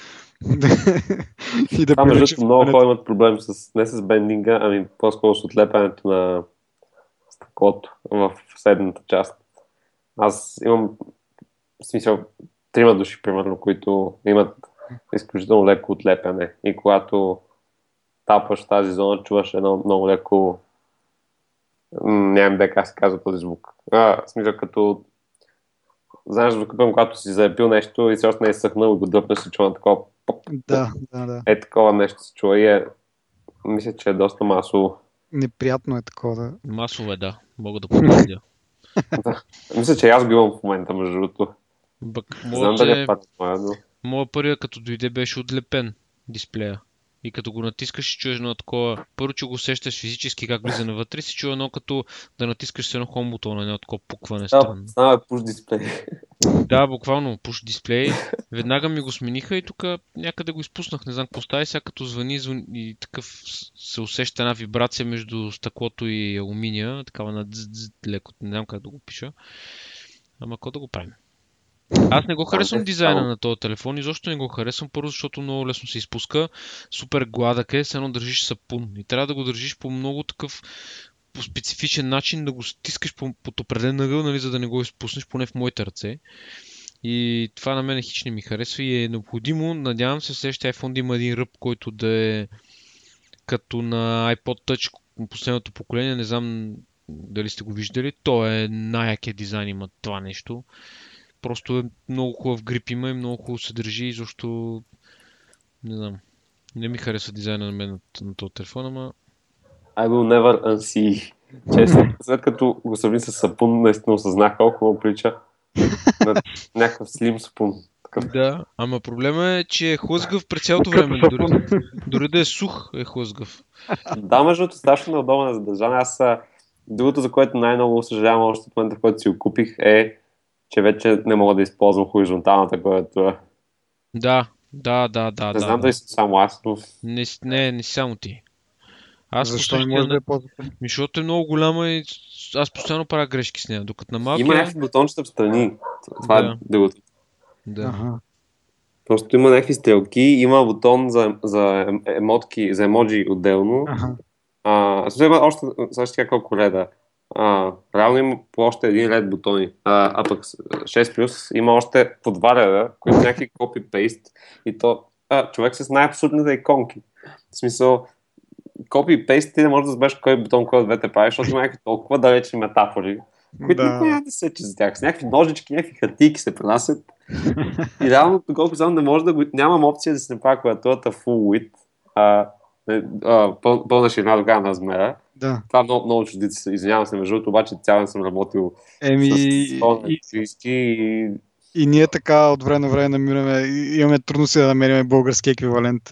и да а, между много хора имат проблем с, не с бендинга, ами по-скоро с отлепянето на стъклото в седната част. Аз имам в смисъл трима души, примерно, които имат изключително леко отлепяне. И когато тапаш тази зона, чуваш едно много леко нямам да как се казва този звук. А, в смисъл като знаеш звука, когато си заепил нещо и все още не е съхнал и го дръпнеш, се чува такова да, да, да. Е такова нещо се чува и е мисля, че е доста масово. Неприятно е такова, да. Масово е, да. Мога да потвърдя. (laughs) да. Мисля, че аз го имам в момента, между другото. Бък, Знам дали е това, но... Моя първия като дойде беше отлепен дисплея. И като го натискаш, чуеш едно такова. Първо, че го усещаш физически как влиза навътре, си чува едно като да натискаш с едно хом бутона, едно такова пукване странно. Става push дисплей. Да, буквално push дисплей. Веднага ми го смениха и тук някъде го изпуснах, не знам какво става. И сега като звъни, звъни и такъв се усеща една вибрация между стъклото и алуминия, такава на дз, дз, леко, не знам как да го пиша. Ама какво да го правим? Аз не го харесвам дизайна на този телефон, изобщо не го харесвам, първо защото много лесно се изпуска, супер гладък е, с едно държиш сапун. И трябва да го държиш по много такъв по специфичен начин, да го стискаш по, под определен ъгъл, нали, за да не го изпуснеш, поне в моите ръце. И това на мен хич не ми харесва и е необходимо, надявам се следващия iPhone да има един ръб, който да е като на iPod Touch последното поколение, не знам дали сте го виждали, то е най-якия дизайн има това нещо. Просто е много хубав грип има и много хубаво се държи и защо не знам. Не ми харесва дизайна на мен на, на този телефон, ама... I will never unsee. Честно, след като го сравни с сапун, наистина осъзнах колко му прилича на (laughs) някакъв слим сапун. Да, ама проблема е, че е хлъзгав през цялото време. Дори, дори да е сух, е хлъзгав. Да, между другото, страшно неудобно за държане. Аз другото, за което най-много съжалявам още от момента, в който си го купих, е че вече не мога да използвам хоризонталната клавиатура. Да, да, да, да. Не да, знам да. дали съм само аз, но... Не, не, не само ти. Аз Защо не може да я ползвате? Защото е много голяма и аз постоянно правя грешки с нея, докато на малкия... Има някакви бутончета в страни. Това е да. е другото. Да. Ага. Просто има някакви стрелки, има бутон за, за емотки, за емоджи отделно. Ага. А, има още, сега колко реда. А, реално има по още един ред бутони. А, а пък 6 плюс има още по два реда, които някакви копи-пейст и то а, човек с най-абсурдните иконки. В смисъл, копи-пейст ти не можеш да разбереш кой бутон, кой от двете правиш, защото има някакви толкова далечни метафори, които да. никой няма да се че за тях. С някакви ножички, някакви хартийки се пренасят. и реално, колко знам, не може да го... Нямам опция да се направя клавиатурата full width, а, а, пълна ширина до на размера. Да. Това много, много чудици. Извинявам се, между другото, обаче цял съм работил Еми, с и, и, и ние така от време на време намираме, имаме трудности да намерим български еквивалент,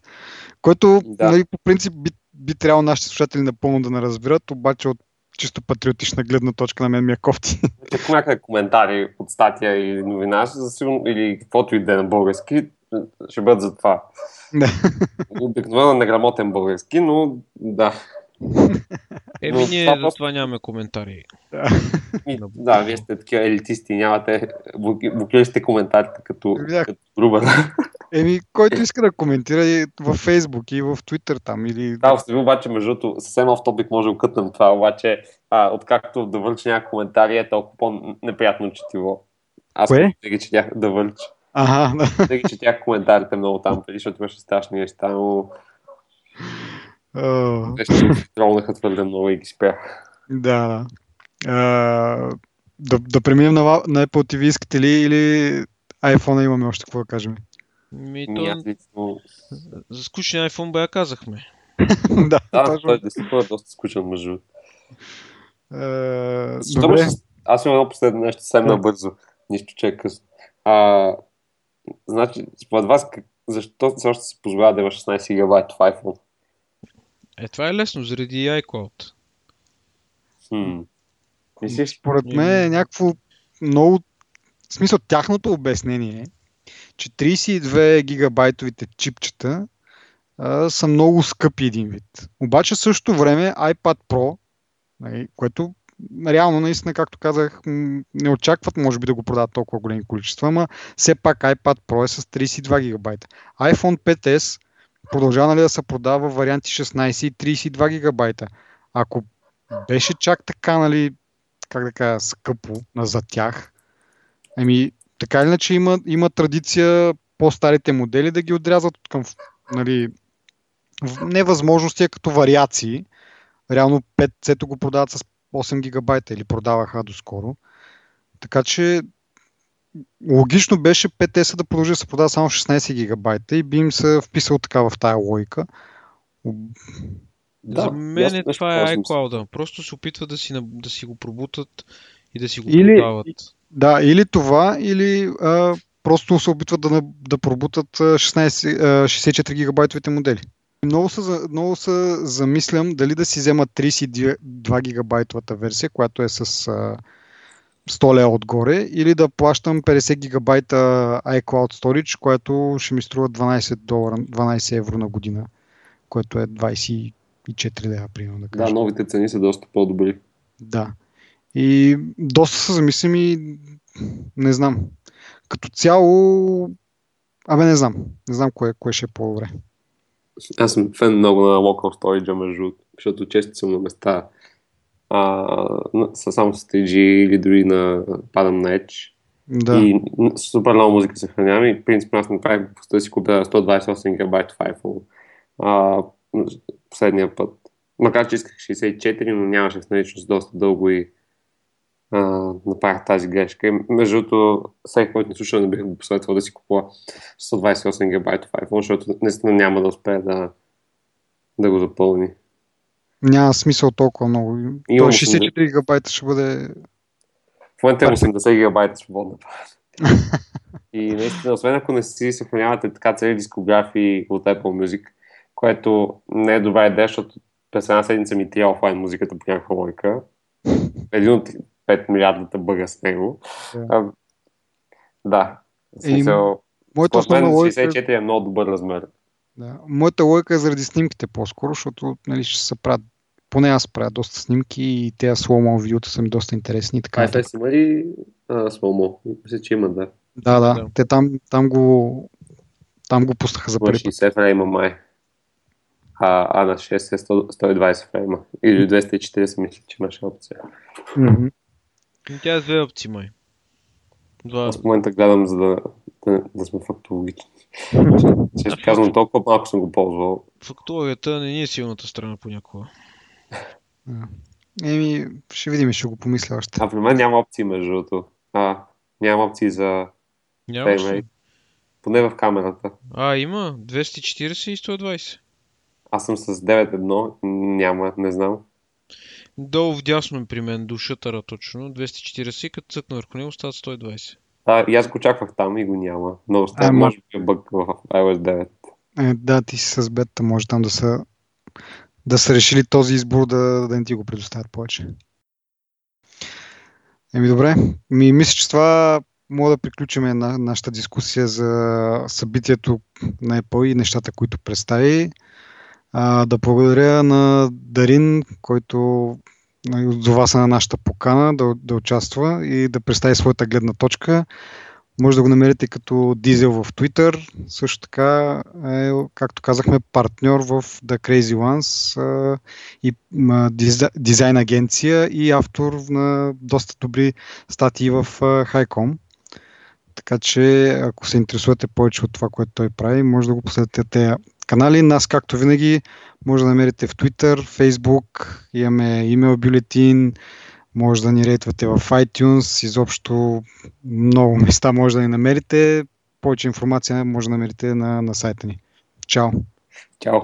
който да. нали, по принцип би, би трябвало нашите слушатели напълно да не разберат, обаче от чисто патриотична гледна точка на мен ми е кофти. Ако някакъв коментари от статия или новина, за сигурно, или каквото и да е на български, ще бъдат за това. Да. Обикновено неграмотен български, но да. Еми, ние това, просто... това нямаме коментари. Да. да, вие сте такива елитисти, нямате, блокирали сте коментарите като, да. като груба. Еми, който иска да коментира и във Фейсбук и в Твитър там или... Да, остави обаче, между другото, съвсем в топик може да кътнем това, обаче, а, откакто да върча някакъв коментари е толкова по-неприятно четиво. Аз Кое? да ги четях да върча. Ага. Да ги четях коментарите много там, защото имаше страшни неща, но Uh... тролнаха твърде много и ги спрях. Да, да. Uh, да, да преминем на, на Apple TV, искате ли или iPhone имаме още какво да кажем? Ми, то... За скучен iPhone бе, казахме. (laughs) да, Да, точно. той действително е доста скучен. Е, Защо добре. беше- Аз имам едно последно нещо съвсем набързо. Нищо, че е късно. А, значи, според вас, защо все още се позволява да има 16 гигабайт в iPhone? Е, това е лесно, заради iCloud. Хм. Мислиш? Според мен е някакво много... В смисъл, тяхното обяснение е, че 32 гигабайтовите чипчета а, са много скъпи един вид. Обаче в същото време iPad Pro, нали, което реално наистина, както казах, не очакват може би да го продават толкова големи количества, ама все пак iPad Pro е с 32 гигабайта. iPhone 5s продължава нали, да се продава варианти 16 и 32 гигабайта. Ако беше чак така, нали, как да кажа, скъпо на за тях, ами така или иначе има, има традиция по-старите модели да ги отрязват от към нали, невъзможности, като вариации. Реално 5C го продават с 8 гигабайта или продаваха доскоро. Така че логично беше 5S да продължи да се продава само в 16 гигабайта и би им се вписал така в тая логика. Да, За мен е, това е iCloud. Просто се опитват да си, да си го пробутат и да си го Или- продават. Да, или това, или а, просто се опитват да, да пробутат а, 16, а, 64 гигабайтовите модели. Много се, много се замислям дали да си взема 32 гигабайтовата версия, която е с а, 100 лева отгоре, или да плащам 50 гигабайта iCloud Storage, което ще ми струва 12, долара, 12 евро на година, което е 24 лева, примерно да кажа. Да, новите цени са доста по-добри. Да. И доста се замислям и не знам. Като цяло, абе не знам. Не знам кое, кое ще е по-добре. Аз съм фен много на local storage, между защото често съм на места а, са само с 3G или дори на падам на Edge. Да. И супер много музика съхранявам и принципно аз направих глупостта да си купя 128 гигабайт в iPhone. А, последния път. Макар че исках 64, но нямаше в наличност доста дълго и а, направих тази грешка. И Между другото, всеки, който не слуша, не бих го посъветвал да си купува 128 гигабайт в iPhone, защото наистина няма да успее да, да го запълни. Няма смисъл толкова много. То 64 гигабайта ще бъде... В момента е 80 гигабайта свободна. (laughs) И наистина, освен ако не си съхранявате така цели дискографии от Apple Music, което не е добра идея, защото през една седмица ми трия офлайн музиката по някаква лойка. Един от 5 милиардата бъга с него. Да. А, да. В смисъл, Моята основна логика... 64 е много добър размер. Да. Моята логика е заради снимките по-скоро, защото нали, ще се правят поне аз правя доста снимки и тези слоумо видеота са ми доста интересни и така. нататък. iFS има ли а, сломо? Мисля, че има, да. Да, да. Да. Те там, там го там го пуснаха за Има първи път. 60 фрейма май. А, а на 6 е 100, 120 фрейма. Или 240 мисля, че имаше опция. Мгм. Тя е две опции, май. Два. Аз в момента гледам, за да, да, да сме фактологични. Често казвам, толкова малко съм го ползвал. Фактологията не ни е силната страна понякога. Еми, ще видим, ще го помисля още. А при мен няма опции, между другото. А, няма опции за Нямаш ли? Поне в камерата. А, има 240 и 120. Аз съм с 9.1, няма, не знам. Долу вдясно е при мен до шътъра точно. 240 и като цъкна върху него стават 120. А, и аз го очаквах там и го няма. Много става, може би е бък в iOS 9. Е, да, ти си с бета, може там да са да са решили този избор да, да не ти го предоставят повече. Еми добре, ми мисля, че това мога да приключим на нашата дискусия за събитието на Apple и нещата, които представи. А, да благодаря на Дарин, който нали, отзова се на нашата покана да, да участва и да представи своята гледна точка. Може да го намерите като Дизел в Twitter. Също така е, както казахме, партньор в The Crazy Ones а, и диза- дизайн агенция и автор на доста добри статии в Highcom. Така че, ако се интересувате повече от това, което той прави, може да го последите тези канали. Нас, както винаги, може да намерите в Twitter, Facebook, имаме имейл бюлетин, може да ни рейтвате в iTunes, изобщо много (laughs) места може да ни намерите. Повече информация може да намерите на, на сайта ни. Чао! Чао!